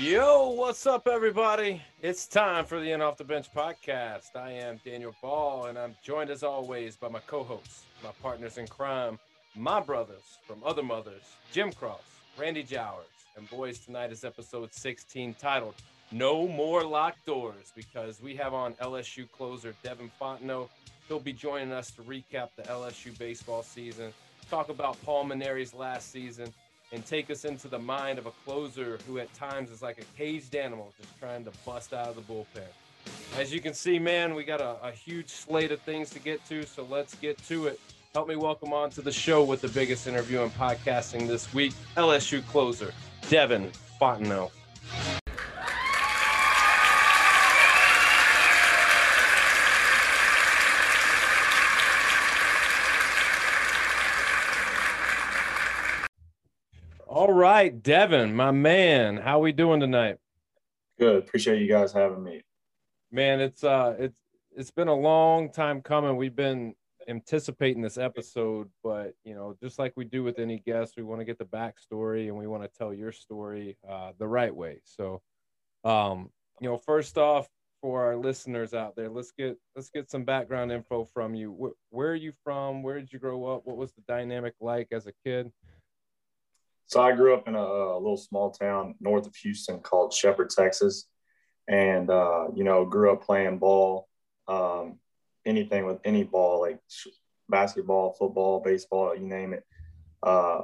Yo, what's up, everybody? It's time for the In Off the Bench podcast. I am Daniel Ball, and I'm joined as always by my co hosts, my partners in crime, my brothers from other mothers, Jim Cross, Randy Jowers. And boys, tonight is episode 16 titled No More Locked Doors because we have on LSU closer Devin Fontenot. He'll be joining us to recap the LSU baseball season, talk about Paul Mainieri's last season, and take us into the mind of a closer who at times is like a caged animal just trying to bust out of the bullpen. As you can see, man, we got a, a huge slate of things to get to, so let's get to it. Help me welcome on to the show with the biggest interview in podcasting this week, LSU closer, Devin Fontenot. All right, Devin, my man, how we doing tonight? Good. Appreciate you guys having me. Man, it's uh it's it's been a long time coming. We've been anticipating this episode, but you know, just like we do with any guest, we want to get the backstory and we want to tell your story uh, the right way. So, um, you know, first off, for our listeners out there, let's get let's get some background info from you. Where, where are you from? Where did you grow up? What was the dynamic like as a kid? So I grew up in a, a little small town north of Houston called Shepherd, Texas, and uh, you know, grew up playing ball. Um, anything with any ball, like basketball, football, baseball, you name it. Uh,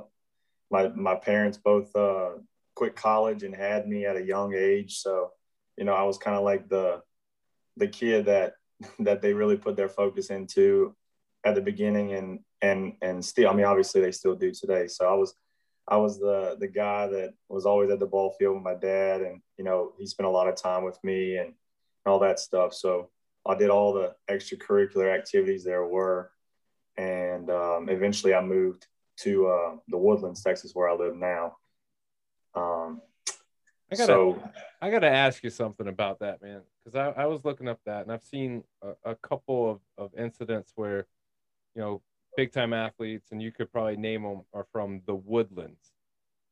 my my parents both uh, quit college and had me at a young age, so you know I was kind of like the the kid that that they really put their focus into at the beginning, and and and still, I mean, obviously they still do today. So I was I was the the guy that was always at the ball field with my dad, and you know he spent a lot of time with me and all that stuff. So I did all the extracurricular activities there were, and um, eventually I moved to uh, the Woodlands, Texas, where I live now. Um, I gotta, so, I gotta ask you something about that, man, because I, I was looking up that, and I've seen a, a couple of, of incidents where, you know, big time athletes, and you could probably name them, are from the Woodlands.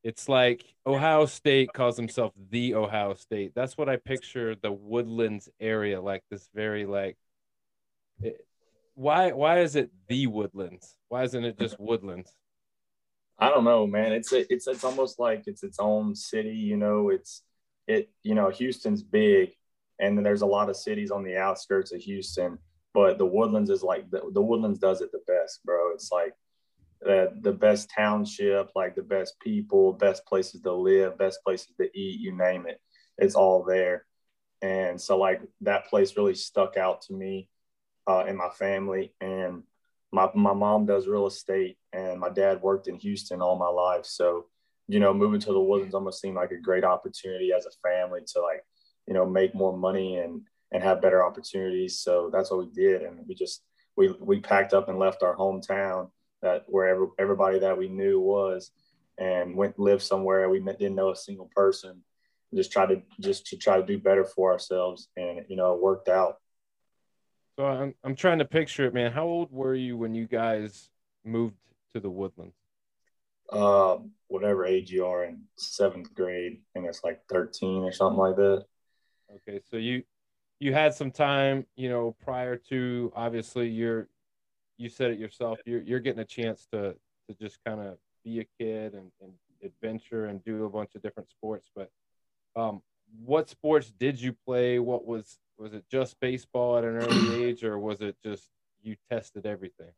It's like Ohio State calls himself the Ohio State. That's what I picture the Woodlands area like. This very like, it, why why is it the Woodlands? Why isn't it just Woodlands? I don't know, man. It's a, it's it's almost like it's its own city. You know, it's it. You know, Houston's big, and then there's a lot of cities on the outskirts of Houston. But the Woodlands is like the, the Woodlands does it the best, bro. It's like the, the best township, like the best people, best places to live, best places to eat, you name it. It's all there. And so like that place really stuck out to me uh, in my family. And my, my mom does real estate and my dad worked in Houston all my life. So, you know, moving to the Woodlands almost seemed like a great opportunity as a family to like, you know, make more money and, and have better opportunities. So that's what we did. And we just, we, we packed up and left our hometown that wherever everybody that we knew was and went live somewhere. We didn't know a single person. Just try to just to try to do better for ourselves. And you know it worked out. So i'm, I'm trying to picture it man. How old were you when you guys moved to the woodlands? Uh whatever age you are in seventh grade I think it's like 13 or something like that. Okay so you you had some time you know prior to obviously you're, you said it yourself. You're you're getting a chance to to just kind of be a kid and, and adventure and do a bunch of different sports. But um, what sports did you play? What was was it just baseball at an early age, or was it just you tested everything?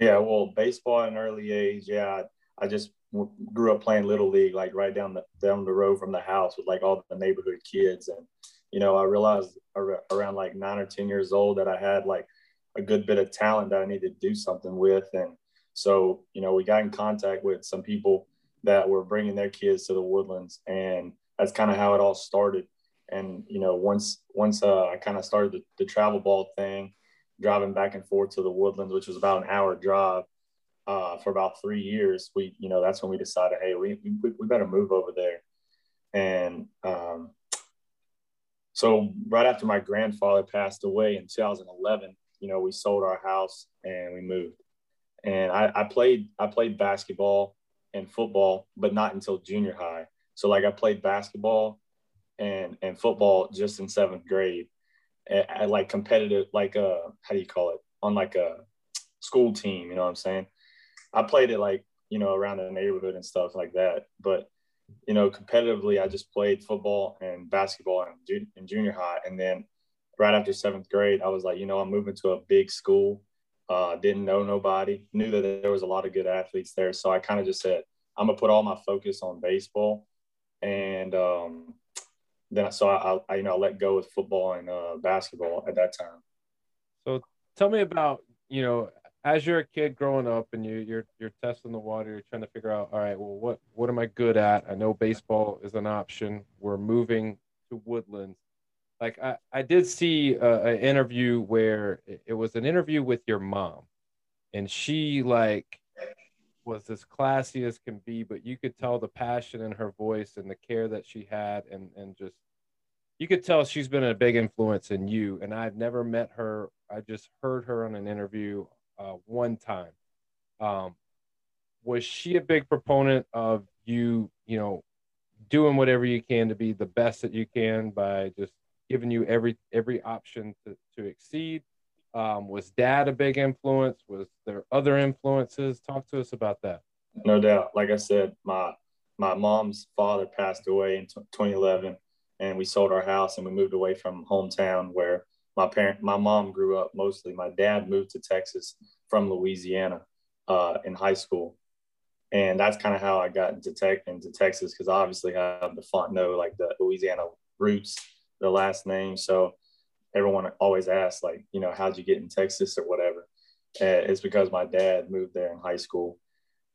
Yeah, well, baseball at an early age. Yeah, I, I just grew up playing little league, like right down the down the road from the house with like all the neighborhood kids, and you know, I realized around like nine or ten years old that I had like a good bit of talent that I need to do something with. And so, you know, we got in contact with some people that were bringing their kids to the woodlands, and that's kind of how it all started. And you know, once once uh, I kind of started the, the, travel ball thing, driving back and forth to the woodlands, which was about an hour drive uh, for about three years, we you know that's when we decided, hey, we we, we better move over there. And um, so right after my grandfather passed away in 2011, you know, we sold our house and we moved. And I, I played I played basketball and football, but not until junior high. So like I played basketball and and football just in seventh grade at, at like competitive like uh how do you call it on like a school team you know what i'm saying i played it like you know around the neighborhood and stuff like that but you know competitively i just played football and basketball in, in junior high. And then right after seventh grade i was like you know i'm moving to a big school. Uh, didn't know nobody knew that there was a lot of good athletes there. So i kind of just said i'm gonna put all my focus on baseball. And um, then so I, I, you know I let go with football and uh, basketball at that time. So tell me about you know as you're a kid growing up and you you're you're testing the water, you're trying to figure out all right, well what what am I good at? I know baseball is an option. We're moving to Woodlands. Like I, I did see an interview where it, was an interview with your mom, and she like was as classy as can be, but you could tell the passion in her voice and the care that she had, and and just you could tell she's been a big influence in you. And I've never met her. I just heard her on an interview uh, one time. Um, was she a big proponent of you, you know, doing whatever you can to be the best that you can by just giving you every every option to, to exceed? Um, was dad a big influence? Was there other influences? Talk to us about that. No doubt. Like I said, my my mom's father passed away in 2011, and we sold our house and we moved away from hometown where my parent, my mom grew up mostly. My dad moved to Texas from Louisiana uh, in high school, and that's kind of how I got into tech into Texas because obviously I have the Fontenot like the Louisiana roots, the last name. So everyone always asks, like, you know, how'd you get in Texas or whatever? And it's because my dad moved there in high school.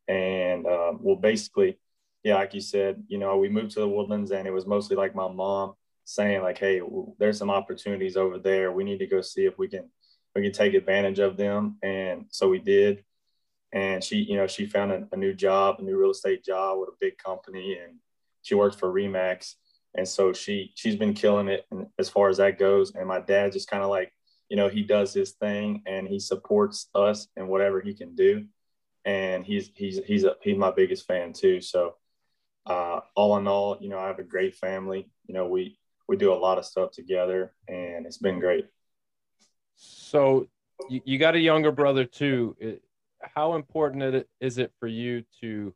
And um, well, basically, yeah, like you said, you know, we moved to the woodlands and it was mostly like my mom saying like, Hey, there's some opportunities over there. We need to go see if we can, we can take advantage of them. And so we did. And she, you know, she found a, a new job, a new real estate job with a big company and she worked for Remax and so she she's been killing it as far as that goes and my dad just kind of like you know he does his thing and he supports us and whatever he can do and he's he's he's a, he's my biggest fan too so uh, all in all you know i have a great family you know we we do a lot of stuff together and it's been great so you, you got a younger brother too it, how important it, is it for you to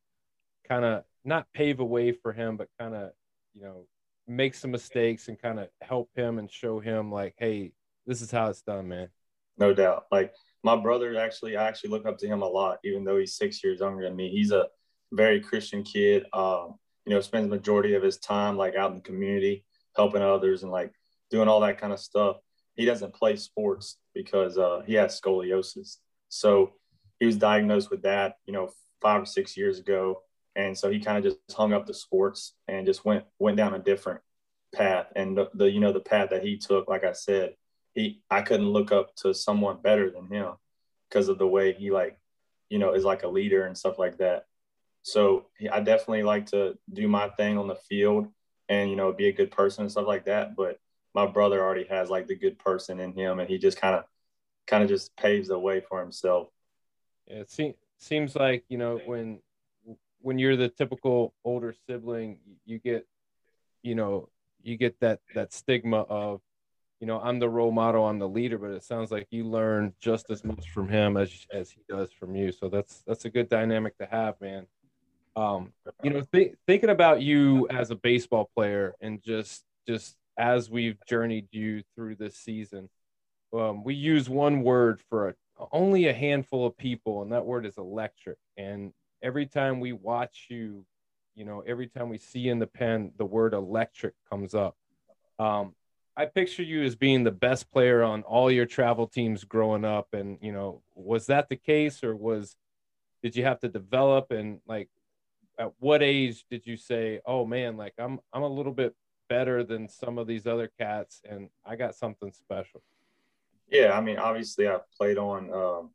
kind of not pave a way for him but kind of you know make some mistakes and kind of help him and show him like, hey, this is how it's done, man. No doubt. Like my brother actually, I actually look up to him a lot, even though he's six years younger than me. He's a very Christian kid. Um, you know, spends majority of his time like out in the community, helping others and like doing all that kind of stuff. He doesn't play sports because uh, he has scoliosis. So he was diagnosed with that, you know, five or six years ago and so he kind of just hung up the sports and just went went down a different path and the, the, you know the path that he took like i said he i couldn't look up to someone better than him because of the way he like you know is like a leader and stuff like that so i definitely like to do my thing on the field and you know be a good person and stuff like that but my brother already has like the good person in him and he just kind of kind of just paves the way for himself yeah, it seems seems like you know when when you're the typical older sibling, you get, you know, you get that that stigma of, you know, I'm the role model, I'm the leader, but it sounds like you learn just as much from him as as he does from you. So that's that's a good dynamic to have, man. Um, you know, th- thinking about you as a baseball player and just just as we've journeyed you through this season, um, we use one word for a, only a handful of people, and that word is electric. And every time we watch you, you know, every time we see in the pen, the word electric comes up. Um, I picture you as being the best player on all your travel teams growing up. And, you know, was that the case or was, did you have to develop and like, at what age did you say, oh man, like I'm, I'm a little bit better than some of these other cats and I got something special? Yeah. I mean, obviously I've played on um,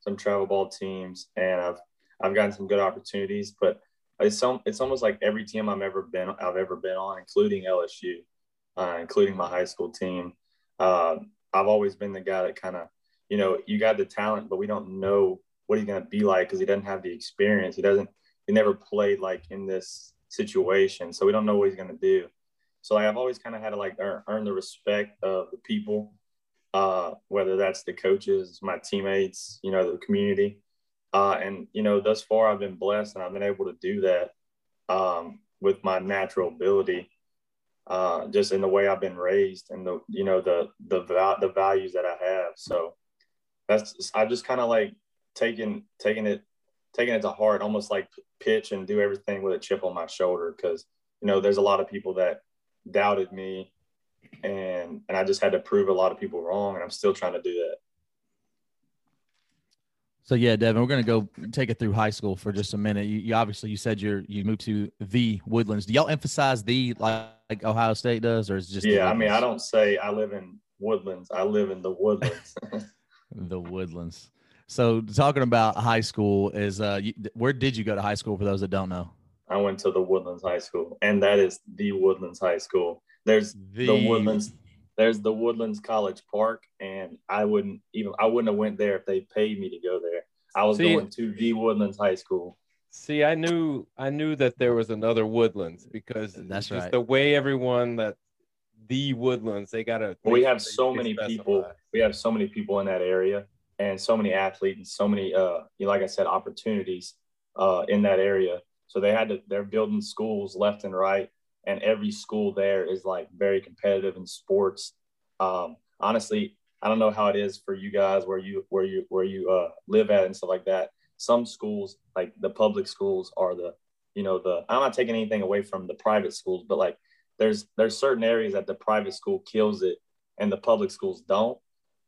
some travel ball teams and I've I've gotten some good opportunities, but it's some it's almost like every team I've ever been I've ever been on, including LSU, uh, including my high school team. Uh, I've always been the guy that kind of, you know, you got the talent, but we don't know what he's going to be like because he doesn't have the experience. He doesn't. He never played like in this situation, so we don't know what he's going to do. So like, I've always kind of had to like earn, earn the respect of the people, uh, whether that's the coaches, my teammates, you know, the community. Uh, and you know, thus far I've been blessed and I've been able to do that um, with my natural ability, uh, just in the way I've been raised and the you know the the the values that I have. So that's I just kind of like taking taking it taking it to heart, almost like pitch and do everything with a chip on my shoulder because you know there's a lot of people that doubted me and and I just had to prove a lot of people wrong and I'm still trying to do that. So yeah, Devin, we're gonna go take it through high school for just a minute. You, you obviously you said you're you moved to the Woodlands. Do y'all emphasize the like, like Ohio State does, or is it just yeah? I mean, I don't say I live in Woodlands. I live in the Woodlands. the Woodlands. So talking about high school is uh, you, where did you go to high school? For those that don't know, I went to the Woodlands High School, and that is the Woodlands High School. There's the, the Woodlands there's the Woodlands College Park, and I wouldn't even I wouldn't have went there if they paid me to go there. I was see, going to the Woodlands High School. See, I knew I knew that there was another Woodlands because that's just right. The way everyone that the Woodlands they gotta. We have so many specify. people. We have so many people in that area, and so many athletes, and so many, uh, like I said, opportunities uh, in that area. So they had to. They're building schools left and right and every school there is like very competitive in sports. Um, honestly, I don't know how it is for you guys where you where you where you uh, live at and stuff like that. Some schools, like the public schools, are the you know the. I'm not taking anything away from the private schools, but like there's there's certain areas that the private school kills it and the public schools don't.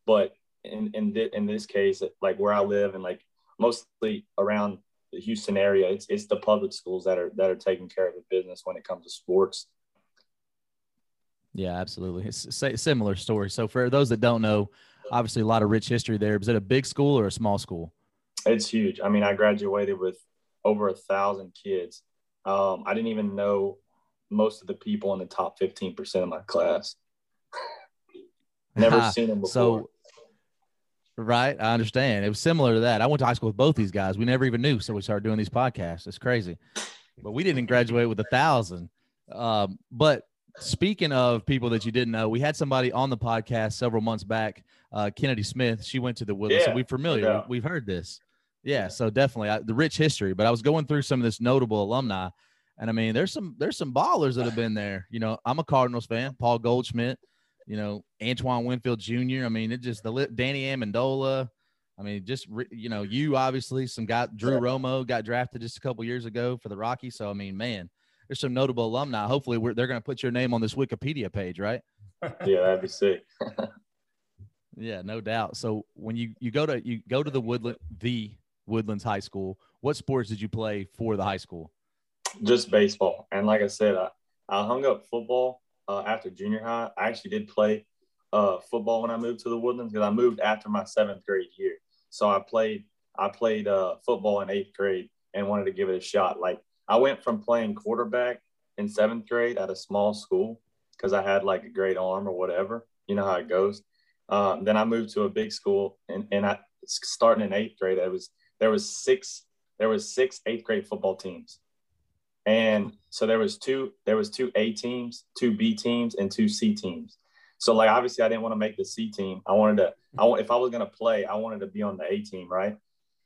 But in in, th- in this case, like where I live and like mostly around the Houston area, it's it's the public schools that are that are taking care of the business when it comes to sports. Yeah, absolutely. It's a similar story. So for those that don't know, obviously a lot of rich history there. Is it a big school or a small school? It's huge. I mean, I graduated with over a thousand kids. Um, I didn't even know most of the people in the top 15% of my class. Never seen them before. So Right. I understand. It was similar to that. I went to high school with both these guys. We never even knew. So we started doing these podcasts. It's crazy. But we didn't graduate with a thousand. Um, but speaking of people that you didn't know, we had somebody on the podcast several months back, uh, Kennedy Smith. She went to the Woodlands. Yeah, so we're familiar. Yeah. We've heard this. Yeah. So definitely I, the rich history. But I was going through some of this notable alumni. And I mean, there's some there's some ballers that have been there. You know, I'm a Cardinals fan, Paul Goldschmidt you know, Antoine Winfield Jr. I mean, it just the Danny Amendola. I mean, just you know, you obviously some guy Drew Romo got drafted just a couple years ago for the Rockies. So I mean, man, there's some notable alumni. Hopefully, they're going to put your name on this Wikipedia page, right? Yeah, that'd be sick. yeah, no doubt. So when you you go to you go to the Woodland the Woodlands High School, what sports did you play for the high school? Just baseball, and like I said, I, I hung up football uh, after junior high. I actually did play uh, football when I moved to the Woodlands because I moved after my seventh grade year. So I played I played uh, football in eighth grade and wanted to give it a shot. Like I went from playing quarterback in seventh grade at a small school because I had like a great arm or whatever. You know how it goes. Um, then I moved to a big school and, and I starting in eighth grade. It was there was six there was six eighth grade football teams and so there was two there was two A teams, two B teams, and two C teams. So like obviously I didn't want to make the C team. I wanted to I want if I was gonna play, I wanted to be on the A team, right?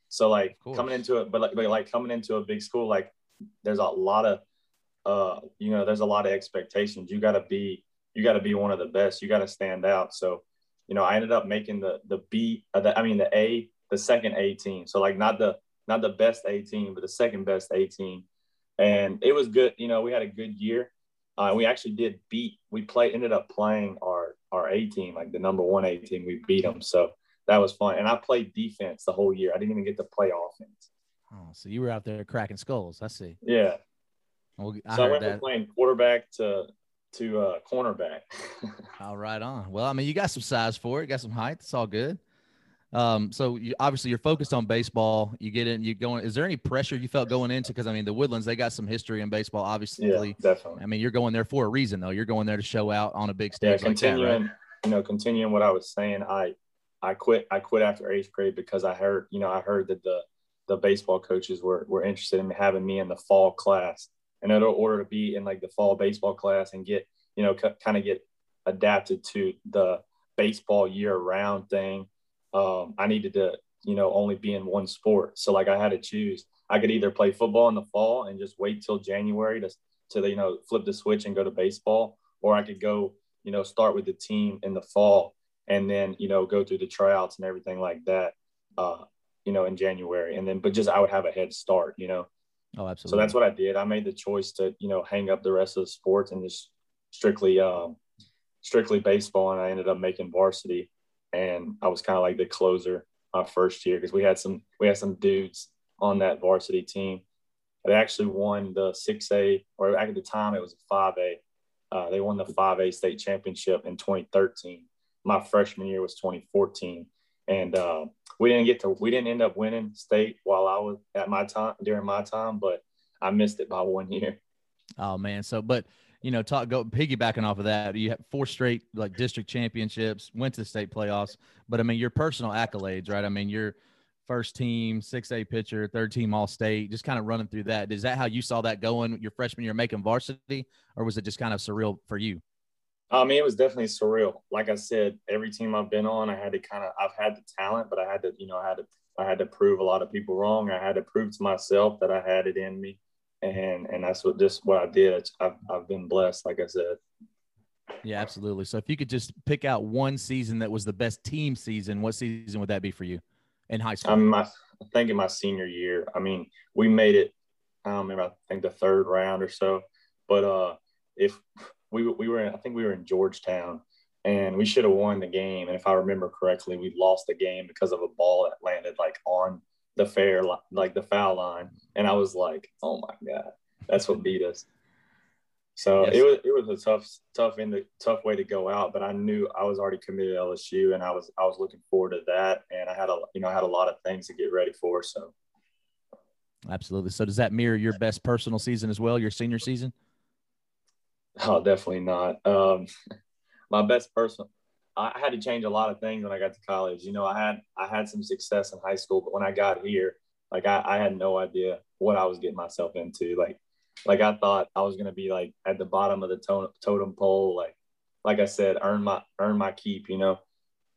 So like coming into it, but like, but like coming into a big school, like there's a lot of uh you know there's a lot of expectations. You got to be you got to be one of the best. You got to stand out. So you know I ended up making the the B uh, the, I mean the A the second A team. So like not the not the best A team, but the second best A team and it was good. You know, we had a good year. Uh, we actually did beat. We played, ended up playing our our A team, like the number one A team. We beat them, so that was fun. And I played defense the whole year. I didn't even get to play offense. Oh, so you were out there cracking skulls. I see. Yeah. Well, I so I went that. from playing quarterback to to uh, cornerback. all right, on. Well, I mean, you got some size for it. Got some height. It's all good. Um, so you, obviously you're focused on baseball. You get in, you going. Is there any pressure you felt going into? Because I mean, the Woodlands they got some history in baseball. Obviously, yeah, definitely. I mean, you're going there for a reason, though. You're going there to show out on a big stage. Yeah, continuing, like that, right? you know, continuing what I was saying. I I quit. I quit after eighth grade because I heard, you know, I heard that the the baseball coaches were were interested in having me in the fall class, and in order to be in like the fall baseball class and get you know, c- kind of get adapted to the baseball year round thing. Um, I needed to, you know, only be in one sport. So like I had to choose. I could either play football in the fall and just wait till January to, to you know, flip the switch and go to baseball, or I could go, you know, start with the team in the fall and then, you know, go through the tryouts and everything like that, uh, you know, in January. And then, but just I would have a head start, you know. Oh, absolutely. So that's what I did. I made the choice to, you know, hang up the rest of the sports and just strictly, um, strictly baseball. And I ended up making varsity, and I was kind of like the closer my first year because we had some we had some dudes on that varsity team that actually won the 6A, or back at the time it was a 5A. Uh, they won the 5A state championship in 2013. My freshman year was 2014, and uh, we didn't get to we didn't end up winning state while I was at my time during my time, but I missed it by one year. Oh man, so but you know, talk go piggybacking off of that. You have four straight like district championships, went to the state playoffs, but I mean your personal accolades, right? I mean your first team, six A pitcher, third team all state, just kind of running through that. Is that how you saw that going your freshman year making varsity, or was it just kind of surreal for you? I mean, it was definitely surreal. Like I said, every team I've been on, I had to kind of, I've had the talent, but I had to, you know, I had to, I had to prove a lot of people wrong. I had to prove to myself that I had it in me, and and that's what just what I did. I've I've been blessed, like I said. Yeah, absolutely. So if you could just pick out one season that was the best team season, what season would that be for you in high school? I'm my, I think in my senior year. I mean, we made it. I don't remember. I think the third round or so. But uh, if we we were in, I think we were in Georgetown, and we should have won the game. And if I remember correctly, we lost the game because of a ball that landed like on the fair, like the foul line. And I was like, oh my god, that's what beat us. So yes. it was it was a tough tough in the tough way to go out, but I knew I was already committed to LSU, and I was I was looking forward to that, and I had a you know I had a lot of things to get ready for. So absolutely. So does that mirror your best personal season as well, your senior season? Oh, definitely not. Um, my best personal, I had to change a lot of things when I got to college. You know, I had I had some success in high school, but when I got here, like I, I had no idea what I was getting myself into. Like, like I thought I was gonna be like at the bottom of the to- totem pole. Like, like I said, earn my earn my keep. You know,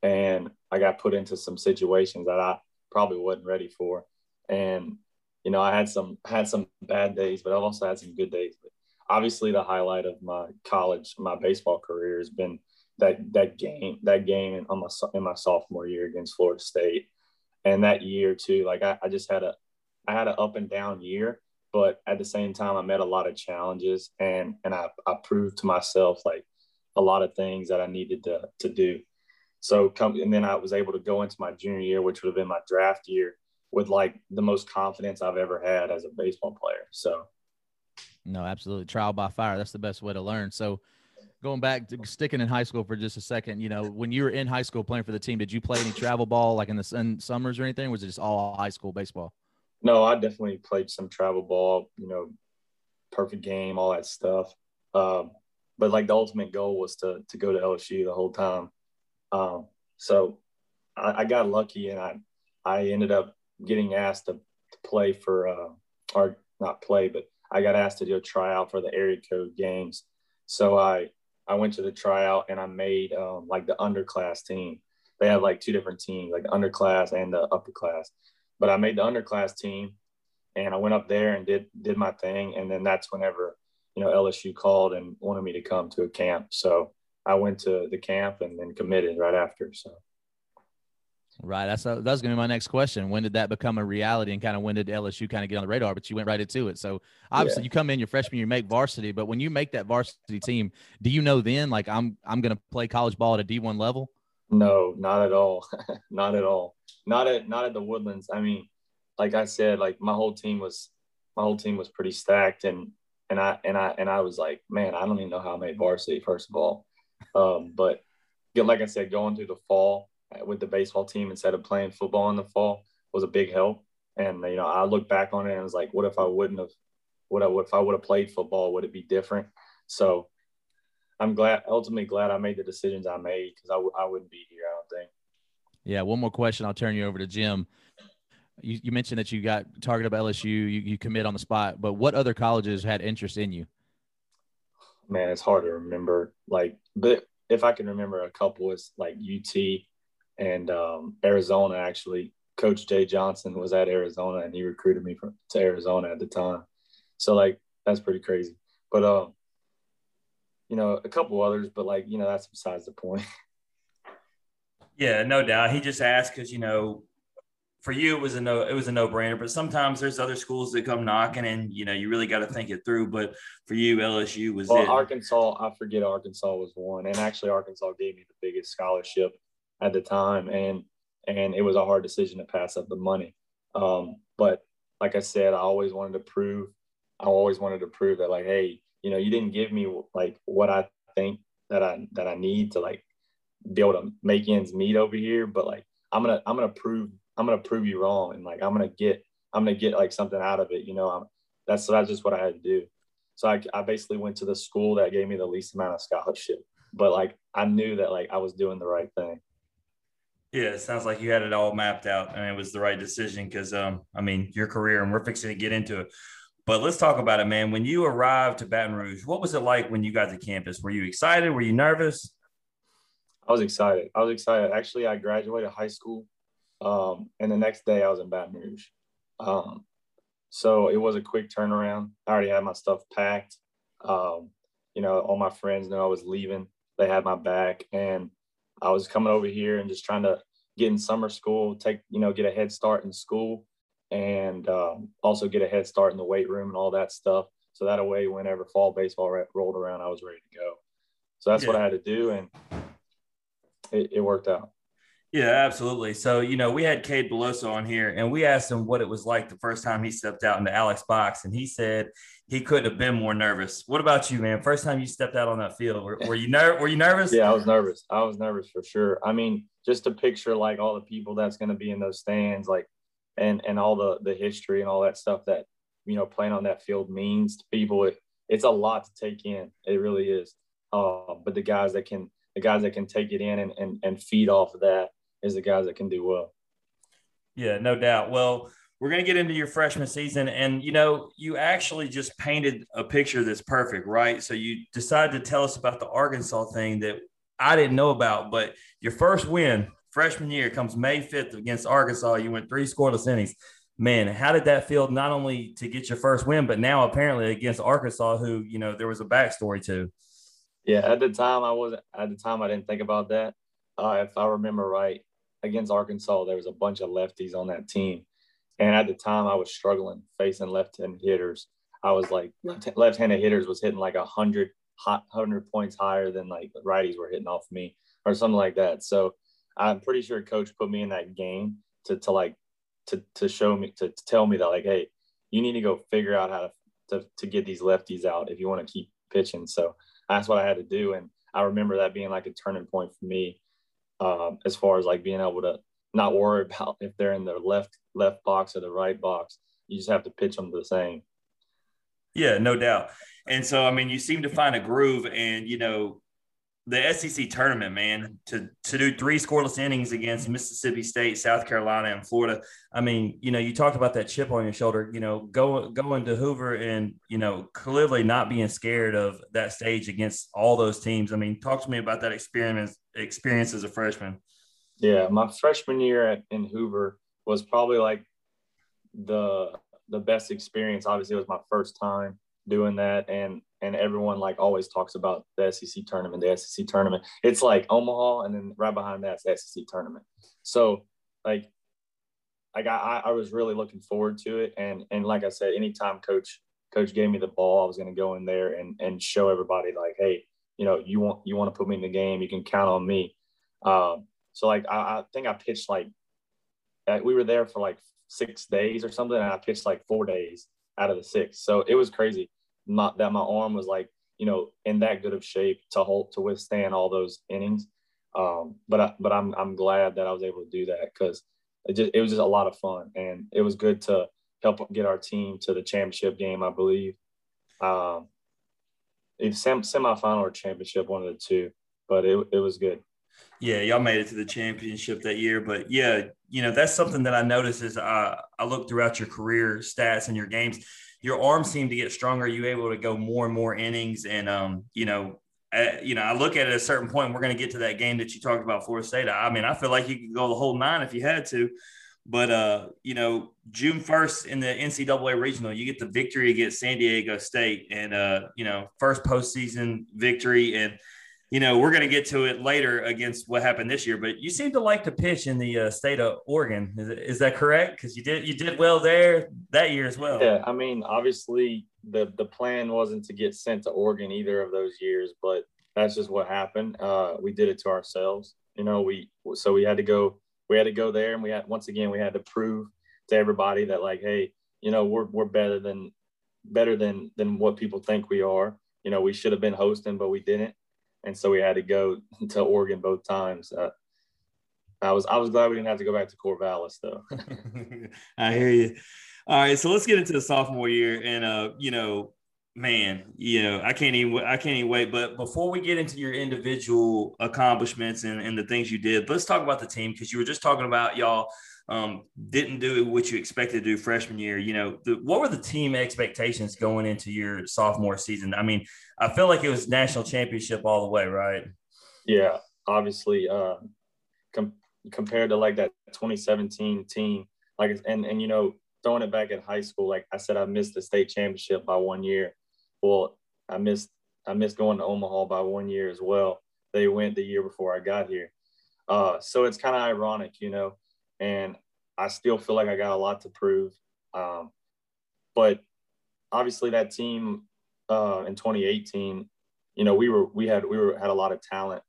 and I got put into some situations that I probably wasn't ready for, and you know, I had some had some bad days, but I've also had some good days. But obviously the highlight of my college, my baseball career has been that that game, that game in, my in my sophomore year against Florida State, and that year too. Like I, I just had a, I had an up and down year, but at the same time, I met a lot of challenges, and and I, I proved to myself like a lot of things that I needed to to do. So come and then I was able to go into my junior year, which would have been my draft year, with like the most confidence I've ever had as a baseball player. So no, absolutely. Trial by fire. That's the best way to learn. So going back to sticking in high school for just a second, you know, when you were in high school playing for the team, did you play any travel ball like in the in summers or anything? Was it just all high school baseball? No, I definitely played some travel ball, you know, perfect game, all that stuff. Um, but like the ultimate goal was to to go to LSU the whole time. Um, so I, I, got lucky and I I ended up getting asked to, to play for uh, or not play, but I got asked to do a tryout for the area code games. So I I went to the tryout and I made um, like the underclass team. They have like two different teams, like the underclass and the upper class. But I made the underclass team, and I went up there and did did my thing. And then that's whenever you know LSU called and wanted me to come to a camp. So I went to the camp and then committed right after. So Right. That's that's going to be my next question. When did that become a reality, and kind of when did LSU kind of get on the radar? But you went right into it. So obviously, yeah. you come in your freshman year, make varsity. But when you make that varsity team, do you know then, like I'm I'm going to play college ball at a D1 level? No, not at all. not at all. Not at not at the Woodlands. I mean, like I said, like my whole team was my whole team was pretty stacked, and and I and I and I was like, man, I don't even know how I made varsity first of all. Um, but like I said, going through the fall with the baseball team instead of playing football in the fall was a big help. And you know, I look back on it and I was like, what if I wouldn't have? What I would if I would have played football? Would it be different? So I'm glad, ultimately glad I made the decisions I made because I w- I wouldn't be here. I don't think. Yeah. One more question. I'll turn you over to Jim. You, you mentioned that you got targeted by LSU. You, you commit on the spot, but what other colleges had interest in you? Man, it's hard to remember. Like, but if I can remember a couple, it's like UT and um, Arizona. Actually, Coach Jay Johnson was at Arizona, and he recruited me from to Arizona at the time. So like, that's pretty crazy. But um, you know, a couple others, but like, you know, that's besides the point. Yeah, no doubt. He just asked because you know, for you it was a no, it was a no brainer. But sometimes there's other schools that come knocking, and you know, you really got to think it through. But for you, LSU was well, it. Arkansas. I forget Arkansas was one, and actually Arkansas gave me the biggest scholarship at the time, and and it was a hard decision to pass up the money. Um, but like I said, I always wanted to prove. I always wanted to prove that, like, hey, you know, you didn't give me like what I think that I that I need to like be able to make ends meet over here. But like I'm gonna I'm gonna prove I'm gonna prove you wrong, and like I'm gonna get I'm gonna get like something out of it. You know, I'm, that's that's just what I had to do. So I, I basically went to the school that gave me the least amount of scholarship, but like I knew that like I was doing the right thing. Yeah, it sounds like you had it all mapped out and it was the right decision because, um, I mean, your career, and we're fixing to get into it. But let's talk about it, man. When you arrived to Baton Rouge, what was it like when you got to campus? Were you excited? Were you nervous? I was excited. I was excited. Actually, I graduated high school, um, and the next day I was in Baton Rouge. Um, so it was a quick turnaround. I already had my stuff packed. Um, you know, all my friends knew I was leaving. They had my back, and I was coming over here and just trying to get in summer school, take you know, get a head start in school, and um, also get a head start in the weight room and all that stuff. So that way, whenever fall baseball rolled around, I was ready to go. So that's yeah. what I had to do, and it, it worked out. Yeah, absolutely. So, you know, we had Cade Beloso on here and we asked him what it was like the first time he stepped out into Alex box. And he said he couldn't have been more nervous. What about you, man? First time you stepped out on that field, were, were you ner- were you nervous? Yeah, I was nervous. I was nervous for sure. I mean, just to picture like all the people that's going to be in those stands, like, and, and all the, the history and all that stuff that, you know, playing on that field means to people. It, it's a lot to take in. It really is. Uh, but the guys that can, the guys that can take it in and, and, and feed off of that is the guys that can do well. Yeah, no doubt. Well, we're going to get into your freshman season. And, you know, you actually just painted a picture that's perfect, right? So you decided to tell us about the Arkansas thing that I didn't know about. But your first win freshman year comes May 5th against Arkansas. You went three scoreless innings. Man, how did that feel not only to get your first win, but now apparently against Arkansas, who, you know, there was a backstory to? Yeah, at the time I wasn't. At the time I didn't think about that. Uh, if I remember right, against Arkansas, there was a bunch of lefties on that team, and at the time I was struggling facing left-handed hitters. I was like left-handed hitters was hitting like a hundred hundred points higher than like the righties were hitting off me or something like that. So I'm pretty sure coach put me in that game to to like to to show me to, to tell me that like hey you need to go figure out how to to, to get these lefties out if you want to keep pitching. So that's what I had to do. And I remember that being like a turning point for me um, as far as like being able to not worry about if they're in the left left box or the right box. You just have to pitch them the same. Yeah, no doubt. And so, I mean, you seem to find a groove, and you know, the SEC tournament, man, to to do three scoreless innings against Mississippi State, South Carolina, and Florida. I mean, you know, you talked about that chip on your shoulder. You know, going going to Hoover and you know clearly not being scared of that stage against all those teams. I mean, talk to me about that experience experience as a freshman. Yeah, my freshman year at in Hoover was probably like the the best experience. Obviously, it was my first time doing that, and and everyone like always talks about the SEC tournament, the SEC tournament. It's like Omaha, and then right behind that's the SEC tournament. So like, like I, I was really looking forward to it, and and like I said, anytime coach coach gave me the ball, I was going to go in there and and show everybody like, hey, you know, you want you want to put me in the game, you can count on me. Um, so like I, I think I pitched like we were there for like six days or something, and I pitched like four days out of the six. So it was crazy my, that my arm was like you know in that good of shape to hold to withstand all those innings. Um, but I, but I'm I'm glad that I was able to do that because it just it was just a lot of fun and it was good to help get our team to the championship game. I believe. Um, sem- semifinal or championship, one of the two, but it, it was good. Yeah, y'all made it to the championship that year, but yeah, you know that's something that I noticed as I, I look throughout your career stats and your games your arm seemed to get stronger. You able to go more and more innings, and um, you know, uh, you know, I look at it at a certain point. We're going to get to that game that you talked about, Florida State. I mean, I feel like you could go the whole nine if you had to. But uh, you know, June first in the NCAA regional, you get the victory against San Diego State, and uh, you know, first postseason victory, and you know, we're going to get to it later against what happened this year. But you seem to like to pitch in the uh, state of Oregon. Is, is that correct? Because you did you did well there that year as well. Yeah, I mean, obviously the the plan wasn't to get sent to Oregon either of those years, but that's just what happened. Uh, we did it to ourselves. You know, we so we had to go we had to go there and we had once again we had to prove to everybody that like hey you know we're, we're better than better than than what people think we are. You know we should have been hosting but we didn't. And so we had to go to oregon both times. Uh, i was i was glad we didn't have to go back to corvallis though. I hear you. All right so let's get into the sophomore year and uh you know man, you know, I can't even I can't even wait. But before we get into your individual accomplishments and, and the things you did, let's talk about the team because you were just talking about y'all um, didn't do what you expected to do freshman year. You know, the, what were the team expectations going into your sophomore season? I mean, I feel like it was national championship all the way, right? Yeah, obviously, uh, com- compared to like that 2017 team, like and and you know, throwing it back at high school, like I said, I missed the state championship by one year well, I missed I missed going to Omaha by one year as well. They went the year before I got here. Uh, so it's kind of ironic, you know, and I still feel like I got a lot to prove. Um, but obviously that team uh, in 2018, you know, we were, we had, we were, had a lot of talent,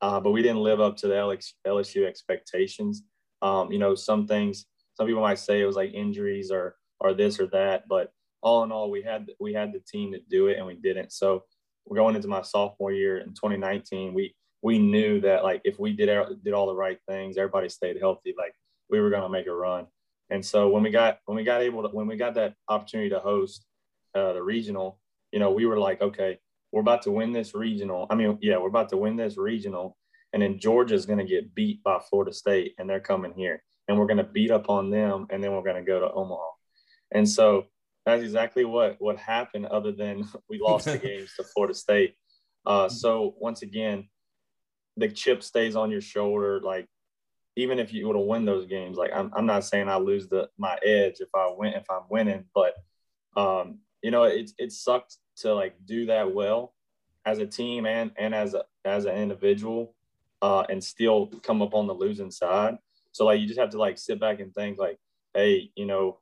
uh, but we didn't live up to the LSU expectations. Um, you know, some things, some people might say it was like injuries or, or this or that, but all in all, we had we had the team to do it, and we didn't. So we're going into my sophomore year in 2019. We we knew that like if we did did all the right things, everybody stayed healthy, like we were going to make a run. And so when we got when we got able to when we got that opportunity to host uh, the regional, you know, we were like, okay, we're about to win this regional. I mean, yeah, we're about to win this regional, and then Georgia's going to get beat by Florida State, and they're coming here, and we're going to beat up on them, and then we're going to go to Omaha. And so that's exactly what what happened. Other than we lost the games to Florida State. Uh, so once again, the chip stays on your shoulder. Like even if you were to win those games, like I'm, I'm not saying I lose the my edge if I win if I'm winning, but um, you know it it sucked to like do that well as a team and and as a as an individual uh, and still come up on the losing side. So like you just have to like sit back and think like, hey, you know,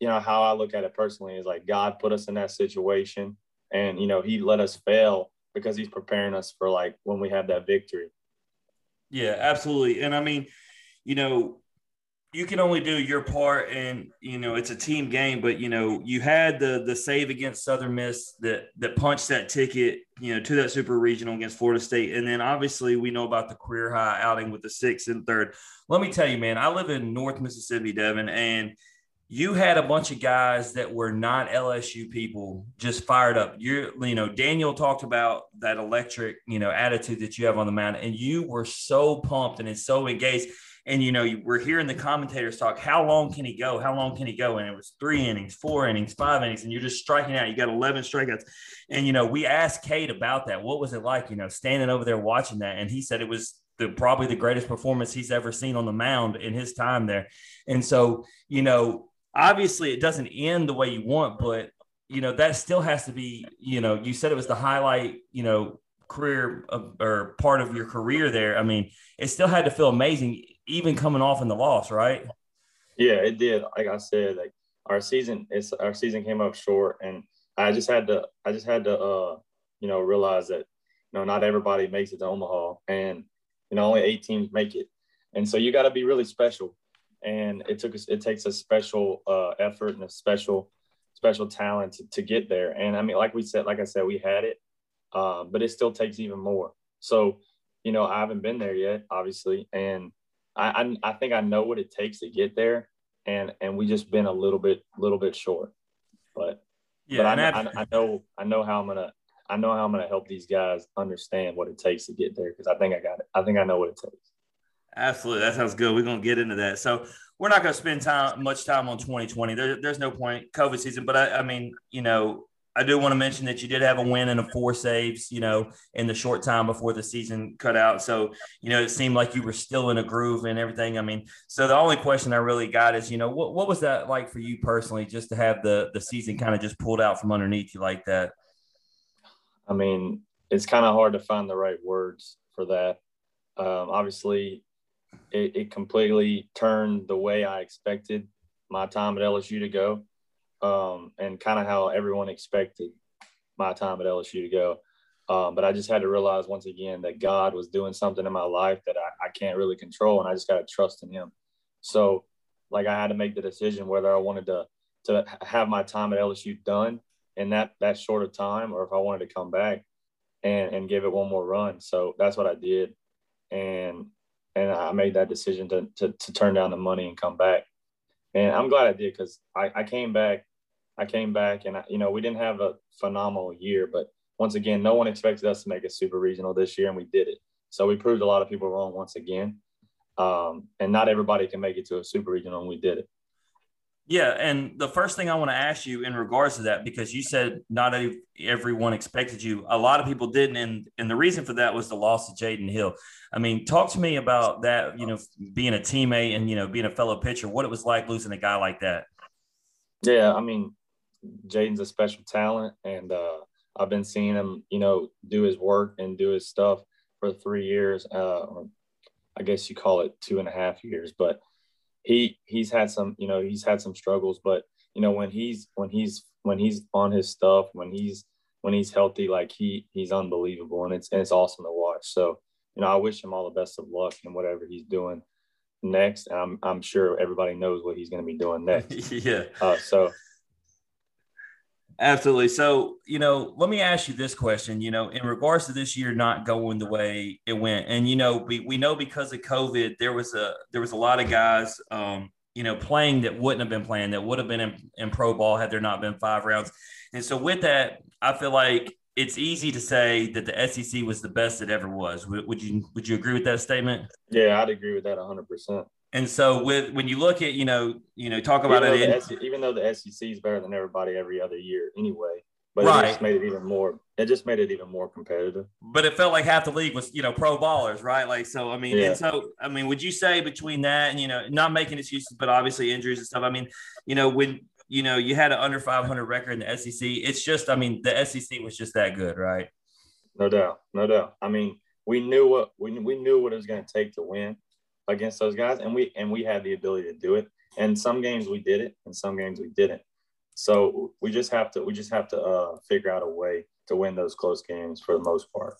you know, how I look at it personally is like God put us in that situation and, you know, he let us fail because he's preparing us for like when we have that victory. Yeah, absolutely. And I mean, you know, you can only do your part and you know it's a team game but you know you had the the save against southern miss that that punched that ticket you know to that super regional against florida state and then obviously we know about the career high outing with the sixth and third let me tell you man i live in north mississippi devin and you had a bunch of guys that were not LSU people just fired up. You you know, Daniel talked about that electric, you know, attitude that you have on the mound, and you were so pumped and so engaged. And you know, you we're hearing the commentators talk, how long can he go? How long can he go? And it was three innings, four innings, five innings, and you're just striking out. You got 11 strikeouts. And you know, we asked Cade about that. What was it like, you know, standing over there watching that? And he said it was the probably the greatest performance he's ever seen on the mound in his time there. And so, you know, obviously it doesn't end the way you want, but you know that still has to be. You know, you said it was the highlight. You know, career of, or part of your career there. I mean, it still had to feel amazing, even coming off in the loss, right? Yeah, it did. Like I said, like our season, it's our season came up short, and I just had to, I just had to, uh, you know, realize that, you know, not everybody makes it to Omaha, and you know, only eight teams make it, and so you got to be really special and it took us it takes a special uh, effort and a special special talent to, to, get there. And i mean like we said like i said we had it uh, but it still takes even more. So you know i haven't been there yet obviously. And I, I, I think i know what it takes to get there. And and we just been a little bit little bit short. But yeah but I, I, I know i know how i'm gonna i know how i'm gonna help these guys understand what it takes to get there because i think i got it. I think i know what it takes Absolutely, that sounds good. We're gonna get into that. So we're not gonna spend time much time on 2020. There, there's no point COVID season, but I, I mean, you know, I do want to mention that you did have a win and a four saves, you know, in the short time before the season cut out. So, you know, it seemed like you were still in a groove and everything. I mean, so the only question I really got is, you know, what, what was that like for you personally, just to have the the season kind of just pulled out from underneath you like that? I mean, it's kind of hard to find the right words for that. Um, obviously, it, it completely turned the way I expected my time at LSU to go um, and kind of how everyone expected my time at LSU to go. Um, but I just had to realize once again that God was doing something in my life that I, I can't really control, and I just got to trust in Him. So, like, I had to make the decision whether I wanted to to have my time at LSU done in that that short of time, or if I wanted to come back and and give it one more run. So that's what I did, and and I made that decision to to, to turn down the money and come back. And I'm glad I did because I, I came back I came back and, I, you know, we didn't have a phenomenal year, but once again, no one expected us to make a super regional this year, and we did it. So we proved a lot of people wrong once again. Um, and not everybody can make it to a super regional, and we did it. Yeah, and the first thing I want to ask you in regards to that, because you said not everyone expected you, a lot of people didn't, and and the reason for that was the loss of Jaden Hill. I mean, talk to me about that. You know, being a teammate and you know being a fellow pitcher, what it was like losing a guy like that. Yeah, I mean, Jaden's a special talent, and uh, I've been seeing him, you know, do his work and do his stuff for three years. Uh, I guess you call it two and a half years, but he he's had some, you know, he's had some struggles. But you know, when he's when he's when he's on his stuff, when he's when he's healthy, like he he's unbelievable, and it's and it's awesome to watch. So you know, I wish him all the best of luck in whatever he's doing next. and I'm I'm sure everybody knows what he's going to be doing next. yeah. Uh, so Absolutely. So, you know, let me ask you this question, you know, in regards to this year not going the way it went. And, you know, we, we know because of COVID, there was a there was a lot of guys um, you know, playing that wouldn't have been playing, that would have been in, in pro ball had there not been five rounds. And so with that, I feel like it's easy to say that the SEC was the best it ever was. Would, would you would you agree with that statement? Yeah, I'd agree with that 100%. And so with when you look at you know you know talk about even it, in, even though the SEC is better than everybody every other year anyway, but right. it just made it even more. It just made it even more competitive. But it felt like half the league was you know pro ballers, right? Like so. I mean, yeah. and so I mean, would you say between that and you know not making excuses, but obviously injuries and stuff? I mean, you know when you know you had an under 500 record in the SEC, it's just I mean the SEC was just that good, right? No doubt, no doubt. I mean, we knew what we, we knew what it was going to take to win against those guys, and we and we had the ability to do it. And some games we did it, and some games we didn't. So we just have to we just have to uh, figure out a way to win those close games for the most part.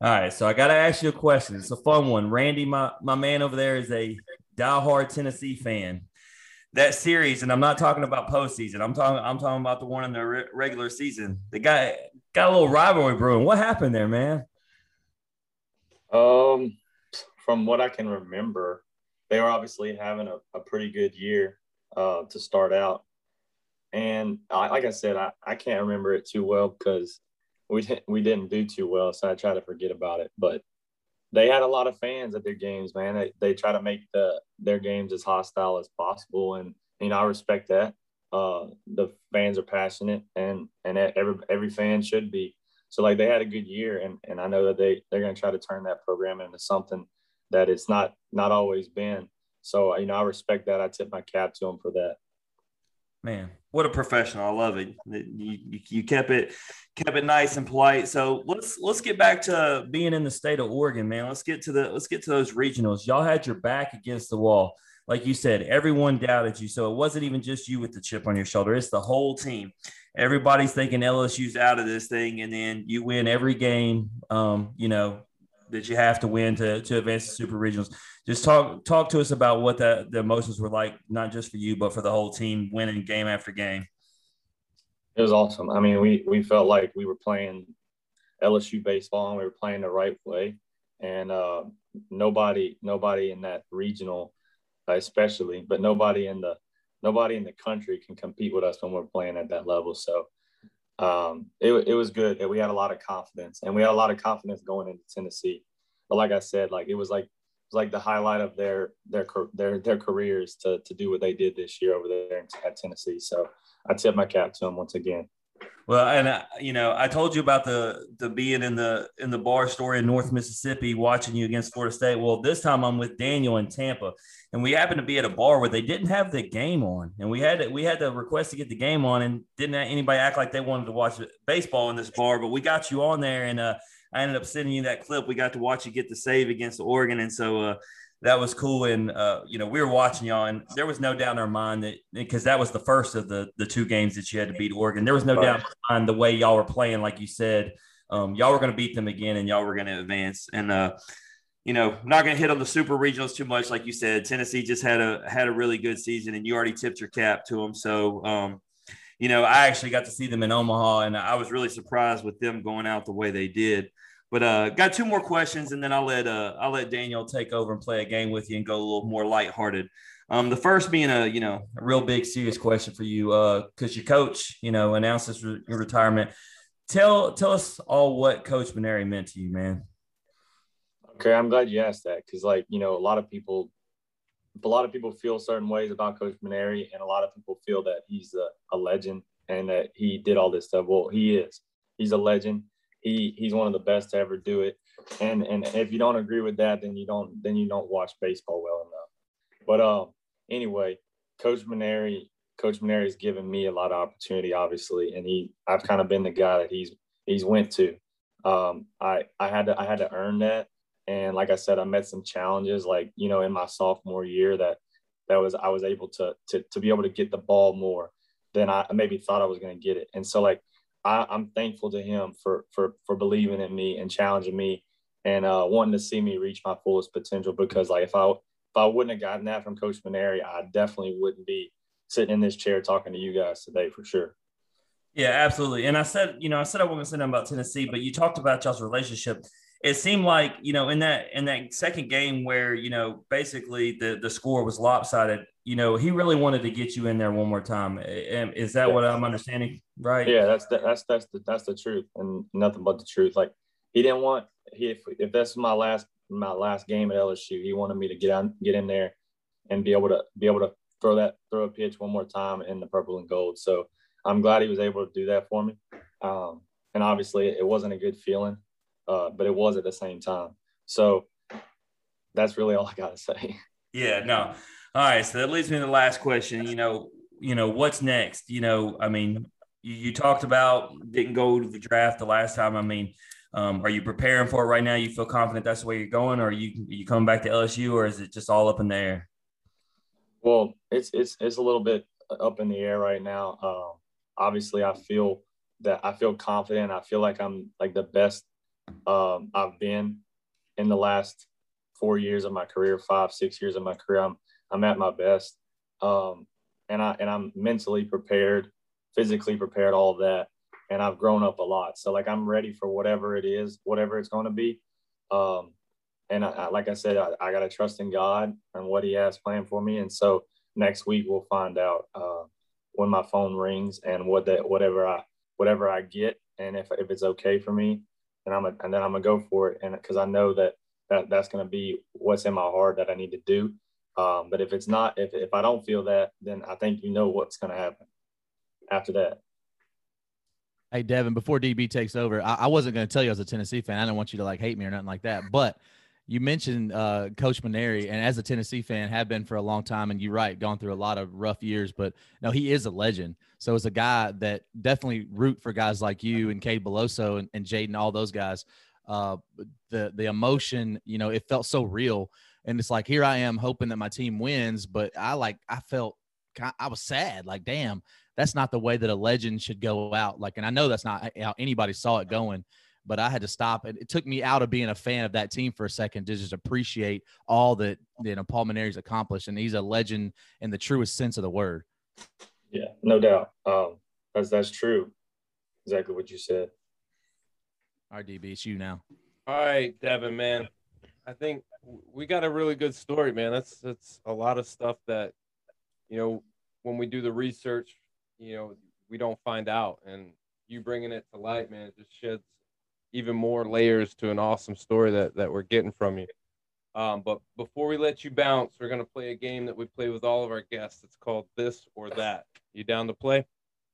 All right, so I got to ask you a question. It's a fun one. Randy, my my man over there, is a diehard Tennessee fan. That series, and I'm not talking about postseason. I'm talking I'm talking about the one in the re- regular season. The guy got a little rivalry brewing. What happened there, man? Um, from what I can remember, they were obviously having a, a pretty good year uh, to start out. And I, like I said, I, I can't remember it too well because we didn't, we didn't do too well. So I try to forget about it. But they had a lot of fans at their games, man. They, they try to make the their games as hostile as possible. And, you know, I respect that. Uh, the fans are passionate and, and every, every fan should be. So like they had a good year and, and I know that they, they're going to try to turn that program into something that it's not not always been. So you know, I respect that. I tip my cap to him for that. Man, what a professional! I love it. You, you, you kept it kept it nice and polite. So let's let's get back to being in the state of Oregon, man. Let's get to the let's get to those regionals. Y'all had your back against the wall. Like you said, everyone doubted you. So it wasn't even just you with the chip on your shoulder. It's the whole team. Everybody's thinking LSU's out of this thing, and then you win every game. Um, you know, that you have to win to, to advance the super regionals. Just talk talk to us about what the, the emotions were like, not just for you, but for the whole team winning game after game. It was awesome. I mean, we we felt like we were playing LSU baseball and we were playing the right way. And uh, nobody nobody in that regional, especially, but nobody in the nobody in the country can compete with us when we're playing at that level. So um, it, it was good. We had a lot of confidence, and we had a lot of confidence going into Tennessee. But like I said, like it was like it was like the highlight of their their their their careers to to do what they did this year over there at Tennessee. So I tip my cap to them once again. Well, and uh, you know, I told you about the the being in the in the bar story in North Mississippi, watching you against Florida State. Well, this time I'm with Daniel in Tampa, and we happened to be at a bar where they didn't have the game on, and we had to, we had to request to get the game on, and didn't anybody act like they wanted to watch baseball in this bar, but we got you on there, and uh, I ended up sending you that clip. We got to watch you get the save against Oregon, and so uh, that was cool. And uh, you know, we were watching y'all, and there was no doubt in our mind that because that was the first of the the two games that you had to beat Oregon. There was no doubt on the way y'all were playing, like you said, um, y'all were going to beat them again, and y'all were going to advance. And uh, you know, not going to hit on the super regionals too much, like you said. Tennessee just had a had a really good season, and you already tipped your cap to them. So. Um, you know, I actually got to see them in Omaha, and I was really surprised with them going out the way they did. But uh, got two more questions, and then I'll let uh, I'll let Daniel take over and play a game with you and go a little more lighthearted. Um, the first being a you know a real big serious question for you because uh, your coach you know announced his re- retirement. Tell tell us all what Coach Mainieri meant to you, man. Okay, I'm glad you asked that because like you know a lot of people a lot of people feel certain ways about Coach Mainieri, and a lot of people feel that he's a, a legend and that he did all this stuff. Well, he is. He's a legend he he's one of the best to ever do it. And and if you don't agree with that, then you don't then you don't watch baseball well enough. But um, anyway, Coach Mainieri, Coach Mainieri has given me a lot of opportunity, obviously, and he I've kind of been the guy that he's he's went to. Um, I I had to I had to earn that, and like I said, I met some challenges, like you know, in my sophomore year that that was I was able to to to be able to get the ball more than I maybe thought I was going to get it, and so like I, am thankful to him for for for believing in me and challenging me and uh, wanting to see me reach my fullest potential. Because like if I if I wouldn't have gotten that from Coach Mainieri, I definitely wouldn't be sitting in this chair talking to you guys today for sure. Yeah, absolutely. And I said, you know, I said I wasn't saying about Tennessee, but you talked about y'all's relationship. It seemed like, you know, in that in that second game where, you know, basically the the score was lopsided, you know, he really wanted to get you in there one more time. Is that what I'm understanding? Right. Yeah, that's the, that's that's the that's the truth and nothing but the truth. Like he didn't want he if, if that's my last my last game at LSU, he wanted me to get on get in there and be able to be able to throw that throw a pitch one more time in the purple and gold. So I'm glad he was able to do that for me. Um, and obviously it wasn't a good feeling, uh, but it was at the same time. So that's really all I got to say. Yeah, no, all right, so that leads me to the last question. You know, you know what's next? You know, I mean, you, you talked about didn't go to the draft the last time. I mean, um, are you preparing for it right now? You feel confident that's the way you're going, or are you you coming back to LSU, or is it just all up in the air? Well, it's it's it's a little bit up in the air right now. Um, obviously, I feel that I feel confident. I feel like I'm like the best um, I've been in the last four years of my career, five six years of my career. I'm I'm at my best. Um, and I and I'm mentally prepared, physically prepared, all of that. And I've grown up a lot. So like I'm ready for whatever it is, whatever it's going to be. Um, and I, I, like I said, I, I got to trust in God and what He has planned for me. And so next week we'll find out uh, when my phone rings and what that whatever I whatever I get and if if it's okay for me, and I'm a, and then I'm gonna go for it. And because I know that that that's gonna be what's in my heart that I need to do. Um, but if it's not, if, if I don't feel that, then I think you know what's going to happen after that. Hey, Devin, before DB takes over, I, I wasn't going to tell you as a Tennessee fan. I don't want you to like hate me or nothing like that. But you mentioned uh, Coach Mainieri, and as a Tennessee fan, have been for a long time. And you're right, gone through a lot of rough years. But no, he is a legend. So as a guy that definitely root for guys like you and Cade Beloso and, and Jaden, all those guys. Uh, the the emotion, you know, it felt so real and it's like here I am hoping that my team wins, but I like I felt I was sad, like damn, that's not the way that a legend should go out. Like, and I know that's not how anybody saw it going, but I had to stop. And it took me out of being a fan of that team for a second to just appreciate all that you know Paul Mainieri's accomplished, and he's a legend in the truest sense of the word. Yeah, no doubt. Um, that's that's true. Exactly what you said. All right, DB, it's you now. All right, Devin, man. I think we got a really good story, man. That's that's a lot of stuff that you know when we do the research, you know, we don't find out, and you bringing it to light, man, it just sheds even more layers to an awesome story that that we're getting from you. Um, but before we let you bounce, we're gonna play a game that we play with all of our guests. It's called this or that. You down to play?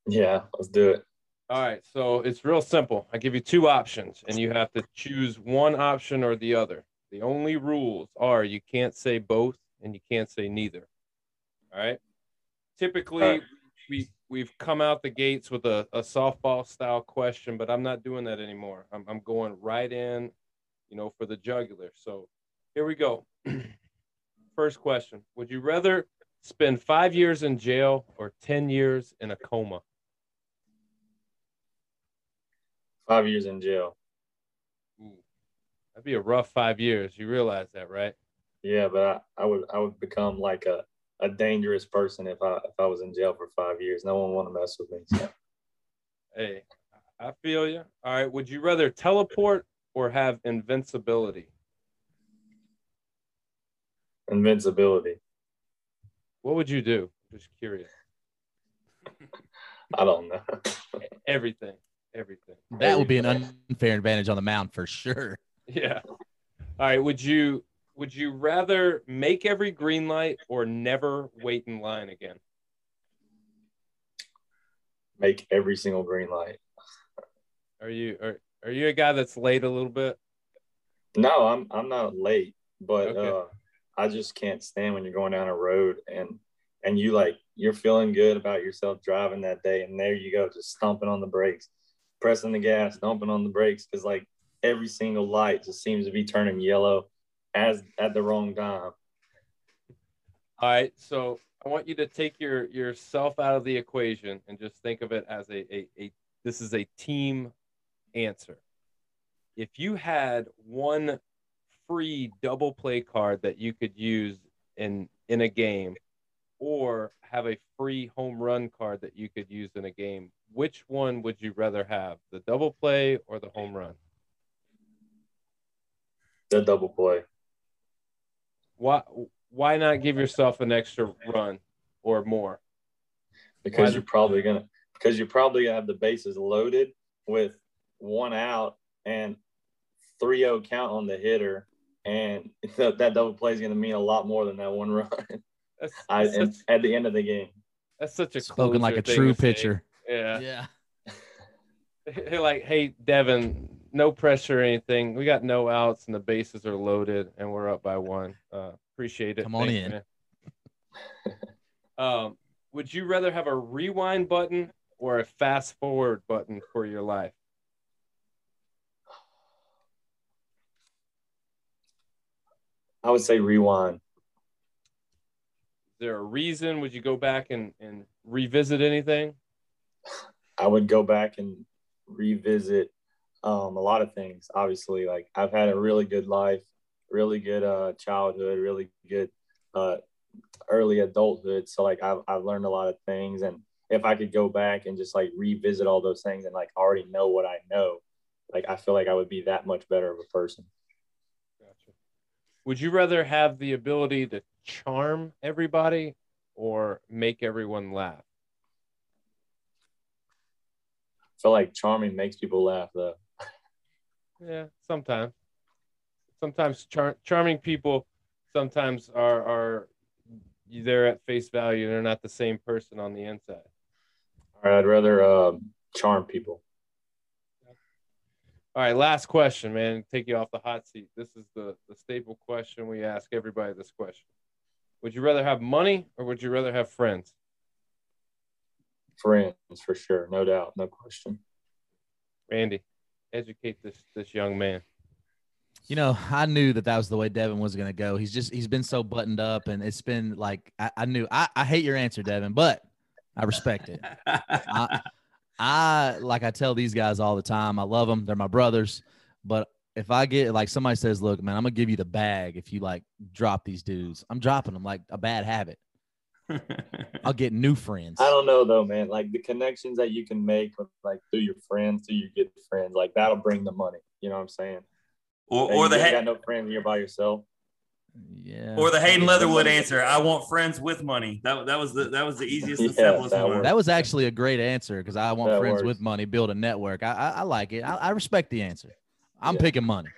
Yeah, let's do it. All right, so it's real simple. I give you two options, and you have to choose one option or the other. The only rules are you can't say both and you can't say neither. All right. Typically, All right. we we've come out the gates with a, a softball style question, but I'm not doing that anymore. I'm I'm going right in, you know, for the jugular. So here we go. First question: Would you rather spend five years in jail or ten years in a coma? Five years in jail. Ooh, that'd be a rough five years. You realize that, right? Yeah, but I, I would I would become like a, a dangerous person if I if I was in jail for five years. No one want to mess with me. So. Hey, I feel you. All right. Would you rather teleport or have invincibility? Invincibility. What would you do? Just curious. I don't know. Everything. Everything. That would be an unfair advantage on the mound for sure. Yeah. All right. Would you would you rather make every green light or never wait in line again? Make every single green light. Are you are, are you a guy that's late a little bit? No, I'm I'm not late, but Okay. uh, I just can't stand when you're going down a road and and you like you're feeling good about yourself driving that day, and there you go, just stomping on the brakes, pressing the gas, stomping on the brakes, because like every single light just seems to be turning yellow as at the wrong time. All right, so I want you to take your yourself out of the equation and just think of it as a, a, a this is a team answer. If you had one free double play card that you could use in in a game or have a free home run card that you could use in a game, which one would you rather have? The double play or the home run? The double play. Why why not give yourself an extra run or more? because Why- you're probably gonna because you're probably gonna have the bases loaded with one out and 3-0 count on the hitter and that, that double play is gonna mean a lot more than that one run That's, that's and such, at the end of the game. that's such a Spoken like a true to say. pitcher. Yeah. Yeah. They're like, hey, Devin, no pressure or anything. We got no outs and the bases are loaded and we're up by one. Uh, appreciate it. Come on Thanks, in. um, would you rather have a rewind button or a fast forward button for your life? I would say rewind. Is there a reason? Would you go back and, and revisit anything? I would go back and revisit um, a lot of things. Obviously, like I've had a really good life, really good uh, childhood, really good uh, early adulthood. So like I've, I've learned a lot of things, and if I could go back and just like revisit all those things and like already know what I know, like I feel like I would be that much better of a person. Gotcha. Would you rather have the ability to charm everybody or make everyone laugh? I feel like charming makes people laugh though. Yeah, sometimes. Sometimes char- charming people sometimes are are they're at face value. They're not the same person on the inside. All right, I'd rather um, charm people. All right, last question, man. Take you off the hot seat. This is the the staple question we ask everybody. This question: Would you rather have money or would you rather have friends? Friends for sure, no doubt, no question. Randy, educate this this young man. You know, I knew that that was the way Devin was going to go. He's just, he's been so buttoned up and it's been like, I, I knew, I, I hate your answer, Devin, but I respect it. I, I, like I tell these guys all the time, I love them. They're my brothers. But if I get like somebody says, look, man, I'm going to give you the bag if you like drop these dudes, I'm dropping them like a bad habit. I'll get new friends. I don't know though, man. Like the connections that you can make with like through your friends, through your good friends, like that'll bring the money. You know what I'm saying? or, Hey, or you the ain't Ha- got no friends, you're by yourself. Yeah. or the Hayden Leatherwood answer. I want friends with money. That, that was the that was the easiest and Yeah, simplest that one. works. That was actually a great answer because I want That friends works. with money, build a network. I, I, I like it. I, I respect the answer. I'm Yeah. picking money.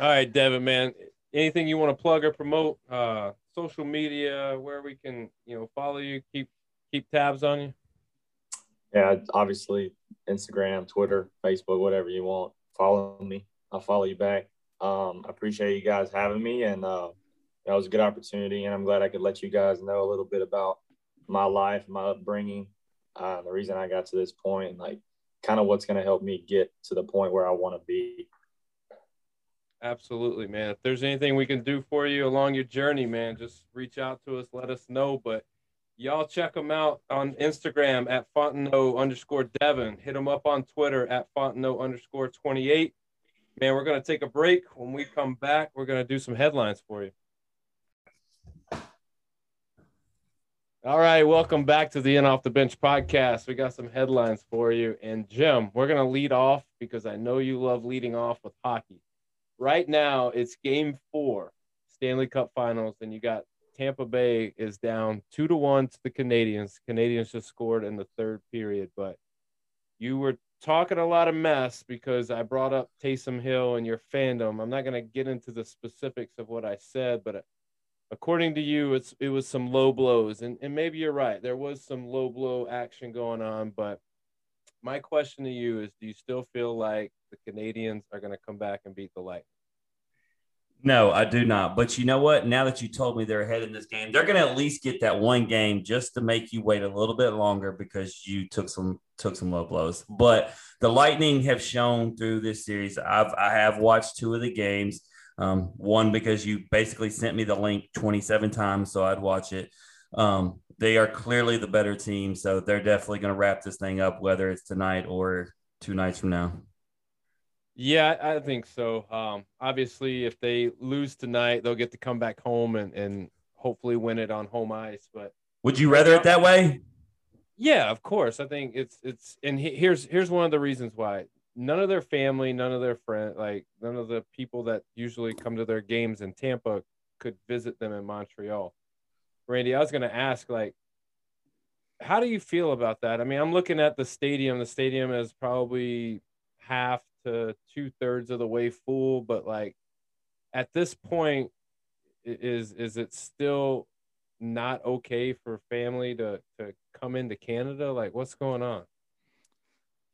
All right, Devin, man. anything you want to plug or promote? Uh, social media, where we can, you know, follow you, keep keep tabs on you. Yeah, obviously Instagram, Twitter, Facebook, whatever you want. Follow me. I'll follow you back. Um, I appreciate you guys having me, and uh, that was a good opportunity. And I'm glad I could let you guys know a little bit about my life, my upbringing, uh, the reason I got to this point, and like kind of what's going to help me get to the point where I want to be. Absolutely, man. If there's anything we can do for you along your journey, man, just reach out to us, let us know. But y'all check them out on Instagram at Fontenot underscore Devin. Hit them up on Twitter at Fontenot underscore 28. Man, we're going to take a break. When we come back, we're going to do some headlines for you. All right, welcome back to the In Off the Bench podcast. We got some headlines for you. And Jim, we're going to lead off because I know you love leading off with hockey. Right now, it's game four, Stanley Cup finals, and you got Tampa Bay is down two to one to the Canadiens. Canadiens just scored in the third period, but you were talking a lot of mess because I brought up Taysom Hill and your fandom. I'm not going to get into the specifics of what I said, but according to you, it's it was some low blows, and and maybe you're right. There was some low blow action going on, but my question to you is: Do you still feel like the Canadiens are going to come back and beat the Lightning? No, I do not. But you know what? Now that you told me they're ahead in this game, they're going to at least get that one game just to make you wait a little bit longer because you took some took some low blows. But the Lightning have shown through this series. I've I have watched two of the games. Um, one because you basically sent me the link 27 times, so I'd watch it. Um, they are clearly the better team, so they're definitely going to wrap this thing up, whether it's tonight or two nights from now. Yeah, I think so. Um, obviously, if they lose tonight, they'll get to come back home and, and hopefully win it on home ice. But would you rather it that way? Yeah, of course. I think it's it's and here's here's one of the reasons why none of their family, none of their friends, like none of the people that usually come to their games in Tampa could visit them in Montreal. Randy, I was going to ask, like, how do you feel about that? I mean, I'm looking at the stadium. The stadium is probably half to two thirds of the way full, but like at this point, is is it still not okay for family to to come into Canada? Like, what's going on?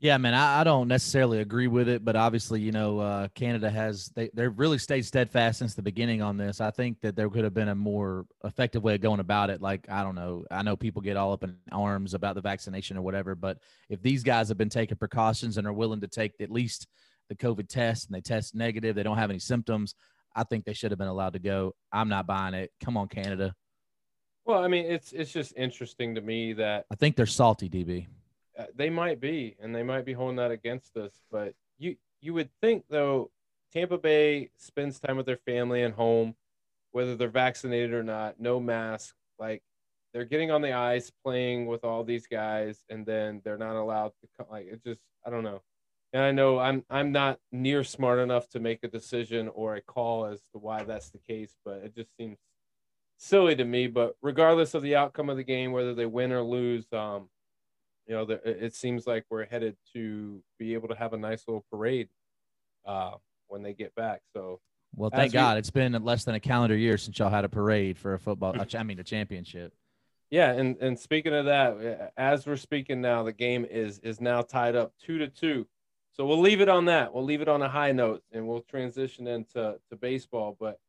Yeah, man, I, I, don't necessarily agree with it, but obviously, you know, uh, Canada has they they've really stayed steadfast since the beginning on this. I think that there could have been a more effective way of going about it. Like, I don't know, I know people get all up in arms about the vaccination or whatever, but if these guys have been taking precautions and are willing to take at least the COVID test and they test negative, they don't have any symptoms, I think they should have been allowed to go. I'm not buying it. Come on, Canada. Well, I mean, it's it's just interesting to me that I think they're salty, DB. Uh, they might be, and they might be holding that against us. But you you would think though, Tampa Bay spends time with their family and home, whether they're vaccinated or not, no mask. Like they're getting on the ice, playing with all these guys, and then they're not allowed to come. Like it just, I don't know. And I know I'm I'm not near smart enough to make a decision or a call as to why that's the case, but it just seems silly to me. But regardless of the outcome of the game, whether they win or lose, um, you know, the, it seems like we're headed to be able to have a nice little parade uh, when they get back. So, well, thank God it's been less than a calendar year since y'all had a parade for a football. I mean, a championship. Yeah, and and speaking of that, as we're speaking now, the game is is now tied up two to two. So we'll leave it on that. We'll leave it on a high note, and we'll transition into to baseball. But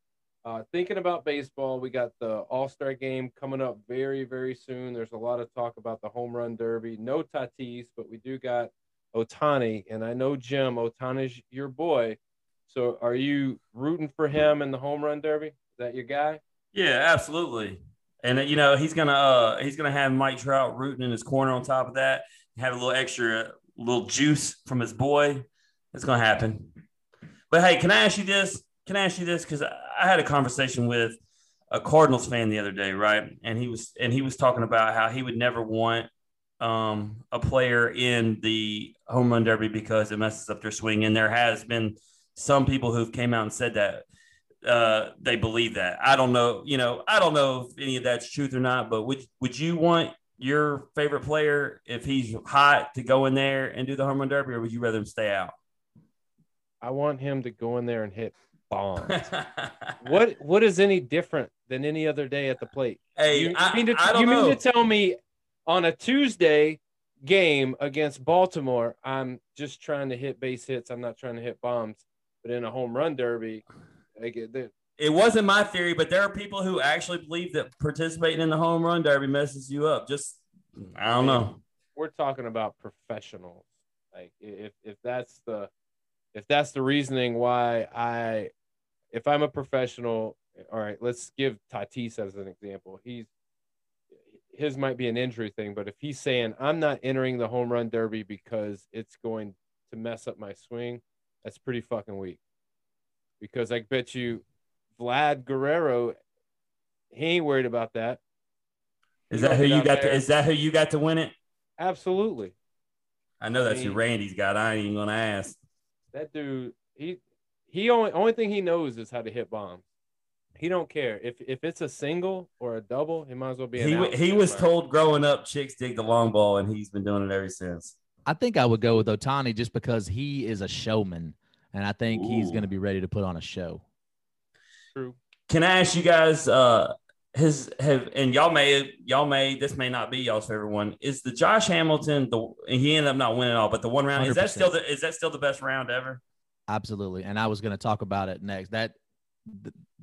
uh, thinking about baseball, we got the All Star game coming up very, very soon. There's a lot of talk about the home run derby. No Tatis, but we do got Ohtani. And I know, Jim, Ohtani's your boy. So are you rooting for him in the home run derby? Is that your guy? Yeah, absolutely. And you know he's gonna uh, he's gonna have Mike Trout rooting in his corner on top of that. Have a little extra little juice from his boy. It's gonna happen. But hey, can I ask you this? Can I ask you this? Because I had a conversation with a Cardinals fan the other day, right? And he was and he was talking about how he would never want um, a player in the home run derby because it messes up their swing. And there has been some people who've came out and said that uh, they believe that. I don't know, you know, I don't know if any of that's truth or not. But would would you want your favorite player if he's hot to go in there and do the home run derby, or would you rather him stay out? I want him to go in there and hit bombs. what what is any different than any other day at the plate? Hey, you, I, mean to, I you mean to tell me on a Tuesday game against Baltimore, I'm just trying to hit base hits. I'm not trying to hit bombs. But in a home run derby, I get it wasn't my theory, but there are people who actually believe that participating in the home run derby messes you up. Just I don't know. We're talking about professionals. Like if if that's the if that's the reasoning why I if I'm a professional, all right, let's give Tatis as an example. He's his might be an injury thing, but if he's saying I'm not entering the home run derby because it's going to mess up my swing, that's pretty fucking weak. Because I bet you Vlad Guerrero, he ain't worried about that. Is that who you got? To, is that who you got to win it? Absolutely. I know that's who Me. Randy's got. I ain't even gonna ask. That dude, he he only only thing he knows is how to hit bombs. He don't care if if it's a single or a double. He might as well be. An He out he was his told growing up chicks dig the long ball, and he's been doing it ever since. I think I would go with Ohtani just because he is a showman, and I think he's going to be ready to put on a show. True. Can I ask you guys? Uh, his have and y'all may y'all may this may not be y'all's favorite one. Is the Josh Hamilton the and he ended up not winning all, but the one round is that still the is that still the best round ever? Absolutely. And I was going to talk about it next. That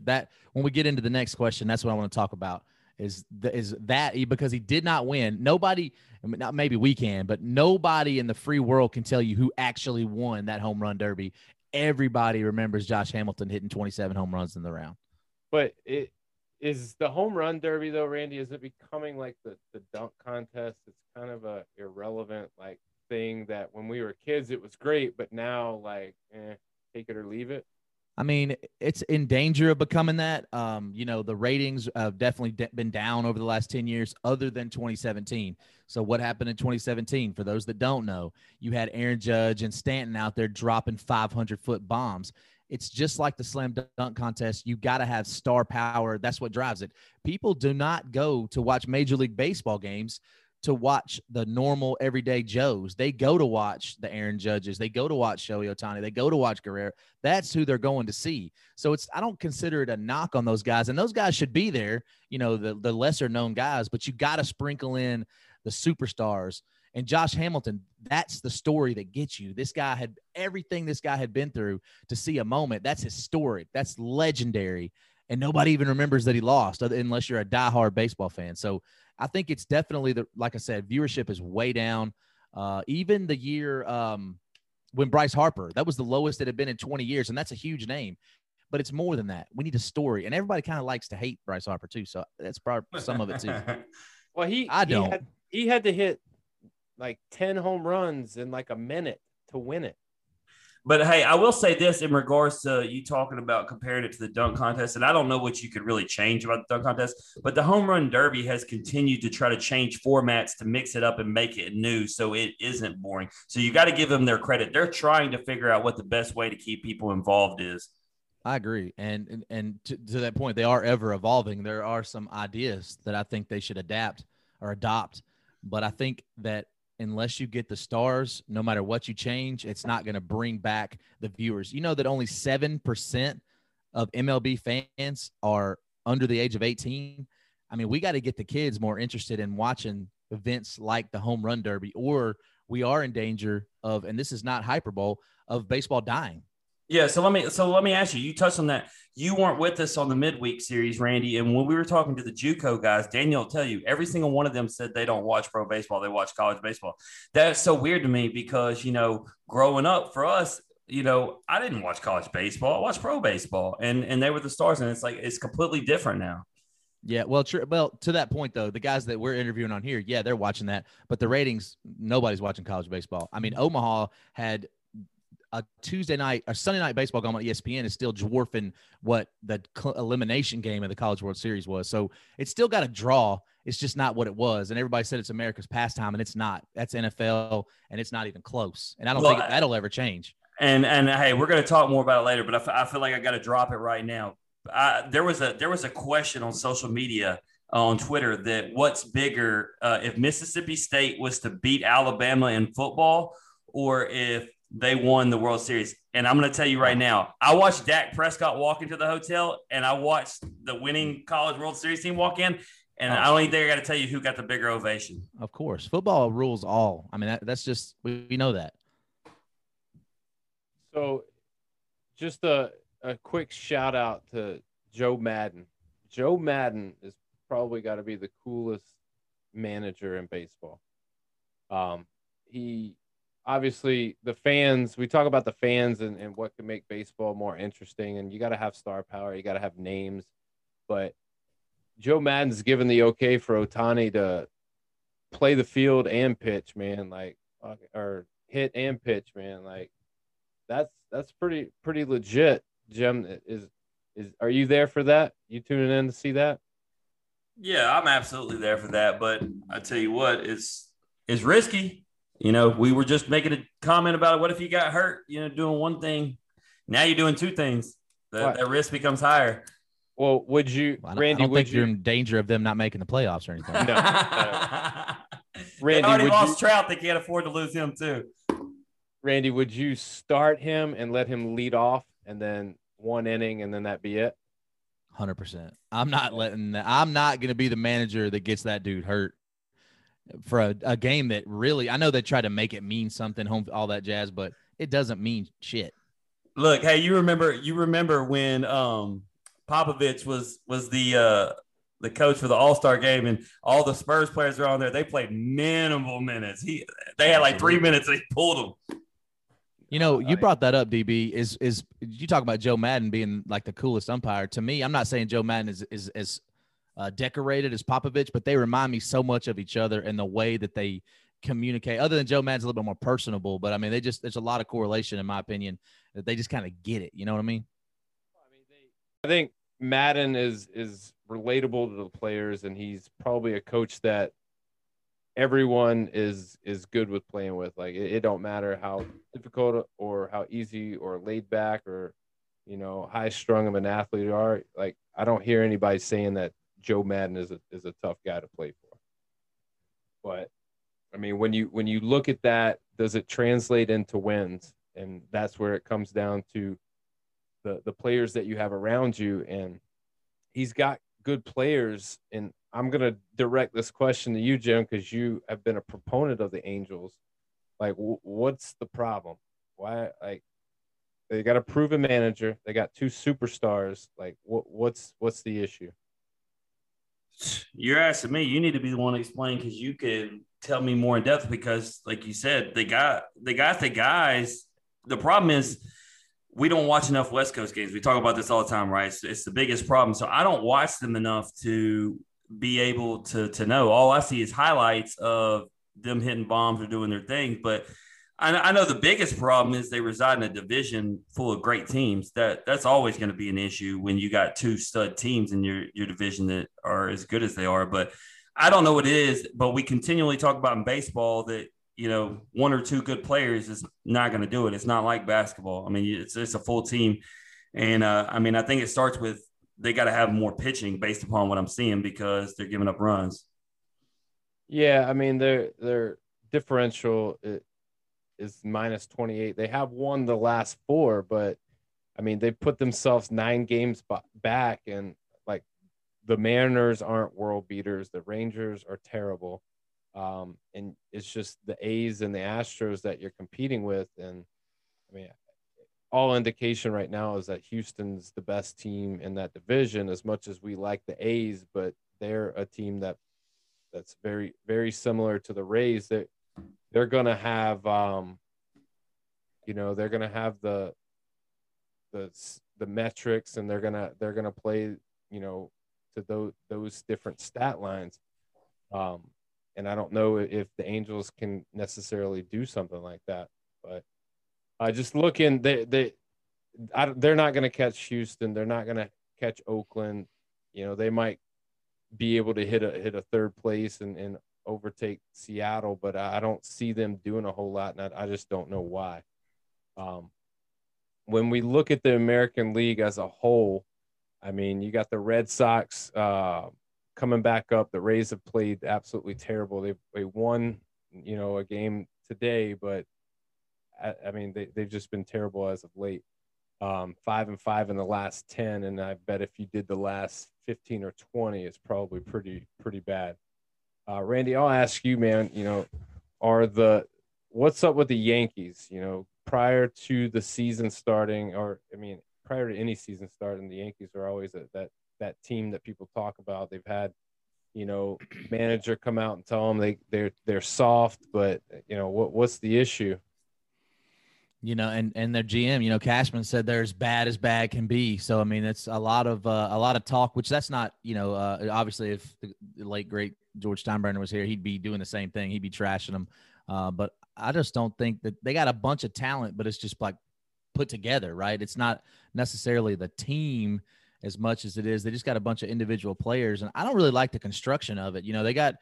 that when we get into the next question, that's what I want to talk about. Is the, is that he, because he did not win? Nobody, I mean, not maybe we can, but nobody in the free world can tell you who actually won that home run derby. Everybody remembers Josh Hamilton hitting 27 home runs in the round. But it is the home run derby though, Randy. Is it becoming like the the dunk contest? It's kind of a irrelevant like thing that when we were kids it was great, but now like eh, take it or leave it. I mean, it's in danger of becoming that. Um, you know, the ratings have definitely de- been down over the last 10 years, other than 2017. So, what happened in 2017? For those that don't know, you had Aaron Judge and Stanton out there dropping 500 foot bombs. It's just like the slam dunk contest. You got to have star power. That's what drives it. People do not go to watch Major League Baseball games to watch the normal everyday Joes. They go to watch the Aaron Judges. They go to watch Shohei Ohtani. They go to watch Guerrero. That's who they're going to see. So it's I don't consider it a knock on those guys, and those guys should be there. You know, the the lesser known guys, but you got to sprinkle in the superstars. And Josh Hamilton, that's the story that gets you. This guy had everything this guy had been through to see a moment. That's historic. That's legendary. And nobody even remembers that he lost, unless you're a diehard baseball fan. So I think it's definitely the like I said, viewership is way down. Uh, even the year um, when Bryce Harper, that was the lowest it had been in 20 years, and that's a huge name. But it's more than that. We need a story, and everybody kind of likes to hate Bryce Harper too. So that's probably some of it too. Well, he I don't. had, he had to hit like ten home runs in like a minute to win it. But hey, I will say this in regards to you talking about comparing it to the dunk contest, and I don't know what you could really change about the dunk contest, but the home run derby has continued to try to change formats to mix it up and make it new so it isn't boring. So you got to give them their credit. They're trying to figure out what the best way to keep people involved is. I agree, and and, and to, to that point, they are ever evolving. There are some ideas that I think they should adapt or adopt, but I think that unless you get the stars, no matter what you change, it's not going to bring back the viewers. You know that only seven percent of MLB fans are under the age of eighteen. I mean, we got to get the kids more interested in watching events like the home run derby, or we are in danger of, and this is not hyperbole, of baseball dying. Yeah, so let me so let me ask you. You touched on that. You weren't with us on the midweek series, Randy, and when we were talking to the JUCO guys, Daniel will tell you every single one of them said they don't watch pro baseball; they watch college baseball. That's so weird to me because you know, growing up for us, you know, I didn't watch college baseball; I watched pro baseball, and and they were the stars, and it's like it's completely different now. Yeah, well, true. Well, to that point though, the guys that we're interviewing on here, yeah, they're watching that, but the ratings, nobody's watching college baseball. I mean, mm-hmm. Omaha had a Tuesday night or Sunday night baseball game on ESPN is still dwarfing what the cl- elimination game of the College World Series was. So it's still got a draw. It's just not what it was. And everybody said it's America's pastime, and it's not. That's NFL, and it's not even close. And I don't Well, think that'll ever change. And and hey, we're going to talk more about it later, but I, f- I feel like I got to drop it right now. I, there was a there was a question on social media uh, on Twitter that what's bigger uh, if Mississippi State was to beat Alabama in football, or if they won the World Series. And I'm going to tell you right now, I watched Dak Prescott walk into the hotel, and I watched the winning College World Series team walk in. And I don't think I got to tell you who got the bigger ovation. Of course, football rules all. I mean, that, that's just we, we know that. So, just a a quick shout out to Joe Maddon. Joe Maddon is probably got to be the coolest manager in baseball. Um, he obviously the fans. We talk about the fans and, and what can make baseball more interesting, and you got to have star power. You got to have names, but Joe Maddon's given the okay for Ohtani to play the field and pitch, man. Like or hit and pitch, man. Like that's that's pretty pretty legit. Jim is is are you there for that? You tuning in to see that? Yeah, I'm absolutely there for that. But I tell you what, it's it's risky. You know, we were just making a comment about it. What if you got hurt? You know, doing one thing. Now you're doing two things. That, that risk becomes higher. Well, would you, Well, I Randy? I don't would think you? you're in danger of them not making the playoffs or anything. No. they Randy, already would lost you- Trout. They can't afford to lose him too. Randy, would you start him and let him lead off, and then one inning, and then that be it? Hundred percent. I'm not letting. That, I'm not going to be the manager that gets that dude hurt for a, a game that really. I know they try to make it mean something, home, all that jazz, but it doesn't mean shit. Look, hey, you remember you remember when um Popovich was was the uh the coach for the All Star game, and all the Spurs players are on there. They played minimal minutes. He they had like three minutes. And he pulled them. You know, you brought that up, DB. Is is you talk about Joe Maddon being like the coolest umpire? To me, I'm not saying Joe Maddon is is as uh, decorated as Popovich, but they remind me so much of each other and the way that they communicate. Other than Joe Maddon's a little bit more personable, but I mean, they just there's a lot of correlation in my opinion that they just kind of get it. You know what I mean? I think Maddon is is relatable to the players, and he's probably a coach that everyone is is good with playing with. Like it, it don't matter how difficult or how easy or laid back or you know high strung of an athlete are. Like I don't hear anybody saying that Joe Maddon is a is a tough guy to play for. But I mean, when you when you look at that, does it translate into wins? And that's where it comes down to the the players that you have around you. And he's got good players. And i'm to direct this question to you jim because you have been a proponent of the angels. Like w- what's the problem? Why like they got a proven manager. They got two superstars. Like what what's what's the issue You're asking me. You need to be the one to explain because you can tell me more in depth. Because, like you said, they got they got the guys. The problem is we don't watch enough West Coast games. We talk about this all the time, right? It's, it's the biggest problem. So I don't watch them enough to be able to to know. All I see is highlights of them hitting bombs or doing their things. But I, I know the biggest problem is they reside in a division full of great teams. That that's always going to be an issue when you got two stud teams in your your division that are as good as they are. But I don't know what it is. But we continually talk about in baseball that you know one or two good players is not going to do it. It's not like basketball. I mean, it's it's a full team, and uh, I mean I think it starts with they got to have more pitching based upon what I'm seeing because they're giving up runs. yeah i mean their their differential is minus 28 they have won the last four but i mean they put themselves nine games ba- back and like the mariners aren't world beaters. The rangers are terrible. Um, and it's just the a's and the astros that you're competing with. And i mean all indication right now is that houston's the best team in that division as much as we like the a's but they're a team that that's very very similar to the rays. That they're gonna have um you know they're gonna have the the the metrics and they're gonna they're gonna play you know to those those different stat lines. Um and i don't know if the angels can necessarily do something like that but uh just look in they they I, they're not gonna catch houston. They're not gonna catch oakland. You know they might be able to hit a hit a third place and, and overtake Seattle, but I don't see them doing a whole lot, and I, I just don't know why. Um, when we look at the American League as a whole, I mean, you got the Red Sox uh, coming back up. The Rays have played absolutely terrible. They they won, you know, a game today, but I, I mean, they, they've just been terrible as of late. Um, five and five in the last 10. And I bet if you did the last 15 or 20, it's probably pretty, pretty bad. Uh, Randy, I'll ask you, man, you know, are the, what's up with the Yankees? You know, prior to the season starting, or I mean, prior to any season starting, the Yankees are always a, that, that team that people talk about. They've had, you know, manager come out and tell them they they're they're soft, but you know what what's the issue? You know, and and their GM, you know, Cashman said they're as bad as bad can be. So I mean, it's a lot of uh, a lot of talk, which that's not, you know, uh, obviously if the late great George Steinbrenner was here, he'd be doing the same thing. He'd be trashing them. Uh, but I just don't think that they got a bunch of talent, but it's just like put together, right? It's not necessarily the team as much as it is. They just got a bunch of individual players, and I don't really like the construction of it. You know, they got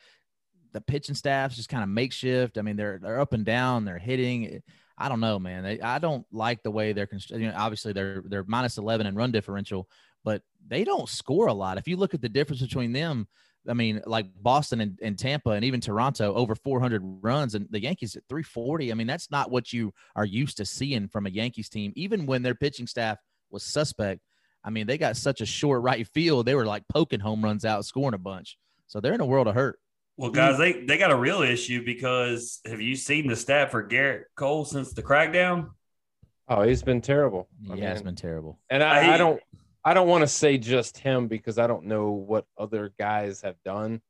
the pitching staffs just kind of makeshift. I mean, they're they're up and down, they're hitting. I don't know, man. They, I don't like the way they're constructed. You know, obviously they're they're minus eleven in run differential, but they don't score a lot. If you look at the difference between them, I mean, like Boston and, and, Tampa and even Toronto over 400 runs, and the Yankees at 340. I mean, that's not what you are used to seeing from a Yankees team, even when their pitching staff was suspect. I mean, they got such a short right field. They were like poking home runs out, scoring a bunch. So they're in a world of hurt. Well, guys, they, they got a real issue because have you seen the stat for Gerrit Cole since the crackdown? Oh, he's been terrible. Yeah, I mean, it's been terrible. And I, I don't I don't want to say just him because I don't know what other guys have done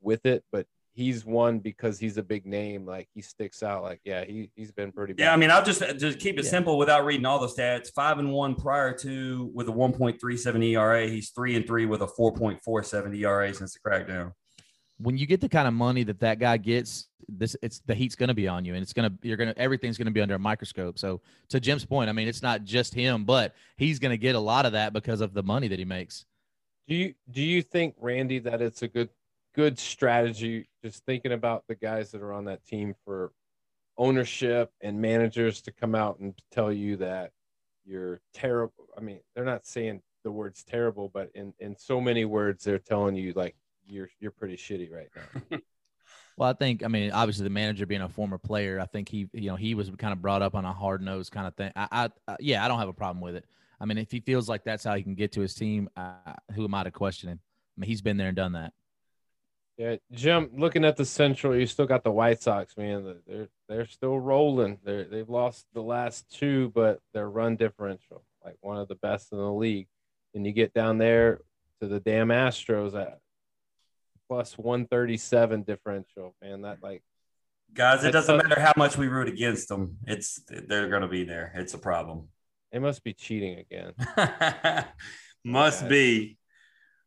with it, but he's one because he's a big name. Like he sticks out. Like yeah, he he's been pretty. Bad. Yeah, I mean, I'll just just keep it yeah. simple without reading all the stats. Five and one prior to with a one point three seven ERA. He's three and three with a four point four seven ERA since the crackdown. When you get the kind of money that that guy gets, this it's the heat's going to be on you, and it's going to you're going to everything's going to be under a microscope. So to Jim's point, I mean, it's not just him, but he's going to get a lot of that because of the money that he makes. Do you do you think Randy that it's a good good strategy just thinking about the guys that are on that team for ownership and managers to come out and tell you that you're terrible. I mean, they're not saying the words terrible, but in, in so many words, they're telling you like you're you're pretty shitty right now. well, I think I mean obviously the manager being a former player, I think he you know he was kind of brought up on a hard nose kind of thing. I, I, yeah, I don't have a problem with it. I mean, if he feels like that's how he can get to his team, uh, who am I to question him? I mean, he's been there and done that. Yeah, Jim. Looking at the Central, you still got the White Sox, man. They're they're still rolling. They're they've lost the last two, but their run differential, like one of the best in the league. And you get down there to the damn Astros at plus one thirty seven differential, man. That like guys, it doesn't matter how much we root against them. It's they're gonna be there. It's a problem. They must be cheating again. must be.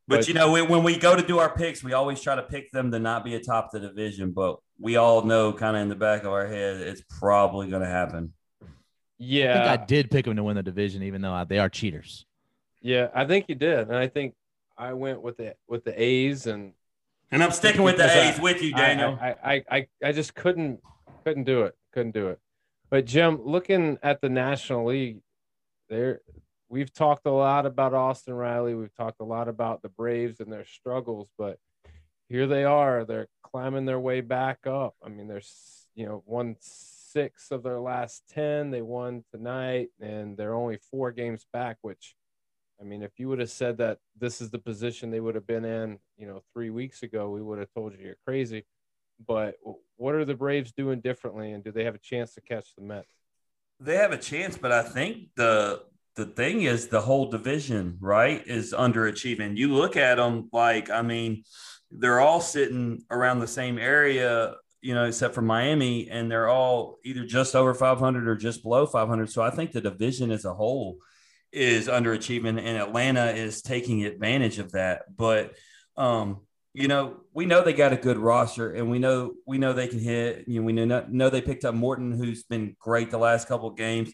But, but you know, when we go to do our picks, we always try to pick them to not be atop the division. But we all know, kind of in the back of our head, it's probably going to happen. Yeah, I think I did pick them to win the division, even though they are cheaters. Yeah, I think you did, and I think I went with the with the A's, and and I'm sticking with the A's I, with you, Daniel. I, I I I just couldn't couldn't do it, couldn't do it. But Jim, looking at the National League, there we've talked a lot about Austin Riley. We've talked a lot about the Braves and their struggles, but here they are. They're climbing their way back up. I mean, there's, you know, won six of their last 10. They won tonight, and they're only four games back, which, I mean, if you would have said that this is the position they would have been in, you know, three weeks ago, we would have told you you're crazy. But what are the Braves doing differently, and do they have a chance to catch the Mets? They have a chance, but I think the the thing is the whole division, right, is underachieving. You look at them like, I mean, they're all sitting around the same area, you know, except for Miami, and they're all either just over 500 or just below 500. So I think the division as a whole is underachieving, and Atlanta is taking advantage of that. But, um, you know, we know they got a good roster, and we know we know they can hit. You know, we know know they picked up Morton, who's been great the last couple of games.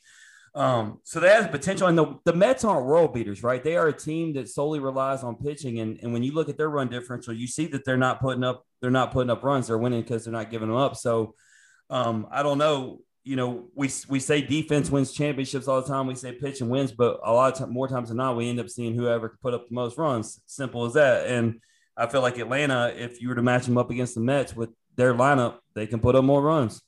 Um, so they have potential. And the, the Mets aren't world beaters, right? They are a team that solely relies on pitching. And, and when you look at their run differential, you see that they're not putting up they're not putting up runs. They're winning because they're not giving them up. So um, I don't know. You know, we we say defense wins championships all the time. We say pitching wins, but a lot of time, more times than not, we end up seeing whoever can put up the most runs. Simple as that. And I feel like Atlanta, if you were to match them up against the Mets with their lineup, they can put up more runs.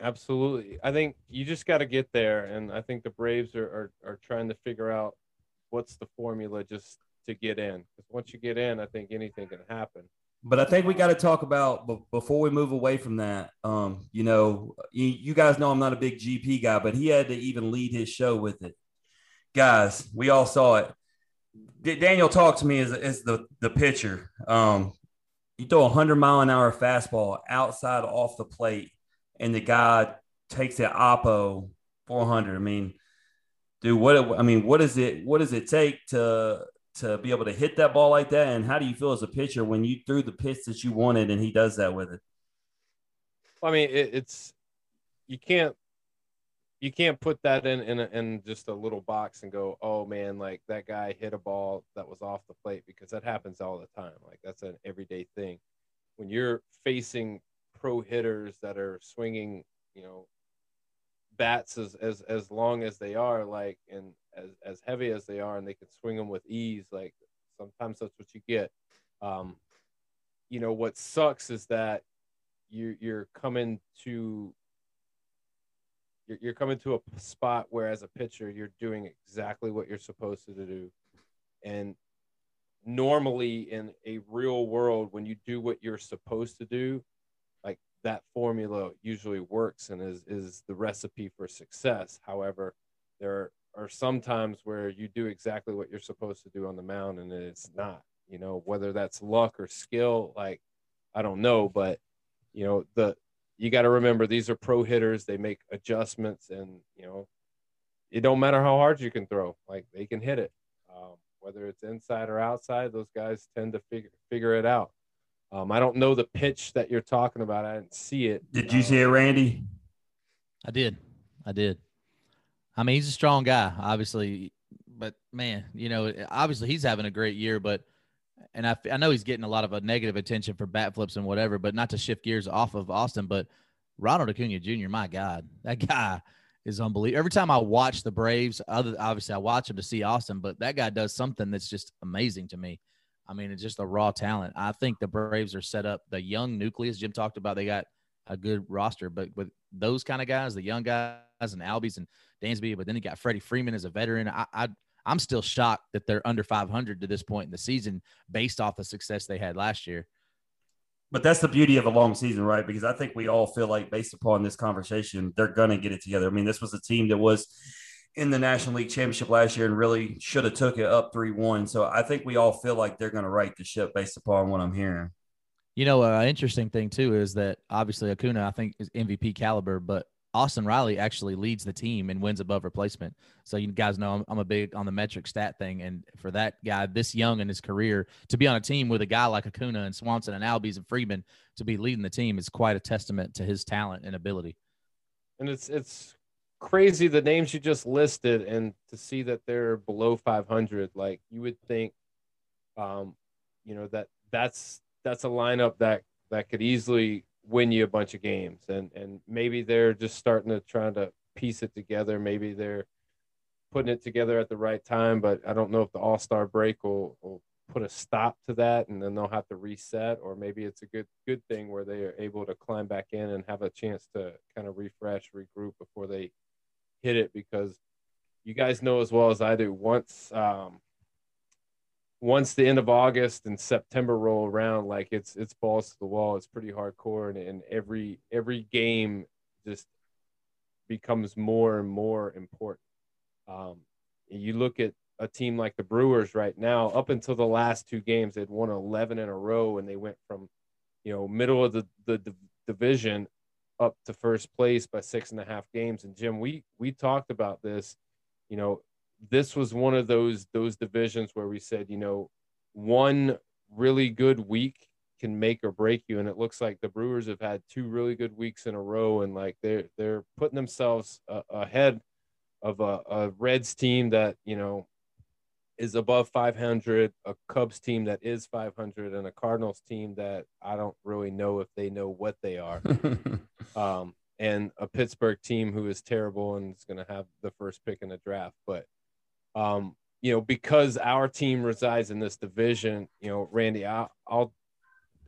Absolutely. I think you just got to get there. And I think the Braves are, are, are trying to figure out what's the formula just to get in. Because once you get in, I think anything can happen. But I think we got to talk about before we move away from that. Um, you know, you, you guys know I'm not a big GP guy, but he had to even lead his show with it. Guys, we all saw it. Daniel talked to me as, as the, the pitcher. Um, you throw a 100 mile an hour fastball outside off the plate, and the guy takes the oppo 400. I mean, dude, what I mean, what is it? What does it take to to be able to hit that ball like that? And how do you feel as a pitcher when you threw the pitch that you wanted and he does that with it? I mean, it, it's you can't you can't put that in in, a, in just a little box and go, oh man, like that guy hit a ball that was off the plate because that happens all the time. Like that's an everyday thing. When you're facing pro hitters that are swinging, you know, bats as as as long as they are, like and as as heavy as they are, and they can swing them with ease. Like sometimes that's what you get. Um, you know what sucks is that you you're coming to you're, you're coming to a spot where as a pitcher you're doing exactly what you're supposed to do and normally in a real world when you do what you're supposed to do like that formula usually works and is is the recipe for success however there are sometimes where you do exactly what you're supposed to do on the mound and it's not you know whether that's luck or skill like i don't know but you know the you got to remember these are pro hitters. They make adjustments, and you know, it don't matter how hard you can throw. Like they can hit it, um, whether it's inside or outside. Those guys tend to figure figure it out. Um, I don't know the pitch that you're talking about. I didn't see it. Did you um, see it, Randy? I did. I did. I mean, he's a strong guy, obviously, but man, you know, obviously he's having a great year, but and I, I know he's getting a lot of a negative attention for bat flips and whatever, but not to shift gears off of Austin, but Ronald Acuna Jr., my God, that guy is unbelievable. Every time I watch the Braves, other obviously I watch him to see Austin, but that guy does something that's just amazing to me. I mean, it's just a raw talent. I think the Braves are set up. The young nucleus Jim talked about, they got a good roster, but with those kind of guys, the young guys and Albies and Dansby, but then he got Freddie Freeman as a veteran. I, I I'm still shocked that they're under 500 to this point in the season based off the success they had last year. But that's the beauty of a long season, right? Because I think we all feel like, based upon this conversation, they're going to get it together. I mean, this was a team that was in the National League Championship last year and really should have took it up 3-1. So I think we all feel like they're going to right the ship based upon what I'm hearing. You know, an uh, interesting thing too is that obviously Acuna, I think, is MVP caliber, but Austin Riley actually leads the team and wins above replacement. So you guys know I'm, I'm, a big on the metric stat thing, and for that guy this young in his career to be on a team with a guy like Acuna and Swanson and Albies and Freeman to be leading the team is quite a testament to his talent and ability. And it's it's crazy the names you just listed, and to see that they're below 500, like you would think, um, you know that that's that's a lineup that that could easily win you a bunch of games. And and maybe they're just starting to trying to piece it together. Maybe they're putting it together at the right time but i don't know if the all-star break will, will put a stop to that and then they'll have to reset or maybe it's a good good thing where they are able to climb back in and have a chance to kind of refresh regroup before they hit it because you guys know as well as i do once um, once the end of August and September roll around, like it's it's balls to the wall. It's pretty hardcore, and, and every every game just becomes more and more important. Um, you look at a team like the Brewers right now. Up until the last two games, they'd won 11 in a row, and they went from you know middle of the the division up to first place by six and a half games. And Jim, we we talked about this. You know, this was one of those those divisions where we said, you know, one really good week can make or break you, and it looks like the Brewers have had two really good weeks in a row, and like they're they're putting themselves uh, ahead of a, a Reds team that you know is above 500, a Cubs team that is 500, and a Cardinals team that I don't really know if they know what they are. um, and a Pittsburgh team who is terrible and is going to have the first pick in the draft. But um, you know, because our team resides in this division, you know, Randy, I'll, I'll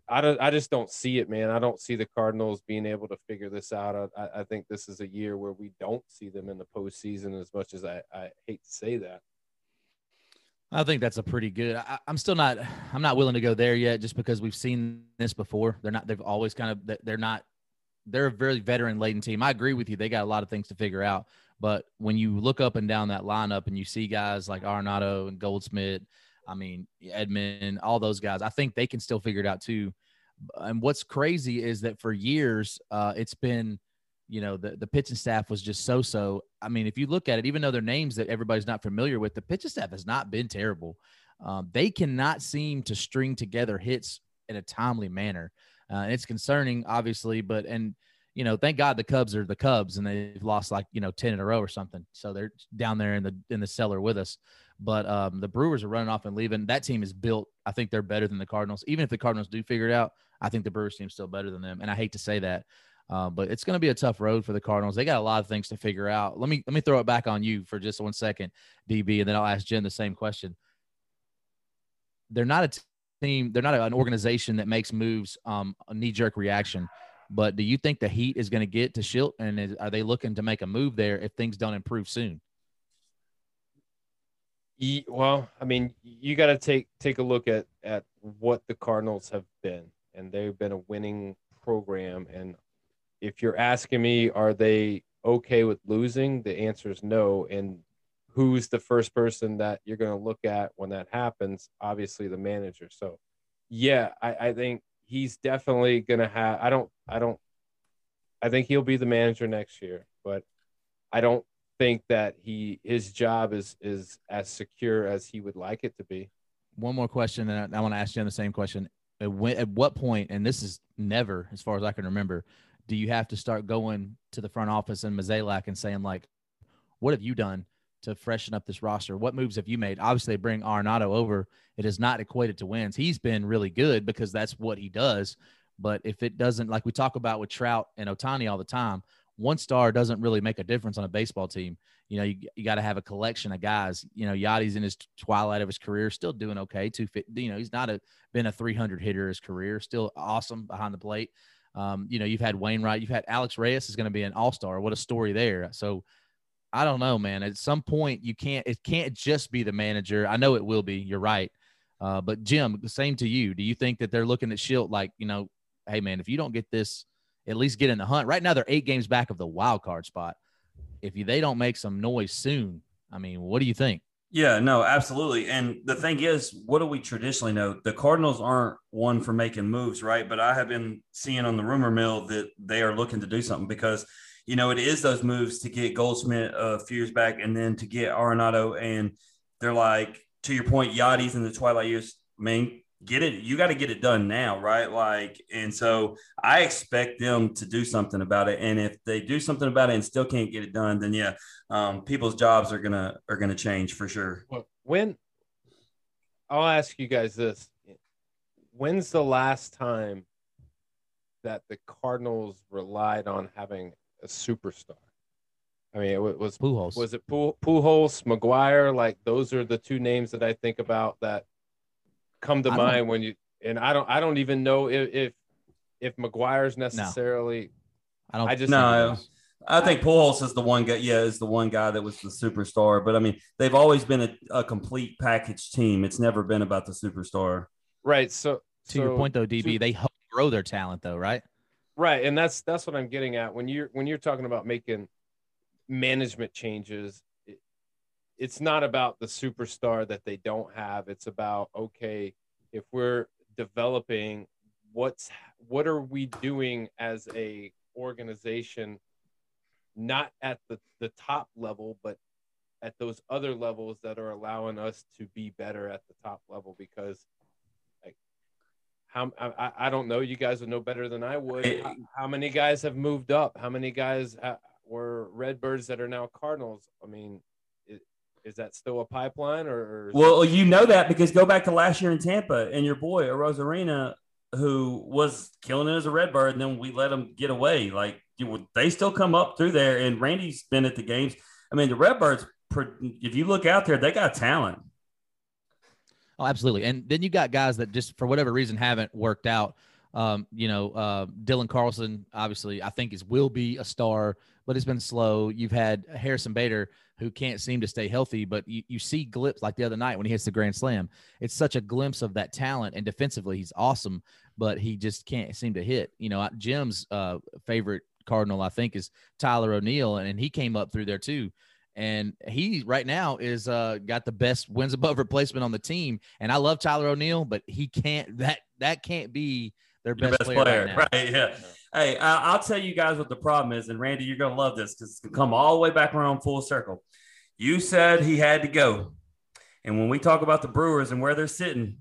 I don't. I just don't see it, man. I don't see the Cardinals being able to figure this out. I, I think this is a year where we don't see them in the postseason. As much as I, I hate to say that. I think that's a pretty good. I, am still not. I'm not willing to go there yet, just because we've seen this before. They're not. They've always kind of. They're not. They're a very veteran laden team. I agree with you. They got a lot of things to figure out. But when you look up and down that lineup and you see guys like Arenado and Goldschmidt, I mean Edman, all those guys, I think they can still figure it out too. And what's crazy is that for years, uh, it's been you know the the pitching staff was just so so. I mean, if you look at it, even though they're names that everybody's not familiar with, the pitching staff has not been terrible. Um, they cannot seem to string together hits in a timely manner. Uh, it's concerning, obviously, but and you know, thank God the Cubs are the Cubs and they've lost like you know ten in a row or something, so they're down there in the in the cellar with us. But um, the Brewers are running off and leaving. That team is built. I think they're better than the Cardinals. Even if the Cardinals do figure it out, I think the Brewers team's still better than them. And I hate to say that, uh, but it's going to be a tough road for the Cardinals. They got a lot of things to figure out. Let me let me throw it back on you for just one second, DB, and then I'll ask Jen the same question. They're not a team. They're not an organization that makes moves um, a knee jerk reaction. But do you think the Heat is going to get to Shildt, and is, are they looking to make a move there if things don't improve soon? Well, I mean, you got to take take a look at at what the Cardinals have been, and they've been a winning program, and if you're asking me, are they okay with losing? The answer is no. And who's the first person that you're going to look at when that happens? Obviously, the manager. So, yeah, I, I think he's definitely going to have. I don't. I don't. I think he'll be the manager next year, but I don't think that he his job is is as secure as he would like it to be. One more question, and I, I want to ask you the same question. At, when, at what point, and this is never, as far as I can remember, do you have to start going to the front office and Mozeliak and saying like, what have you done to freshen up this roster? What moves have you made? Obviously, bring Arenado over. It has not equated to wins. He's been really good because that's what he does. But if it doesn't, like we talk about with Trout and Ohtani all the time, one star doesn't really make a difference on a baseball team. You know, you, you got to have a collection of guys. You know, Yadi's in his twilight of his career, still doing okay. Two, you know, he's not a been a 300 hitter his career, still awesome behind the plate. Um, you know, you've had Wainwright, you've had Alex Reyes is going to be an all star. What a story there. So I don't know, man. At some point, you can't, it can't just be the manager. I know it will be. You're right. Uh, but Jim, the same to you. Do you think that they're looking at Shildt like, you know, hey, man, if you don't get this, at least get in the hunt. Right now, they're eight games back of the wild card spot. If you, they don't make some noise soon, I mean, what do you think? Yeah, no, absolutely. And the thing is, what do we traditionally know? The Cardinals aren't one for making moves, right? But I have been seeing on the rumor mill that they are looking to do something because, you know, it is those moves to get Goldschmidt a few years back and then to get Arenado. And they're like, to your point, Yadi's in the twilight years. I mean, get it you got to get it done now right like and so i expect them to do something about it and if they do something about it and still can't get it done then yeah um, people's jobs are gonna are gonna change for sure when i'll ask you guys this when's the last time that the cardinals relied on having a superstar I mean, it was Pujols. Was it Pujols, McGwire? Like those are the two names that I think about that come to mind when you and I don't I don't even know if if, if McGwire's necessarily. No. I don't. I just no. I think Pujols is the one guy. Yeah, is the one guy that was the superstar. But I mean, they've always been a, a complete package team. It's never been about the superstar. Right. So to so, your point, though, DB, they help grow their talent, though, right? Right, and that's that's what I'm getting at when you're when you're talking about making management changes it's not about the superstar that they don't have. It's about okay, if we're developing, what's what are we doing as a organization, not at the the top level, but at those other levels that are allowing us to be better at the top level because how I, I don't know. You guys would know better than I would. How, how many guys have moved up? How many guys ha- were redbirds that are now cardinals? I mean is that still a pipeline or, well you know that because go back to last year in tampa and your boy Arozarena who was killing it as a redbird and then we let him get away. Like you, they still come up through there and randy's been at the games. I mean the redbirds if you look out there they got talent oh absolutely and then you got guys that just for whatever reason haven't worked out Um, you know, uh, Dylan Carlson, obviously, I think is will be a star, but it's been slow. You've had Harrison Bader, who can't seem to stay healthy, but you, you see glimpses like the other night when he hits the grand slam. It's such a glimpse of that talent, and defensively, he's awesome, but he just can't seem to hit. You know, Jim's uh, favorite Cardinal, I think, is Tyler O'Neill, and, and he came up through there too and he right now is uh got the best wins above replacement on the team. And i love tyler o'neill but he can't that that can't be their best, best player, player right, right, yeah. Hey i'll tell you guys what the problem is and randy you're gonna love this because it's gonna come all the way back around full circle. You said he had to go and when we talk about the brewers and where they're sitting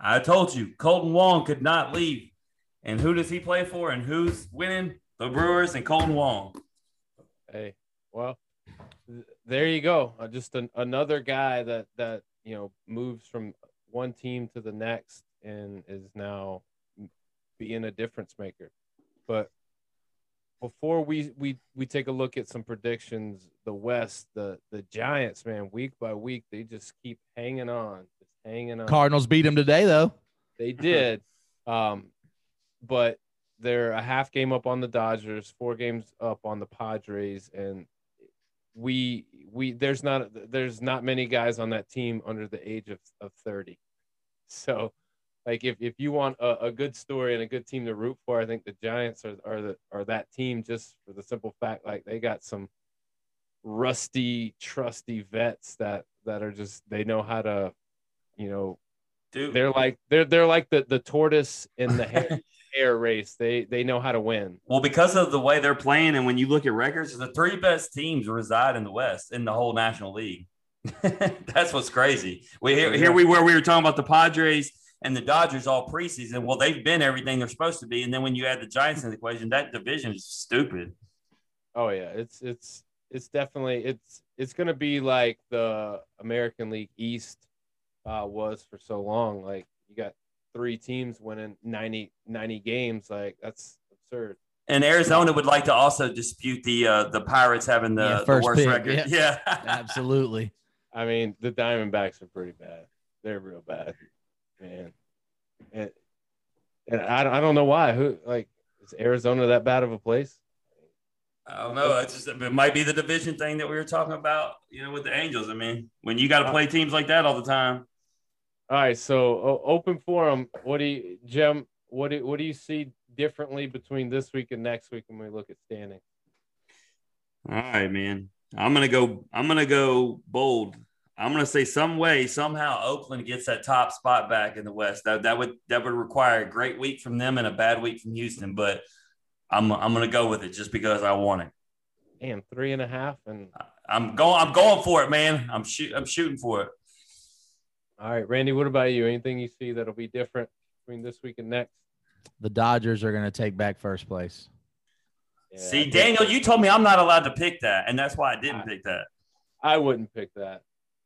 i told you Kolten wong could not leave. And who does he play for and who's winning? The brewers and Kolten wong. Hey well there you go. Uh, just an, another guy that that you know moves from one team to the next and is now being a difference maker. But before we we we take a look at some predictions, the West, the the Giants, man, week by week, they just keep hanging on, just hanging on. Cardinals beat them today, though. They did, um, but they're a half game up on the Dodgers, four games up on the Padres, and we we there's not there's not many guys on that team under the age of, of 30 so like if, if you want a, a good story and a good team to root for i think the giants are, are the are that team just for the simple fact like they got some rusty trusty vets that that are just they know how to you know Dude. they're like they're they're like the the tortoise in the hare air race. They they know how to win. Well, because of the way they're playing, and when you look at records, the three best teams reside in the West in the whole National League. That's what's crazy. We here, here we were we were talking about the Padres and the Dodgers all preseason. Well, they've been everything they're supposed to be, and then when you add the Giants in the equation, that division is stupid. Oh yeah, it's it's it's definitely it's it's going to be like the American League East uh, was for so long. Like you got three teams winning 90, 90 games. Like that's absurd. And Arizona would like to also dispute the uh, the Pirates having the, yeah, the worst pick. record. Yeah, yeah. absolutely. I mean, the Diamondbacks are pretty bad. They're real bad, man. And, and I, I don't know why. Who like is Arizona that bad of a place? I don't know. It's just it might be the division thing that we were talking about, you know, with the Angels. I mean, when you got to play teams like that all the time. All right, so open forum. What do you, Jim? What do what do you see differently between this week and next week when we look at standing? All right, man. I'm gonna go. I'm gonna go bold. I'm gonna say some way somehow Oakland gets that top spot back in the West. That that would that would require a great week from them and a bad week from Houston. But I'm I'm gonna go with it just because I want it. And three and a half, and I'm going. I'm going for it, man. I'm shoot. I'm shooting for it. All right, Randy, what about you? Anything you see that'll be different between this week and next? The Dodgers are going to take back first place. Yeah, see, Daniel, you told me I'm not allowed to pick that, and that's why I didn't I, pick that. I wouldn't pick that.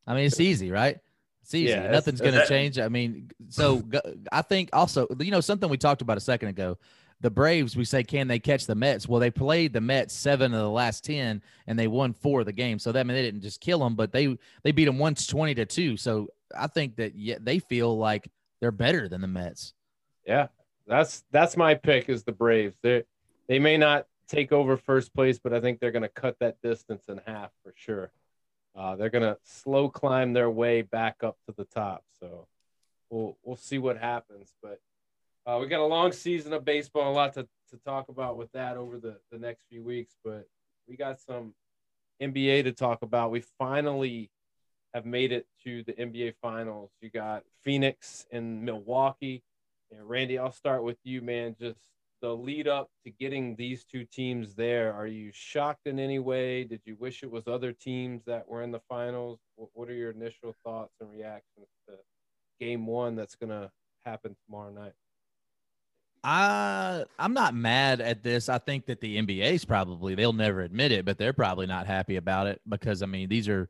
I mean, it's easy, right? It's easy. Yeah, Nothing's going to change. I mean, so I think also, you know, something we talked about a second ago. The Braves, we say, can they catch the Mets? Well, they played the Mets seven of the last ten, and they won four of the game. So that I mean they didn't just kill them, but they they beat them once twenty to two. So I think that yeah, they feel like they're better than the Mets. Yeah, that's that's my pick is the Braves. They they may not take over first place, but I think they're going to cut that distance in half for sure. Uh, they're going to slow climb their way back up to the top. So we'll we'll see what happens. But uh, we got a long season of baseball, a lot to, to talk about with that over the, the next few weeks. But we got some NBA to talk about. We finally have made it to the NBA Finals. You got Phoenix and Milwaukee. And Randy, I'll start with you, man. Just the lead up to getting these two teams there. Are you shocked in any way? Did you wish it was other teams that were in the finals? What are your initial thoughts and reactions to game one that's going to happen tomorrow night? I I'm not mad at this. I think that the NBA's probably they'll never admit it, but they're probably not happy about it because I mean these are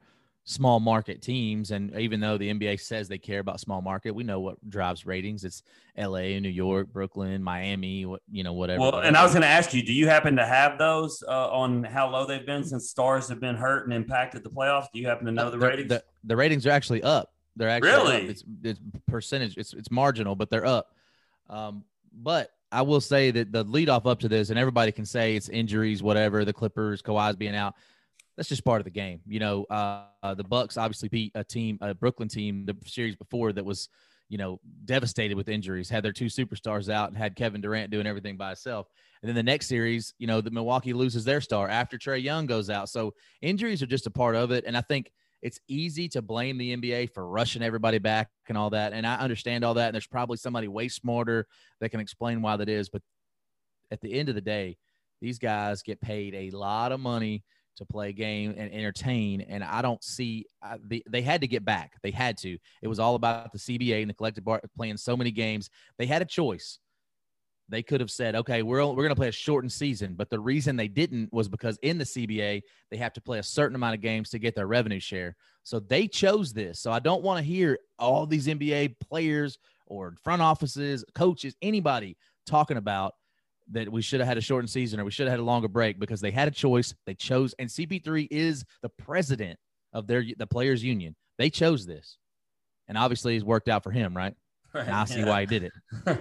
small market teams. And even though the NBA says they care about small market, we know what drives ratings. It's LA, New York, Brooklyn, Miami, what you know, whatever. Well, and I was going to ask you, do you happen to have those uh, on how low they've been since stars have been hurt and impacted the playoffs? Do you happen to know the ratings? The, the ratings are actually up. They're actually really it's, it's percentage. It's it's marginal, but they're up. Um, but I will say that the lead off up to this, and everybody can say it's injuries, whatever. The Clippers, Kawhi's being out. That's just part of the game. You know, uh, uh, the Bucks obviously beat a team, a Brooklyn team, the series before that was, you know, devastated with injuries. Had their two superstars out and had Kevin Durant doing everything by himself. And then the next series, you know, the Milwaukee loses their star after Trae Young goes out. So injuries are just a part of it. And I think it's easy to blame the NBA for rushing everybody back and all that. And I understand all that. And there's probably somebody way smarter that can explain why that is. But at the end of the day, these guys get paid a lot of money to play a game and entertain. And I don't see the, they had to get back. They had to. It was all about the CBA and the collective bar playing so many games. They had a choice they could have said, okay, we're, we're going to play a shortened season. But the reason they didn't was because in the CBA, they have to play a certain amount of games to get their revenue share. So they chose this. So I don't want to hear all these NBA players or front offices, coaches, anybody talking about that we should have had a shortened season or we should have had a longer break because they had a choice. They chose, and CP3 is the president of their the players union. They chose this, and obviously it's worked out for him, right? Right. I see why he did it.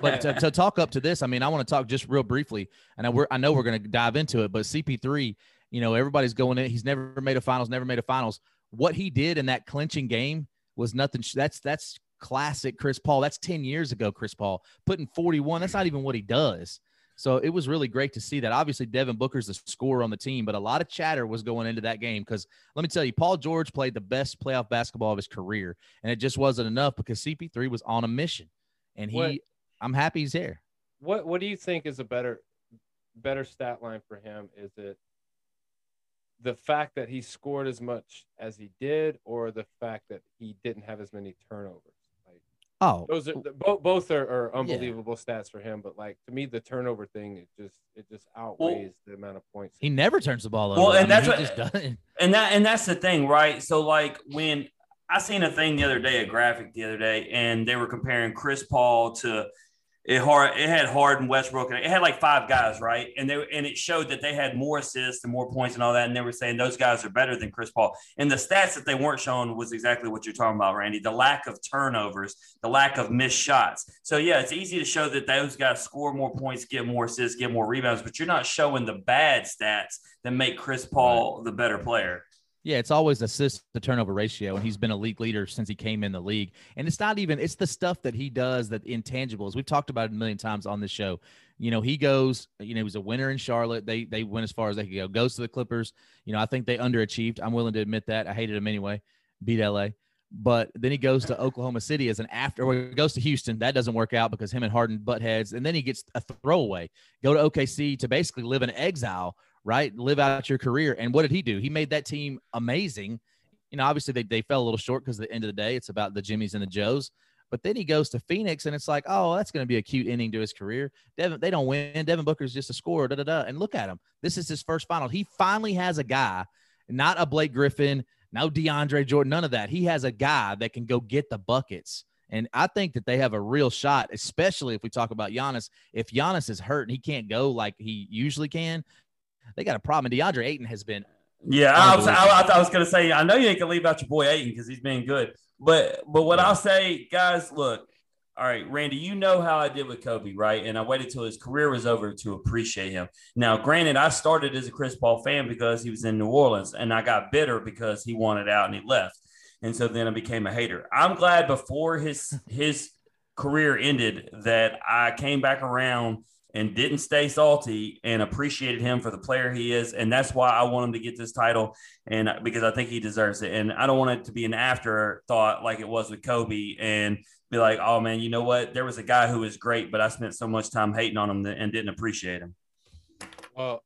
But to, to, talk up to this, I mean, I want to talk just real briefly, and I, we're, I know we're going to dive into it. But CP3, you know, everybody's going in. He's never made a finals, never made a finals. What he did in that clinching game was nothing. That's that's classic Chris Paul. That's ten years ago. Chris Paul putting forty one. That's not even what he does. So it was really great to see that. Obviously, Devin Booker's the scorer on the team, but a lot of chatter was going into that game because let me tell you, Paul George played the best playoff basketball of his career, and it just wasn't enough because CP3 was on a mission, and he. What, I'm happy he's here. What What do you think is a better better stat line for him? Is it the fact that he scored as much as he did, or the fact that he didn't have as many turnovers? Oh, those are both. Both are, are unbelievable yeah. stats for him. But like to me, the turnover thing it just it just outweighs well, the amount of points. He never turns the ball over. Well, and I mean, that's what, and that and that's the thing, right? So like when I seen a thing the other day, a graphic the other day, and they were comparing Chris Paul to it hard it had Harden, Westbrook, and it had like five guys, right? And they and it showed that they had more assists and more points and all that. And they were saying those guys are better than Chris Paul. And the stats that they weren't showing was exactly what you're talking about, Randy. The lack of turnovers, the lack of missed shots. So yeah, it's easy to show that those guys score more points, get more assists, get more rebounds, but you're not showing the bad stats that make Chris Paul the better player. Yeah, it's always assist to turnover ratio, and he's been a league leader since he came in the league. And it's not even it's the stuff that he does that intangibles. We've talked about it a million times on this show. You know, he goes. You know, he was a winner in Charlotte. They they went as far as they could go. Goes to the Clippers. You know, I think they underachieved. I'm willing to admit that. I hated him anyway. Beat LA. But then he goes to Oklahoma City as an after, or goes to Houston. That doesn't work out because him and Harden butt heads. And then he gets a throwaway. Go to OKC to basically live in exile right? Live out your career. And what did he do? He made that team amazing. You know, obviously they, they fell a little short because at the end of the day, it's about the Jimmys and the Joes. But then he goes to Phoenix, and it's like, oh, that's going to be a cute ending to his career. Devin, they don't win. Devin Booker's just a scorer. Da da da. And look at him. This is his first final. He finally has a guy, not a Blake Griffin, no DeAndre Jordan, none of that. He has a guy that can go get the buckets. And I think that they have a real shot, especially if we talk about Giannis. If Giannis is hurt and he can't go like he usually can, they got a problem. And DeAndre Ayton has been. Yeah, I was, I, I was going to say, I know you ain't going to leave out your boy Ayton because he's been good. But but what. I'll say, guys, look, all right, Randy, you know how I did with Kobe, right? And I waited till his career was over to appreciate him. Now, granted, I started as a Chris Paul fan because he was in New Orleans, and I got bitter because he wanted out and he left. And so then I became a hater. I'm glad before his his career ended that I came back around and didn't stay salty and appreciated him for the player he is. And that's why I want him to get this title and uh, because I think he deserves it. And I don't want it to be an afterthought like it was with Kobe and be like, oh man, you know what? There was a guy who was great, but I spent so much time hating on him and didn't appreciate him. Well,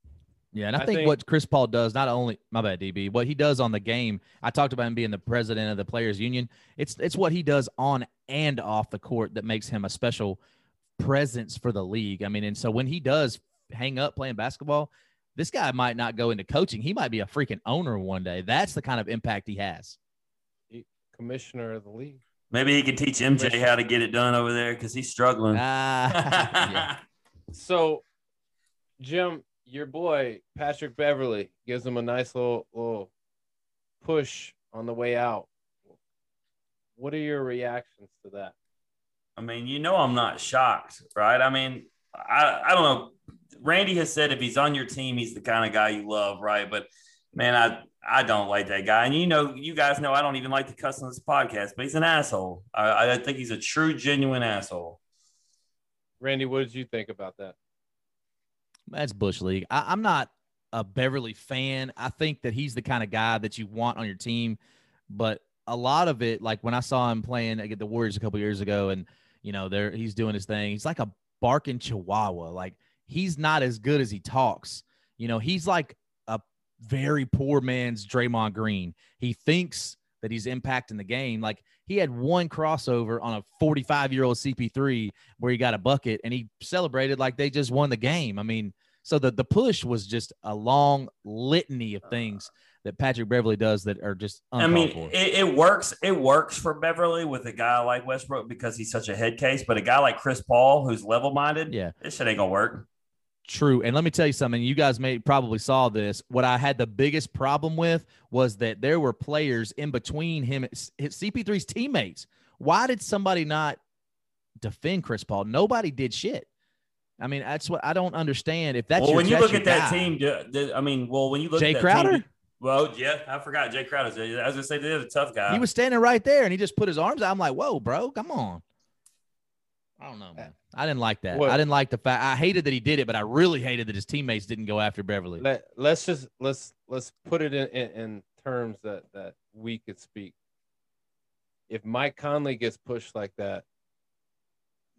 yeah, and I, I think, think, what Chris Paul does, not only my bad DB, what he does on the game. I talked about him being the president of the players union. It's it's what he does on and off the court that makes him a special presence for the league. I mean, and so when he does hang up playing basketball, this guy might not go into coaching. He might be a freaking owner one day. That's the kind of impact he has. Commissioner of the league. Maybe he can teach MJ how to get it done over there because he's struggling. Uh, so, Jim, your boy Patrick Beverley gives him a nice little little push on the way out. What are your reactions to that? I mean, you know, I'm not shocked, right? I mean, I, I don't know. Randy has said if he's on your team, he's the kind of guy you love, right? But man, I I don't like that guy. And you know, you guys know I don't even like to cuss on this podcast, but he's an asshole. I, I think he's a true, genuine asshole. Randy, what did you think about that? That's Bush League. I, I'm not a Beverley fan. I think that he's the kind of guy that you want on your team, but a lot of it, like when I saw him playing against the Warriors a couple years ago, and you know, there he's doing his thing. He's like a barking chihuahua. Like he's not as good as he talks. You know, he's like a very poor man's Draymond Green. He thinks that he's impacting the game. Like he had one crossover on a 45 year old CP3 where he got a bucket and he celebrated like they just won the game. I mean, so the the push was just a long litany of things uh, that Patrick Beverley does that are just. I mean, it, it, works. It works for Beverley with a guy like Westbrook because he's such a head case. But a guy like Chris Paul, who's level minded, yeah, this shit ain't gonna work. True. And let me tell you something. You guys may probably saw this. What I had the biggest problem with was that there were players in between him, CP3's teammates. Why did somebody not defend Chris Paul? Nobody did shit. I mean, that's what I don't understand. If that's well, when you look at that team, I mean, well, when you look Jay at Crowder, team, well, yeah, I forgot Jae Crowder. I was gonna say they're a tough guy. He was standing right there, and he just put his arms out. I'm like, whoa, bro, come on. I don't know, man. I didn't like that. What? I didn't like the fact. I hated that he did it, but I really hated that his teammates didn't go after Beverley. Let, let's just let's let's put it in, in, in terms that that we could speak. If Mike Conley gets pushed like that,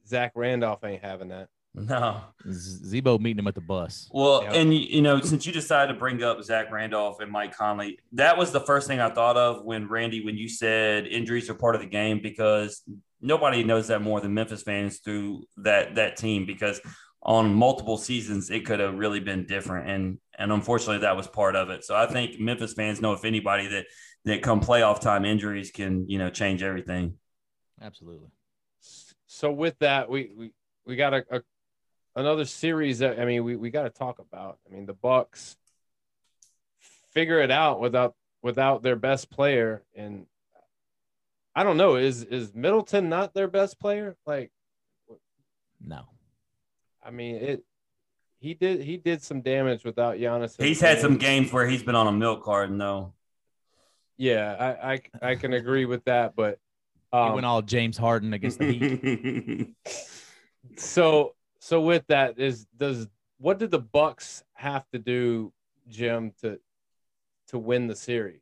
Zach Randolph ain't having that. No. Z-Bo meeting him at the bus. Well, yep. and you know, since you decided to bring up Zach Randolph and Mike Conley, that was the first thing I thought of when Randy, when you said injuries are part of the game, because nobody knows that more than Memphis fans through that that team. Because on multiple seasons, it could have really been different, and and unfortunately, that was part of it. So I think Memphis fans know if anybody that that come playoff time injuries can you know change everything. Absolutely. So with that, we we we got a, a another series that I mean we, we got to talk about. I mean the Bucks figure it out without without their best player and I don't know is is Middleton not their best player? Like no. I mean it he did he did some damage without Giannis. He's had some games where he's been on a milk card though. Yeah, I, I I can agree with that, but um, he went all James Harden against the Heat. so so with that is does what did the Bucks have to do, Jim, to to win the series?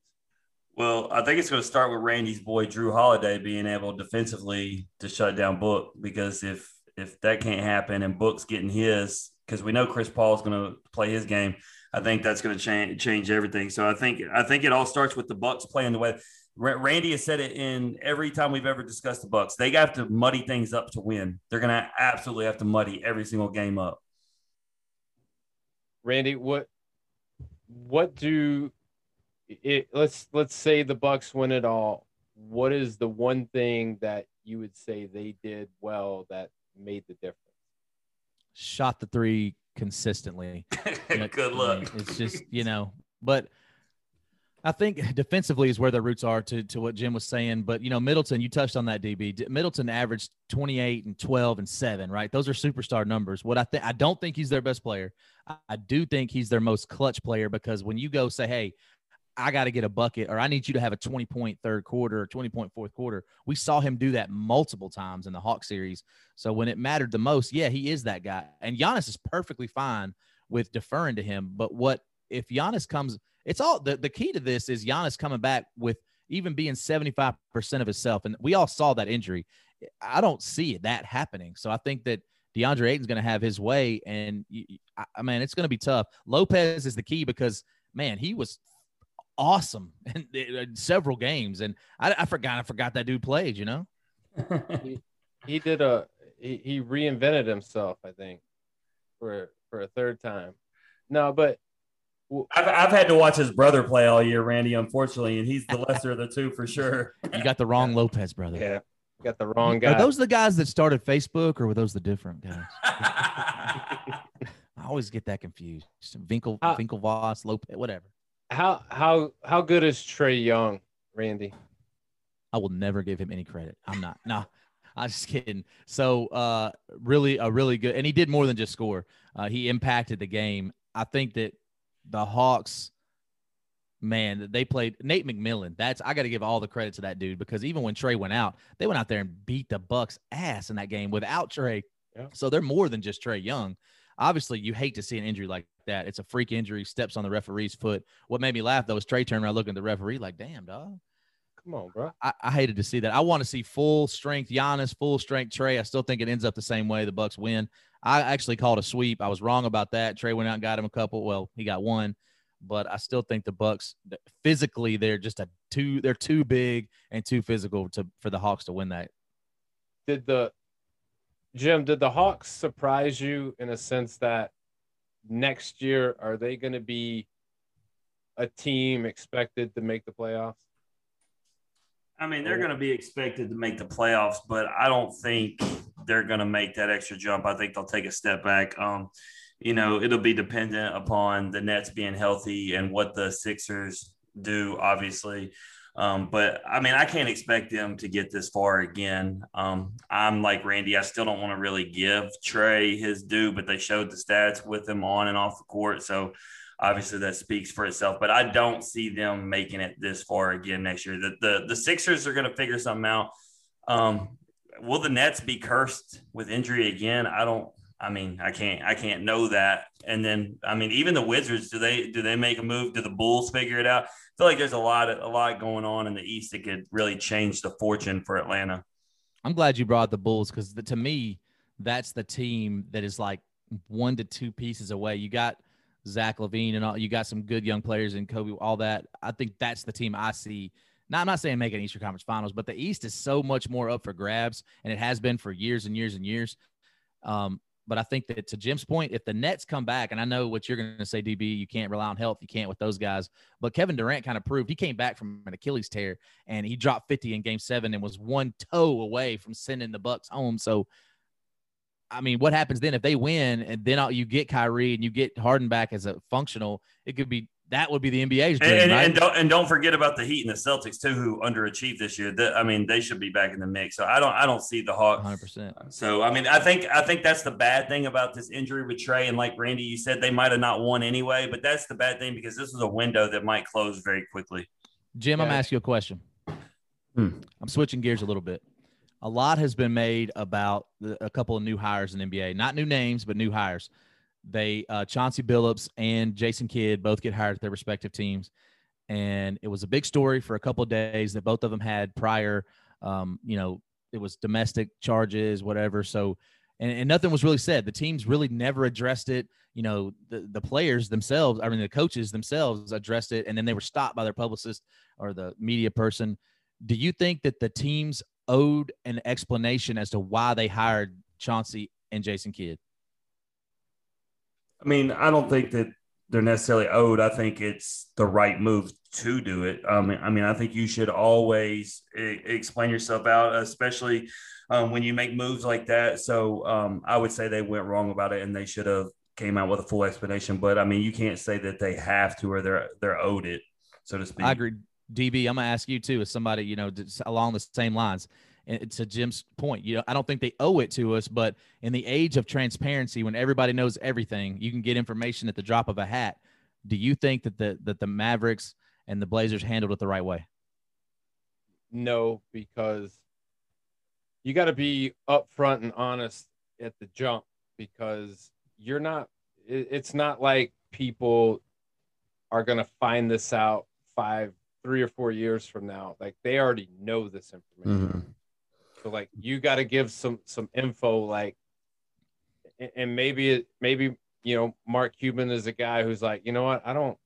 Well, I think it's going to start with Randy's boy Jrue Holiday being able defensively to shut down Book because if if that can't happen and Book's getting his, because we know Chris Paul is going to play his game, I think that's going to change change everything. So I think I think it all starts with the Bucks playing the way Randy has said it in every time we've ever discussed the Bucks. They have to muddy things up to win. They're going to absolutely have to muddy every single game up. Randy, what what do it let's let's say the Bucks win it all. What is the one thing that you would say they did well that made the difference? Shot the three consistently. Good luck. It's just, you know, but I think defensively is where the roots are to, to what Jim was saying. But, you know, Middleton, you touched on that, DB. Middleton averaged 28 and 12 and 7, right? Those are superstar numbers. What I think, I don't think he's their best player. I, I do think he's their most clutch player because when you go say, hey, I got to get a bucket or I need you to have a 20 point third quarter or 20 point fourth quarter, we saw him do that multiple times in the Hawk series. So when it mattered the most, yeah, he is that guy. And Giannis is perfectly fine with deferring to him. But what if Giannis comes – it's all the, the key to this is Giannis coming back with even being 75% of himself. And we all saw that injury. I don't see that happening. So I think that DeAndre Ayton's going to have his way. And I, I mean, it's going to be tough. Lopez is the key because, man, he was awesome in, in several games. And I, I, forgot, I forgot that dude played, you know? he, he did a, he, he reinvented himself, I think, for, for a third time. No, but I've, I've had to watch his brother play all year, Randy, unfortunately, and he's the lesser of the two for sure. You got the wrong Lopez brother. Yeah, got the wrong guy. Are those the guys that started Facebook, or were those the different guys? I always get that confused. Vinkel, how, Winklevoss, Lopez, whatever. How how how good is Trae Young, Randy? I will never give him any credit. I'm not. No, I'm just kidding. So, uh, really, a really good, and he did more than just score. Uh, he impacted the game. I think that the Hawks, man, they played Nate McMillan. That's I got to give all the credit to that dude because even when Trae went out, they went out there and beat the Bucks ass in that game without Trae. Yeah. So they're more than just Trae Young. Obviously, you hate to see an injury like that. It's a freak injury, steps on the referee's foot. What made me laugh though was Trae turning around looking at the referee like, "Damn, dog." Come on, bro. I, I hated to see that. I want to see full strength Giannis, full strength Trae. I still think it ends up the same way. The Bucks win. I actually called a sweep. I was wrong about that. Trae went out and got him a couple. Well, he got one, but I still think the Bucks physically they're just a too they're too big and too physical to for the Hawks to win that. Did the Jim? Did the Hawks surprise you in a sense that next year are they going to be a team expected to make the playoffs? I mean, they're going to be expected to make the playoffs, but I don't think they're going to make that extra jump. I think they'll take a step back. Um, you know, it'll be dependent upon the Nets being healthy and what the Sixers do, obviously. Um, but I mean, I can't expect them to get this far again. Um, I'm like Randy. I still don't want to really give Trae his due, but they showed the stats with him on and off the court. So obviously that speaks for itself. But I don't see them making it this far again next year. The the, the Sixers are going to figure something out. Um, will the Nets be cursed with injury again? I don't. I mean, I can't. I can't know that. And then, I mean, even the Wizards. Do they do they make a move? Do the Bulls figure it out? I feel like there's a lot of, a lot going on in the East that could really change the fortune for Atlanta. I'm glad you brought the Bulls because to me, that's the team that is like one to two pieces away. You got Zach LaVine and all. You got some good young players and Coby. All that. I think that's the team I see. Now, I'm not saying make an Eastern Conference Finals, but the East is so much more up for grabs, and it has been for years and years and years. Um, but I think that to Jim's point, if the Nets come back, and I know what you're going to say, DB, you can't rely on health. You can't with those guys. But Kevin Durant kind of proved he came back from an Achilles tear and he dropped 50 in game seven and was one toe away from sending the Bucks home. So, I mean, what happens then if they win and then you get Kyrie and you get Harden back as a functional? It could be that would be the NBA's dream, and, and, right? and don't and don't forget about the Heat and the Celtics too, who underachieved this year. The, I mean, they should be back in the mix. So I don't I don't see the Hawks. 100. percent So I mean, I think I think that's the bad thing about this injury with Trae. And like Randy, you said they might have not won anyway, but that's the bad thing because this is a window that might close very quickly. Jim, I'm Yeah. asking you a question. Hmm. I'm switching gears a little bit. A lot has been made about the, a couple of new hires in NBA, not new names, but new hires. They uh, Chauncey Billups and Jason Kidd both get hired at their respective teams, and it was a big story for a couple of days that both of them had prior, um, you know, it was domestic charges, whatever. So, and, and nothing was really said. The teams really never addressed it. You know, the the players themselves, I mean, the coaches themselves addressed it, and then they were stopped by their publicist or the media person. Do you think that the teams owed an explanation as to why they hired Chauncey and Jason Kidd? I mean, I don't think that they're necessarily owed. I think it's the right move to do it. Um, I mean, I think you should always e- explain yourself out, especially um, when you make moves like that. So um, I would say they went wrong about it, and they should have came out with a full explanation. But I mean, you can't say that they have to or they're they're owed it, so to speak. I agree. DB, I'm gonna ask you too, as somebody you know along the same lines. And to Jim's point, you know, I don't think they owe it to us, but in the age of transparency, when everybody knows everything, you can get information at the drop of a hat. Do you think that the that the Mavericks and the Blazers handled it the right way? No, because you got to be upfront and honest at the jump because you're not. It, it's not like people are going to find this out five, three or four years from now. Like they already know this information. Mm-hmm. So like you got to give some some info. Like, and- and maybe it maybe you know Mark Cuban is a guy who's like, you know what, I don't.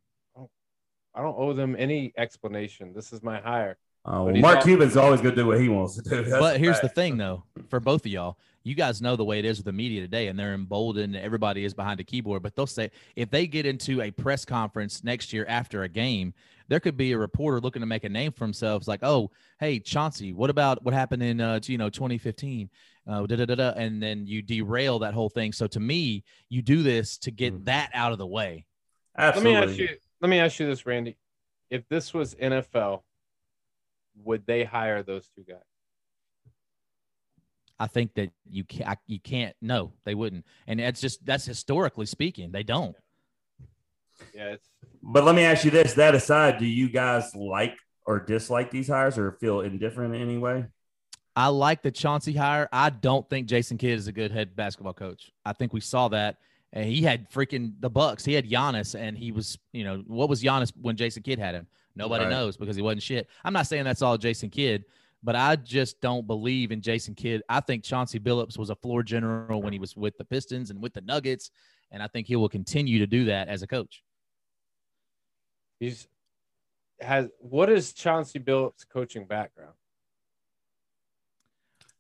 I don't- owe them any explanation. This is my hire. Uh, But he's Mark al- Cuban's always going to do what he wants to do. That's but a here's the thing, though, for both of y'all, you guys know the way it is with the media today, and they're emboldened. Everybody is behind a keyboard. But they'll say if they get into a press conference next year after a game, there could be a reporter looking to make a name for themselves, like, "Oh, hey, Chauncey, what about what happened in uh, you know 2015?" Uh, da, da, da, da, and then you derail that whole thing. So to me, you do this to get Mhm. that out of the way. Absolutely. Let me ask you. Let me ask you this, Randy. If this was NFL, would they hire those two guys? I think that you can't. You can't. No, they wouldn't. And that's just that's historically speaking, they don't. Yeah, it's But let me ask you this: that aside, do you guys like or dislike these hires, or feel indifferent in any way? I like the Chauncey hire. I don't think Jason Kidd is a good head basketball coach. I think we saw that. And he had freaking the Bucks. He had Giannis, and he was, you know, what was Giannis when Jason Kidd had him? Nobody Right. knows because he wasn't shit. I'm not saying that's all Jason Kidd, but I just don't believe in Jason Kidd. I think Chauncey Billups was a floor general when he was with the Pistons and with the Nuggets, and I think he will continue to do that as a coach. he's has what is Chauncey Billups' coaching background?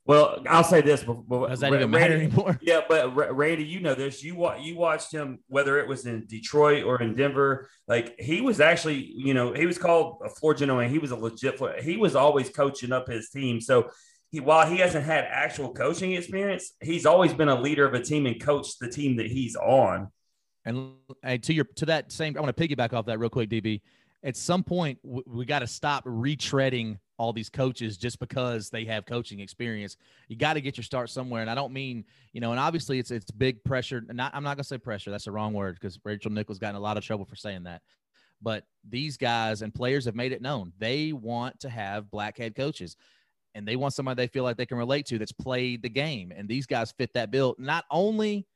Well, I'll say this: before, Does that even matter anymore? Yeah, but Randy, you know this. You wa- you watched him whether it was in Detroit or in Denver. Like he was actually, you know, he was called a floor general, and he was a legit. Floor, he was always coaching up his team. So he, while he hasn't had actual coaching experience, he's always been a leader of a team and coached the team that he's on. And, and to your to that same, I want to piggyback off that real quick, DB. At some point, w- we got to stop retreading all these coaches just because they have coaching experience. You got to get your start somewhere, and I don't mean you know. And obviously, it's it's big pressure. Not I'm not gonna say pressure. That's the wrong word because Rachel Nichols got in a lot of trouble for saying that. But these guys and players have made it known they want to have black head coaches. And they want somebody they feel like they can relate to that's played the game. And these guys fit that bill. Not only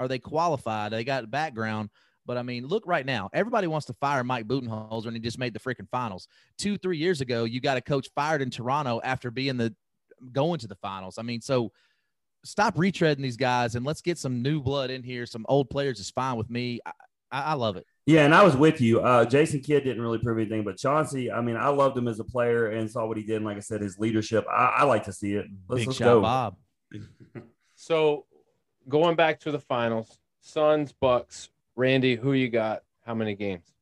are they qualified? They got background. But I mean, look right now. Everybody wants to fire Mike Budenholzer, and he just made the freaking finals. Two, three years ago, you got a coach fired in Toronto after being the going to the finals. I mean, so stop retreading these guys and let's get some new blood in here. Some old players is fine with me. I, I, I love it. Yeah, and I was with you. Uh, Jason Kidd didn't really prove anything, but Chauncey, I mean, I loved him as a player and saw what he did. And like I said, his leadership, I, I like to see it. Let's, Big let's shot, go. Bob. So going back to the finals, Suns, Bucks, Randy, who you got? How many games?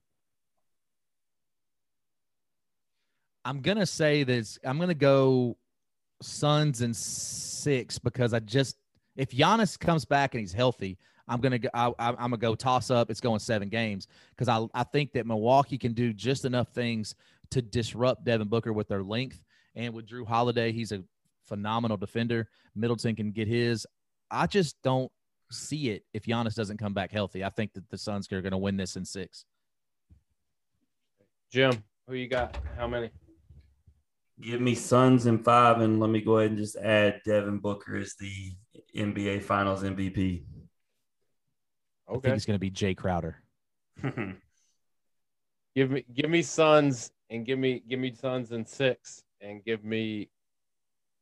I'm gonna say this. I'm gonna go Suns and six because I just if Giannis comes back and he's healthy, I'm gonna go. I, I'm gonna go toss up. It's going seven games because I I think that Milwaukee can do just enough things to disrupt Devin Booker with their length and with Jrue Holiday. He's a phenomenal defender. Middleton can get his. I just don't see it if Giannis doesn't come back healthy. I think that the Suns are going to win this in six. Jim, who you got? How many? Give me Suns in five, and let me go ahead and just add Devin Booker as the NBA Finals MVP. I think Okay. it's going to be Jae Crowder. Give me give me Suns and give me give me Suns in six and give me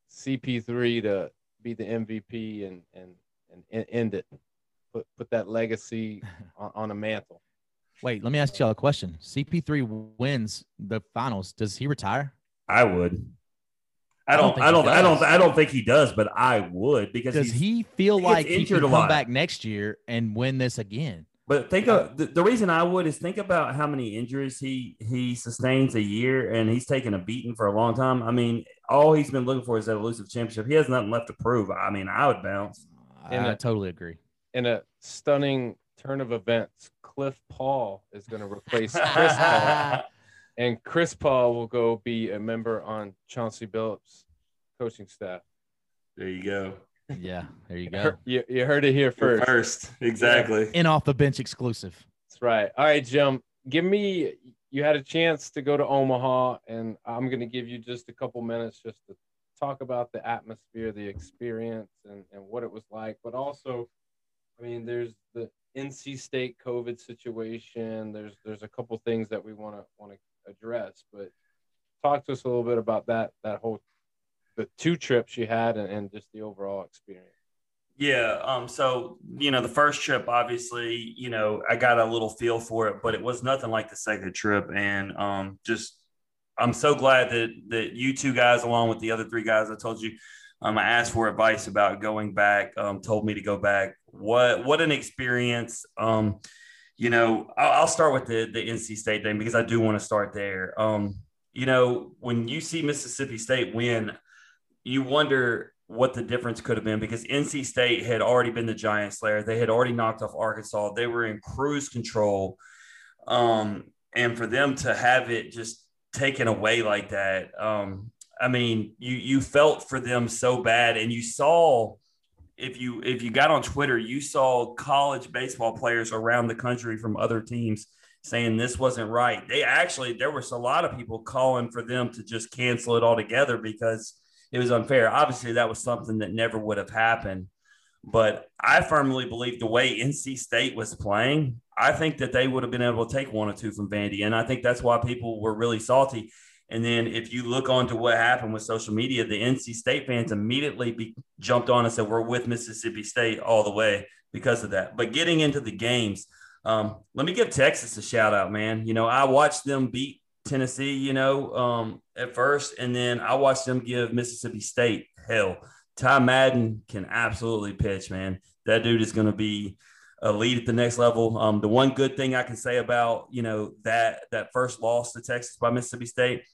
CP3 to be the MVP and and and end it. Put put that legacy on, on a mantle. Wait, let me ask y'all a question. CP3 wins the finals. Does he retire? I would. I I don't don't. I don't. I don't. I don't think he does, but I would because Does he feel he like he injured can come lot. back next year and win this again? But think of the, the reason I would is think about how many injuries he he sustains a year, and he's taken a beating for a long time. I mean, all he's been looking for is that elusive championship. He has nothing left to prove. I mean, I would bounce. I, And, uh, totally agree. In a stunning turn of events, Cliff Paul is going to replace Chris Paul, and Chris Paul will go be a member on Chauncey Billups' coaching staff. There you go. Yeah, there you go. You, you heard it here first. First, exactly. In off the bench exclusive. That's right. All right, Jim. Give me. You had a chance to go to Omaha, and I'm going to give you just a couple minutes just to talk about the atmosphere, the experience, and, and what it was like. But also, I mean, there's the NC State COVID situation. There's there's a couple things that we want to want to address. But talk to us a little bit about that that whole the two trips you had and, and just the overall experience. Yeah. Um. So you know, the first trip, obviously, you know, I got a little feel for it, but it was nothing like the second trip, and um, just I'm so glad that that you two guys, along with the other three guys, I told you, um, I asked for advice about going back. Um, told me to go back. What what an experience. Um, you know, I'll, I'll start with the the NC State thing because I do want to start there. Um, you know, when you see Mississippi State win, you wonder what the difference could have been because NC State had already been the giant slayer. They had already knocked off Arkansas. They were in cruise control. Um, and for them to have it just taken away like that, um, I mean, you you felt for them so bad, and you saw if you if you got on Twitter, you saw college baseball players around the country from other teams saying this wasn't right. They actually there was a lot of people calling for them to just cancel it altogether because it was unfair. Obviously, that was something that never would have happened. But I firmly believe the way NC State was playing, I think that they would have been able to take one or two from Vandy. And I think that's why people were really salty. And then if you look on to what happened with social media, the NC State fans immediately be, jumped on and said, We're with Mississippi State all the way because of that. But getting into the games, um, let me give Texas a shout out, man. You know, I watched them beat Tennessee, you know, um, at first, and then I watched them give Mississippi State hell. Ty Madden can absolutely pitch, man. That dude is going to be lead at the next level. Um, the one good thing I can say about you know that that first loss to Texas by Mississippi State,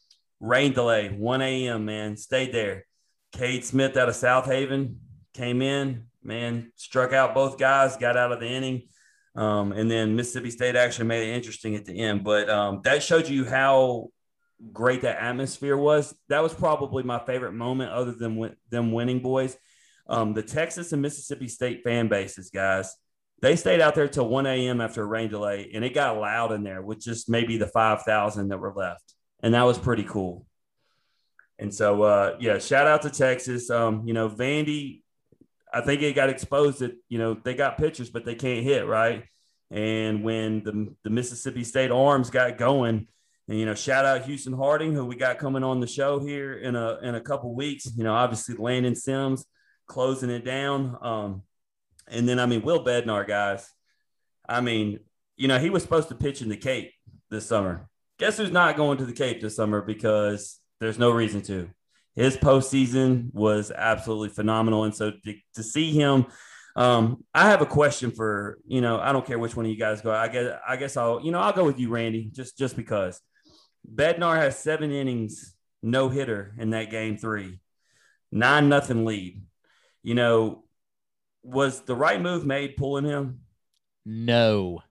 rain delay, 1 a.m. Man, stayed there. Cade Smith out of South Haven came in, man, struck out both guys, got out of the inning. Um, and then Mississippi State actually made it interesting at the end. But um, that showed you how great that atmosphere was. That was probably my favorite moment, other than w- them winning, boys. Um, the Texas and Mississippi State fan bases, guys, they stayed out there till 1 a.m. after a rain delay, and it got loud in there with just maybe the 5,000 that were left. And that was pretty cool. And so, uh, yeah, shout out to Texas. Um, you know, Vandy, I think it got exposed that, you know, they got pitchers, but they can't hit, right? And when the, the Mississippi State arms got going, and you know, shout out Houston Harding, who we got coming on the show here in a in a couple weeks. You know, obviously Landon Sims closing it down. Um, and then I mean Will Bednar, guys. I mean, you know, he was supposed to pitch in the Cape this summer. Guess who's not going to the Cape this summer because there's no reason to. His postseason was absolutely phenomenal, and so to, to see him um, I have a question for you know. I don't care which one of you guys go. I guess I guess I'll you know I'll go with you, Randy, just just because. Bednar has seven innings, no hitter in that game three, nine nothing lead. You know, was the right move made pulling him? No,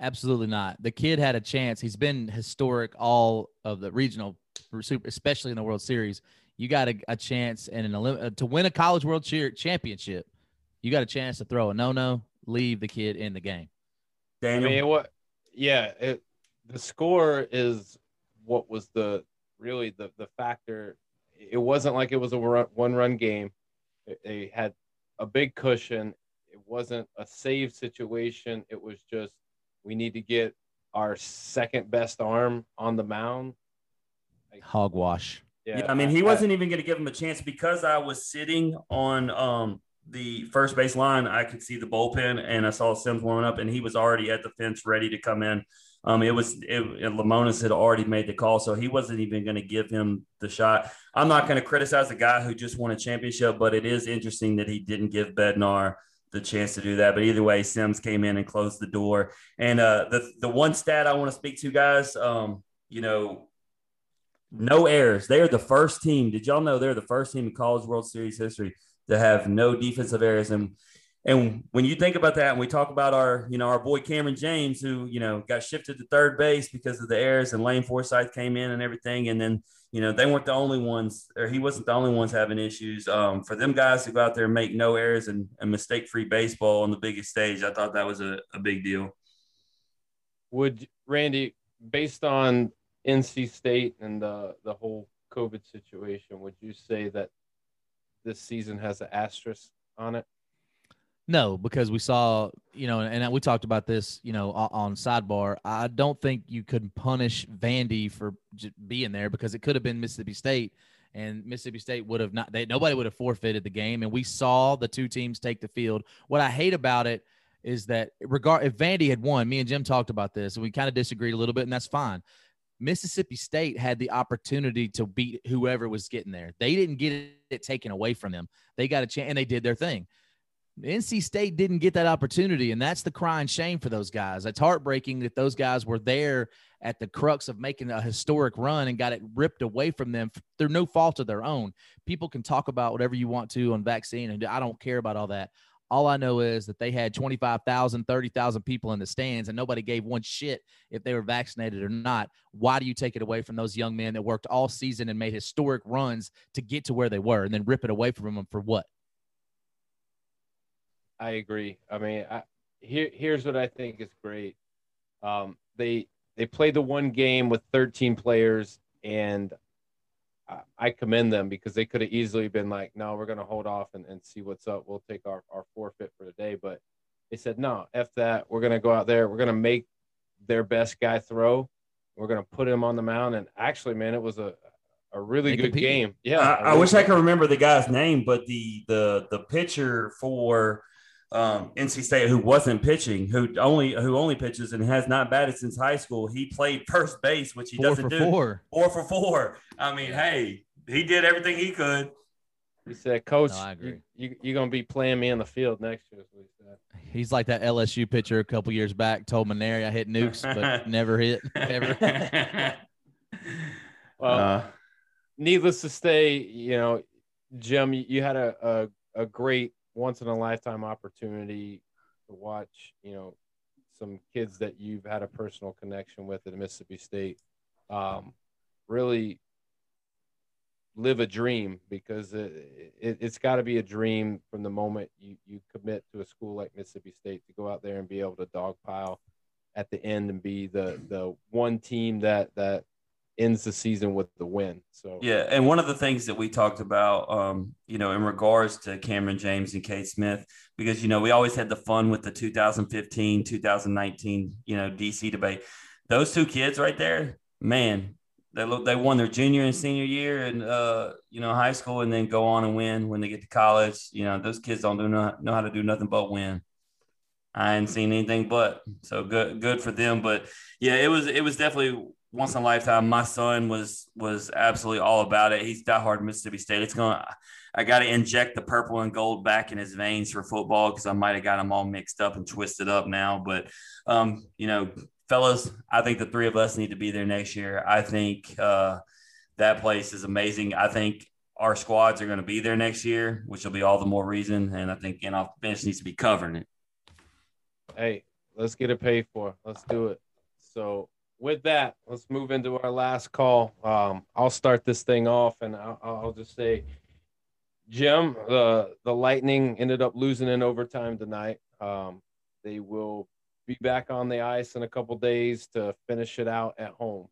absolutely not. The kid had a chance. He's been historic all of the regional, especially in the World Series. You got a, a chance and an uh, to win a College World Cheer Championship. You got a chance to throw a no no, leave the kid in the game. Daniel, I mean, what? Yeah, it, the score is what was the really the the factor. It wasn't like it was a one run game. They had a big cushion. It wasn't a save situation. It was just we need to get our second best arm on the mound. Like, Hogwash. Yeah, yeah, I mean, he wasn't even going to give him a chance because I was sitting on um, the first base line. I could see the bullpen, and I saw Sims warming up, and he was already at the fence ready to come in. Um, it was it, had already made the call, so he wasn't even going to give him the shot. I'm not going to criticize a guy who just won a championship, but it is interesting that he didn't give Bednar the chance to do that. But either way, Sims came in and closed the door. And uh, the the one stat I want to speak to, guys, um, you know, no errors. They are the first team. Did y'all know they're the first team in College World Series history to have no defensive errors? And and when you think about that, and we talk about our, you know, our boy Cameron James, who, you know, got shifted to third base because of the errors and Lane Forsythe came in and everything. And then, you know, they weren't the only ones, or he wasn't the only ones having issues. Um, for them guys to go out there and make no errors and, and mistake free baseball on the biggest stage, I thought that was a, a big deal. Would Randy, based on NC State and the, the whole COVID situation, would you say that this season has an asterisk on it? No, because we saw, you know, and we talked about this, you know, on sidebar. I don't think you could punish Vandy for being there because it could have been Mississippi State, and Mississippi State would have not. They, nobody would have forfeited the game, and we saw the two teams take the field. What I hate about it is that regard if Vandy had won, me and Jim talked about this, and we kind of disagreed a little bit, and that's fine. Mississippi State had the opportunity to beat whoever was getting there. They didn't get it taken away from them. They got a chance, and they did their thing. NC State didn't get that opportunity, and that's the crying shame for those guys. It's heartbreaking that those guys were there at the crux of making a historic run and got it ripped away from them through no fault of their own. People can talk about whatever you want to on vaccine, and I don't care about all that. All I know is that they had 25,000, 30,000 people in the stands and nobody gave one shit if they were vaccinated or not. Why do you take it away from those young men that worked all season and made historic runs to get to where they were and then rip it away from them for what? I agree. I mean, I, here here's what I think is great. Um, they they played the one game with 13 players, and I, I commend them because they could have easily been like, "No, we're going to hold off and, and see what's up. We'll take our, our forfeit for the day." But they said, "No, f that. We're going to go out there. We're going to make their best guy throw. We're going to put him on the mound." And actually, man, it was a a really They good competed. game. Yeah, I, really wish I could remember the guy's name, but the the the pitcher for um, NC State who wasn't pitching, who only who only pitches and has not batted since high school. He played first base, which he Four doesn't for do. four. Four for four. I mean, hey, he did everything he could. He said, "Coach, No, I you, agree. you you're going to be playing me in the field next year." is what he said. He's like that LSU pitcher a couple years back told Mainieri I hit nukes, but never hit. Ever. Well, Uh, needless to say, you know, Jim, you- you had a, a, a great once in a lifetime opportunity to watch, you know, some kids that you've had a personal connection with at Mississippi State um, really live a dream because it, it, it's got to be a dream from the moment you, you commit to a school like Mississippi State to go out there and be able to dogpile at the end and be the the one team that that ends the season with the win. So Yeah, and one of the things that we talked about, um, you know, in regards to Cameron James and Cade Smith, because you know we always had the fun with the 2015, 2019, you know, DC debate. Those two kids right there, man, they look they won their junior and senior year and uh, you know high school, and then go on and win when they get to college. You know, those kids don't do know, know how to do nothing but win. I ain't seen anything but so good good for them. But yeah, it was it was definitely once in a lifetime. My son was was absolutely all about it. He's diehard Mississippi State. It's going. to I got to inject the purple and gold back in his veins for football because I might have got him all mixed up and twisted up now. But um, you know, fellas, I think the three of us need to be there next year. I think uh, that place is amazing. I think our squads are going to be there next year, which will be all the more reason. And I think in off the bench needs to be covering it. hey, let's get it paid for. Let's do it. So with that, let's move into our last call. Um, I'll start this thing off, and I'll, I'll just say, Jim, the the Lightning ended up losing in overtime tonight. Um, they will be back on the ice in a couple days to finish it out at home.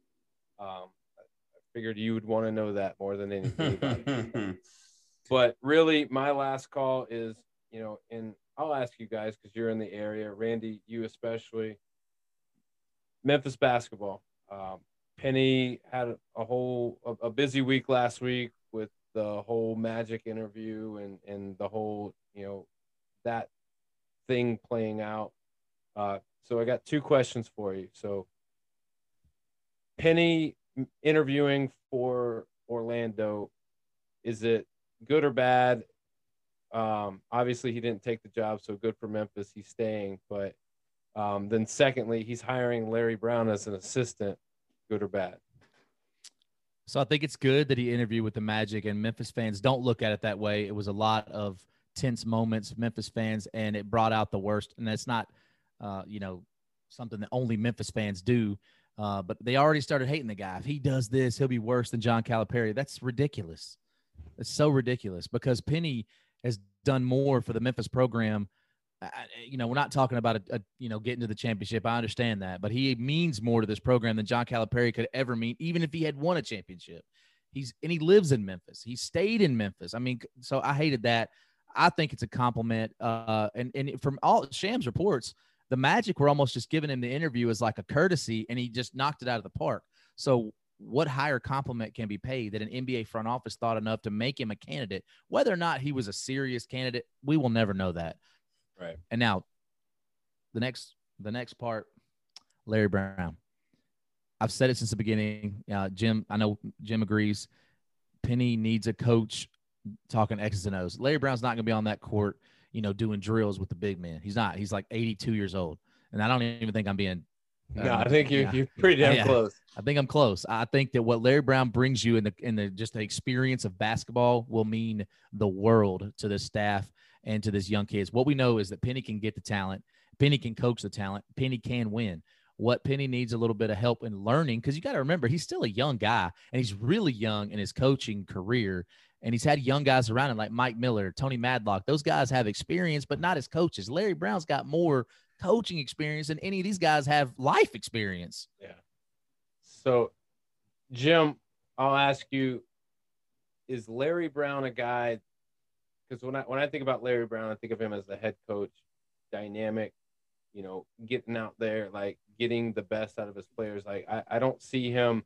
Um, I figured you would want to know that more than anything. but really my last call is you know and i'll ask you guys because you're in the area randy you especially memphis basketball um, penny had a whole a, a busy week last week with the whole magic interview and and the whole you know that thing playing out uh, so i got two questions for you so penny interviewing for orlando is it good or bad. Um, obviously, he didn't take the job, so good for Memphis. He's staying. But um, then, secondly, he's hiring Larry Brown as an assistant. Good or bad? So I think it's good that he interviewed with the Magic, and Memphis fans don't look at it that way. It was a lot of tense moments, Memphis fans, and it brought out the worst. And that's not, uh, you know, something that only Memphis fans do. Uh, but they already started hating the guy. If he does this, he'll be worse than John Calipari. That's ridiculous. It's so ridiculous because Penny has done more for the Memphis program. You know, we're not talking about a, a you know getting to the championship. I understand that, but he means more to this program than John Calipari could ever mean, even if he had won a championship. He's and he lives in Memphis. He stayed in Memphis. I mean, so I hated that. I think it's a compliment. Uh, and and from all Shams reports, the Magic were almost just giving him the interview as like a courtesy, and he just knocked it out of the park. So what higher compliment can be paid that an NBA front office thought enough to make him a candidate? Whether or not he was a serious candidate, we will never know that. Right. And now, the next the next part, Larry Brown. I've said it since the beginning. Uh, Jim, I know Jim agrees. Penny needs a coach talking X's and O's. Larry Brown's not going to be on that court, you know, doing drills with the big men. He's not. He's like 82 years old, and I don't even think I'm being. No, uh, I think you're, yeah. you're pretty damn Yeah. close. I think I'm close. I think that what Larry Brown brings you in the in the just the experience of basketball will mean the world to the staff. And to this young kids. What we know is that Penny can get the talent, Penny can coach the talent, Penny can win. What Penny needs a little bit of help in learning because you got to remember he's still a young guy and he's really young in his coaching career. And he's had young guys around him like Mike Miller, Tony Madlock. Those guys have experience, but not as coaches. Larry Brown's got more coaching experience than any of these guys have life experience. Yeah. So, Jim, I'll ask you: Is Larry Brown a guy? Because when I when I think about Larry Brown, I think of him as the head coach, dynamic, you know, getting out there, like getting the best out of his players. Like I, I don't see him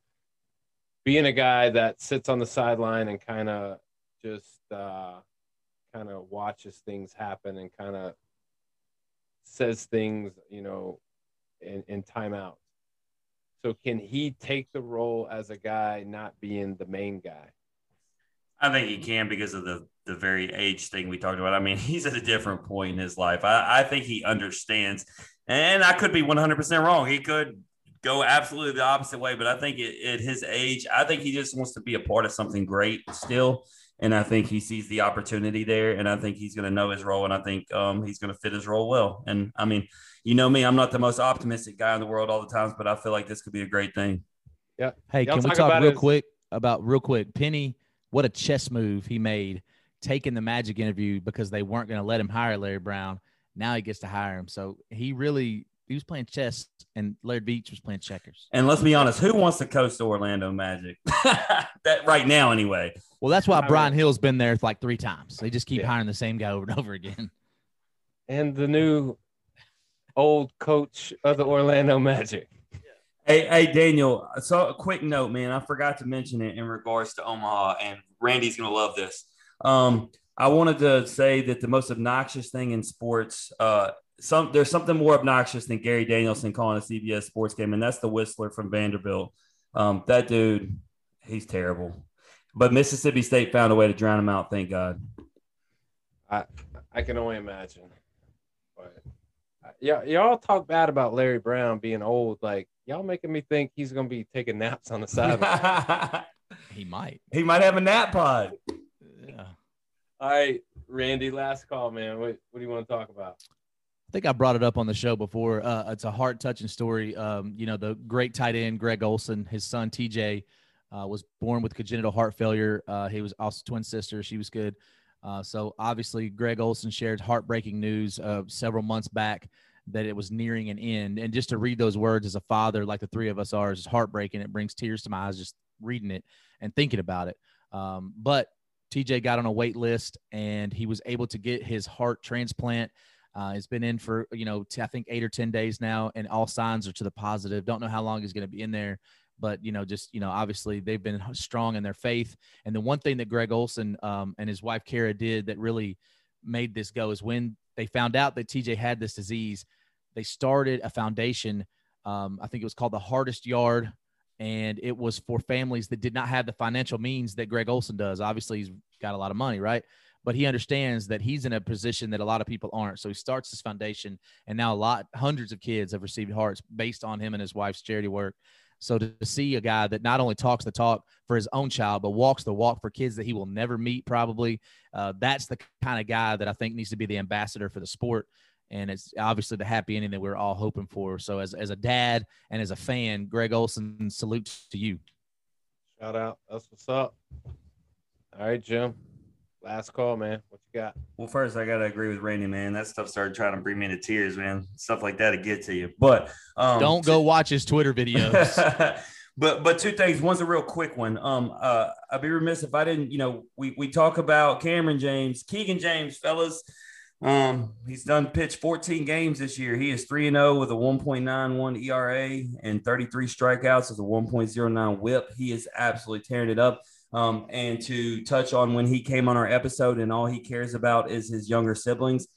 being a guy that sits on the sideline and kind of just uh, kind of watches things happen and kind of says things, you know, in, in timeout. So can he take the role as a guy not being the main guy? I think he can because of the the very age thing we talked about. I mean, he's at a different point in his life. I, I think he understands, and I could be 100% wrong. He could go absolutely the opposite way, but I think it, at his age, I think he just wants to be a part of something great still. And I think he sees the opportunity there, and I think he's going to know his role, and I think um, he's going to fit his role well. And I mean, you know me, I'm not the most optimistic guy in the world all the times, but I feel like this could be a great thing. Yeah. Hey, Y'all can we talk talk real his- quick about real quick? Penny, what a chess move he made taking the Magic interview because they weren't going to let him hire Larry Brown. Now he gets to hire him. So he really he was playing chess, and Larry Beach was playing checkers. And let's be honest, who wants to coach the Orlando Magic? that right now, anyway. Well, that's why Brian Hill's been there like three times. They just keep Yeah. hiring the same guy over and over again. And the new old coach of the Orlando Magic. Hey, hey, Daniel. So a quick note, man. I forgot to mention it in regards to Omaha, and Randy's gonna love this. Um, I wanted to say that the most obnoxious thing in sports, uh, some there's something more obnoxious than Gary Danielson calling a CBS sports game, and that's the Whistler from Vanderbilt. Um, that dude, he's terrible. But Mississippi State found a way to drown him out. Thank God. I I can only imagine. But uh, yeah, y'all talk bad about Larry Brown being old. Like y'all making me think he's gonna be taking naps on the side. He might. he might have a nap pod. Yeah. All right, Randy, last call, man. What what do you want to talk about? I think I brought it up on the show before. Uh, it's a heart touching story. Um, you know, the great tight end Greg Olsen, his son TJ, uh, was born with congenital heart failure. Uh, he was also twin sister. She was good. Uh, so obviously, Greg Olsen shared heartbreaking news uh, several months back that it was nearing an end. And just to read those words as a father, like the three of us are, is heartbreaking. It brings tears to my eyes just reading it and thinking about it. Um, but TJ got on a wait list and he was able to get his heart transplant. Uh, it's been in for you know t- I think eight or ten days now, and all signs are to the positive. Don't know how long he's going to be in there, but you know just you know obviously they've been strong in their faith. And the one thing that Greg Olsen um, and his wife Kara did that really made this go is when they found out that TJ had this disease, they started a foundation. Um, I think it was called the HEARTest Yard, and it was for families that did not have the financial means that Greg Olsen does. Obviously, he's got a lot of money, right? But he understands that he's in a position that a lot of people aren't. So he starts this foundation, and now a lot, hundreds of kids have received hearts based on him and his wife's charity work. So to see a guy that not only talks the talk for his own child, but walks the walk for kids that he will never meet, probably, uh, that's the kind of guy that I think needs to be the ambassador for the sport. And it's obviously the happy ending that we're all hoping for. So as, as a dad and as a fan, Greg Olsen, salute to you. Shout out. That's what's up. All right, Jim. Last call, man. What you got? Well, first I gotta agree with Randy, man. That stuff started trying to bring me to tears, man. Stuff like that to get to you. But um, Don't go watch his Twitter videos. but but two things. One's a real quick one. Um, uh, I'd be remiss if I didn't. You know, we we talk about Cameron James, Keegan James, fellas. Um, he's done pitch 14 games this year. He is 3 and 0 with a 1.91 ERA and 33 strikeouts as a 1.09 whip. He is absolutely tearing it up. Um, and to touch on when he came on our episode and all he cares about is his younger siblings.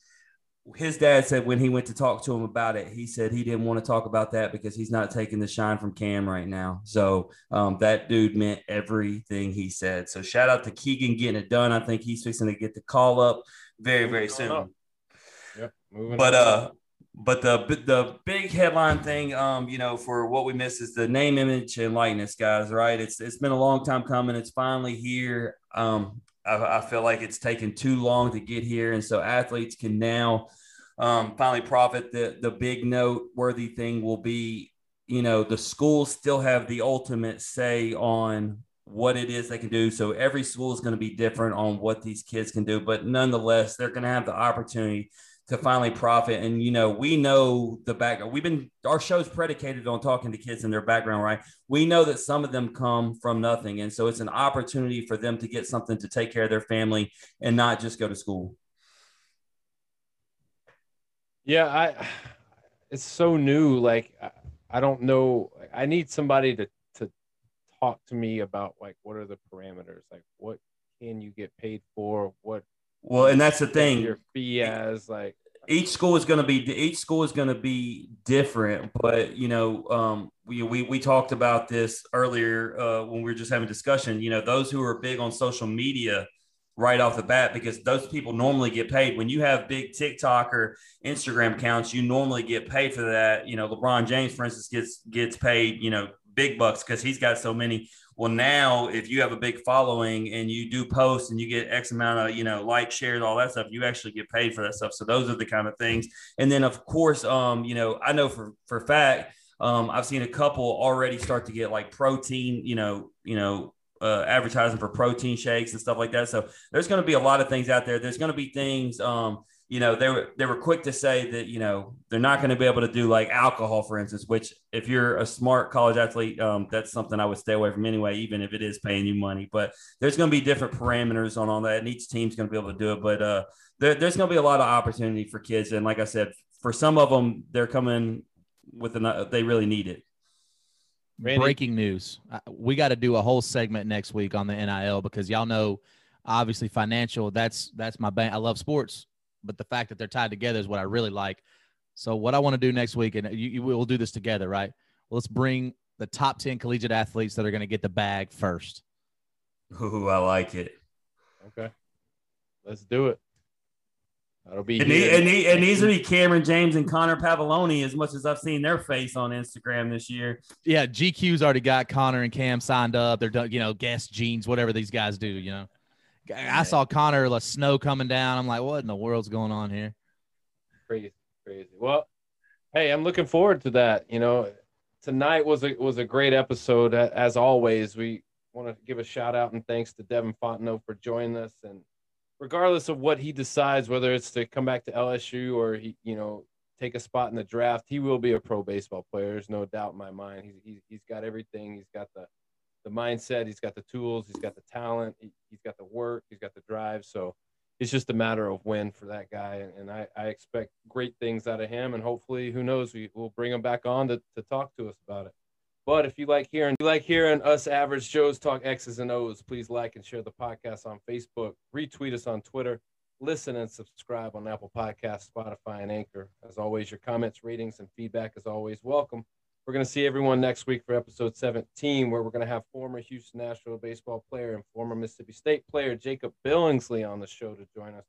His dad said when he went to talk to him about it, he said he didn't want to talk about that because he's not taking the shine from Cam right now. So um, that dude meant everything he said. So shout out to Keegan getting it done. I think he's fixing to get the call up very, very soon. Yep. But on. uh, but the the big headline thing, um, you know, for what we miss is the name, image, and likeness, guys. Right? It's it's been a long time coming. It's finally here. Um, I, I feel like it's taken too long to get here, and so athletes can now um, finally profit. The the big noteworthy thing will be, you know, the schools still have the ultimate say on what it is they can do. So every school is going to be different on what these kids can do, but nonetheless, they're going to have the opportunity to finally profit. And you know, we know the background. We've been our show's predicated on talking to kids and their background, right? We know that some of them come from nothing, and so it's an opportunity for them to get something to take care of their family and not just go to school. Yeah, I. It's so new. Like I, don't know. I need somebody to talk to me about like what are the parameters? Like what can you get paid for? What well, and that's the thing. Your fee as like each school is going to be each school is going to be different but you know um, we, we we talked about this earlier uh, when we were just having discussion you know those who are big on social media right off the bat because those people normally get paid when you have big tiktok or instagram accounts you normally get paid for that you know lebron james for instance gets gets paid you know big bucks because he's got so many well, now if you have a big following and you do posts and you get X amount of, you know, like, shares, all that stuff, you actually get paid for that stuff. So those are the kind of things. And then of course, um, you know, I know for for fact, um, I've seen a couple already start to get like protein, you know, you know, uh, advertising for protein shakes and stuff like that. So there's going to be a lot of things out there. There's going to be things, um, you know, they were they were quick to say that you know they're not going to be able to do like alcohol, for instance. Which, if you're a smart college athlete, um, that's something I would stay away from anyway, even if it is paying you money. But there's going to be different parameters on all that, and each team's going to be able to do it. But uh, there, there's going to be a lot of opportunity for kids, and like I said, for some of them, they're coming with an they really need it. Randy. Breaking news: We got to do a whole segment next week on the NIL because y'all know, obviously, financial. That's that's my bank. I love sports but the fact that they're tied together is what I really like. So what I want to do next week, and you, you will do this together, right? Well, let's bring the top ten collegiate athletes that are going to get the bag first. Ooh, I like it. Okay, let's do it. That'll be. It, need, it, need, it, needs to be Cameron James and Connor Pavolony as much as I've seen their face on Instagram this year. Yeah, GQ's already got Connor and Cam signed up. They're done, you know, guest jeans, whatever these guys do, you know. I saw Connor the snow coming down. I'm like, what in the world's going on here? Crazy, crazy. Well, hey, I'm looking forward to that. You know, tonight was a was a great episode as always. We want to give a shout out and thanks to Devin Fontenot for joining us. And regardless of what he decides, whether it's to come back to LSU or he, you know, take a spot in the draft, he will be a pro baseball player. There's no doubt in my mind. He's he's, he's got everything. He's got the the mindset, he's got the tools, he's got the talent, he, has got the work, he's got the drive. So it's just a matter of when for that guy. And, and I, I, expect great things out of him. And hopefully, who knows, we will bring him back on to, to talk to us about it. But if you like hearing you like hearing us average Joes talk X's and O's, please like and share the podcast on Facebook, retweet us on Twitter, listen and subscribe on Apple Podcasts, Spotify, and Anchor. As always, your comments, ratings, and feedback is always welcome. We're going to see everyone next week for episode 17, where we're going to have former Houston National baseball player and former Mississippi State player Jacob Billingsley on the show to join us.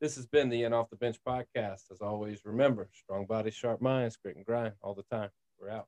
This has been the In Off the Bench podcast. As always, remember strong body, sharp minds, grit and grind all the time. We're out.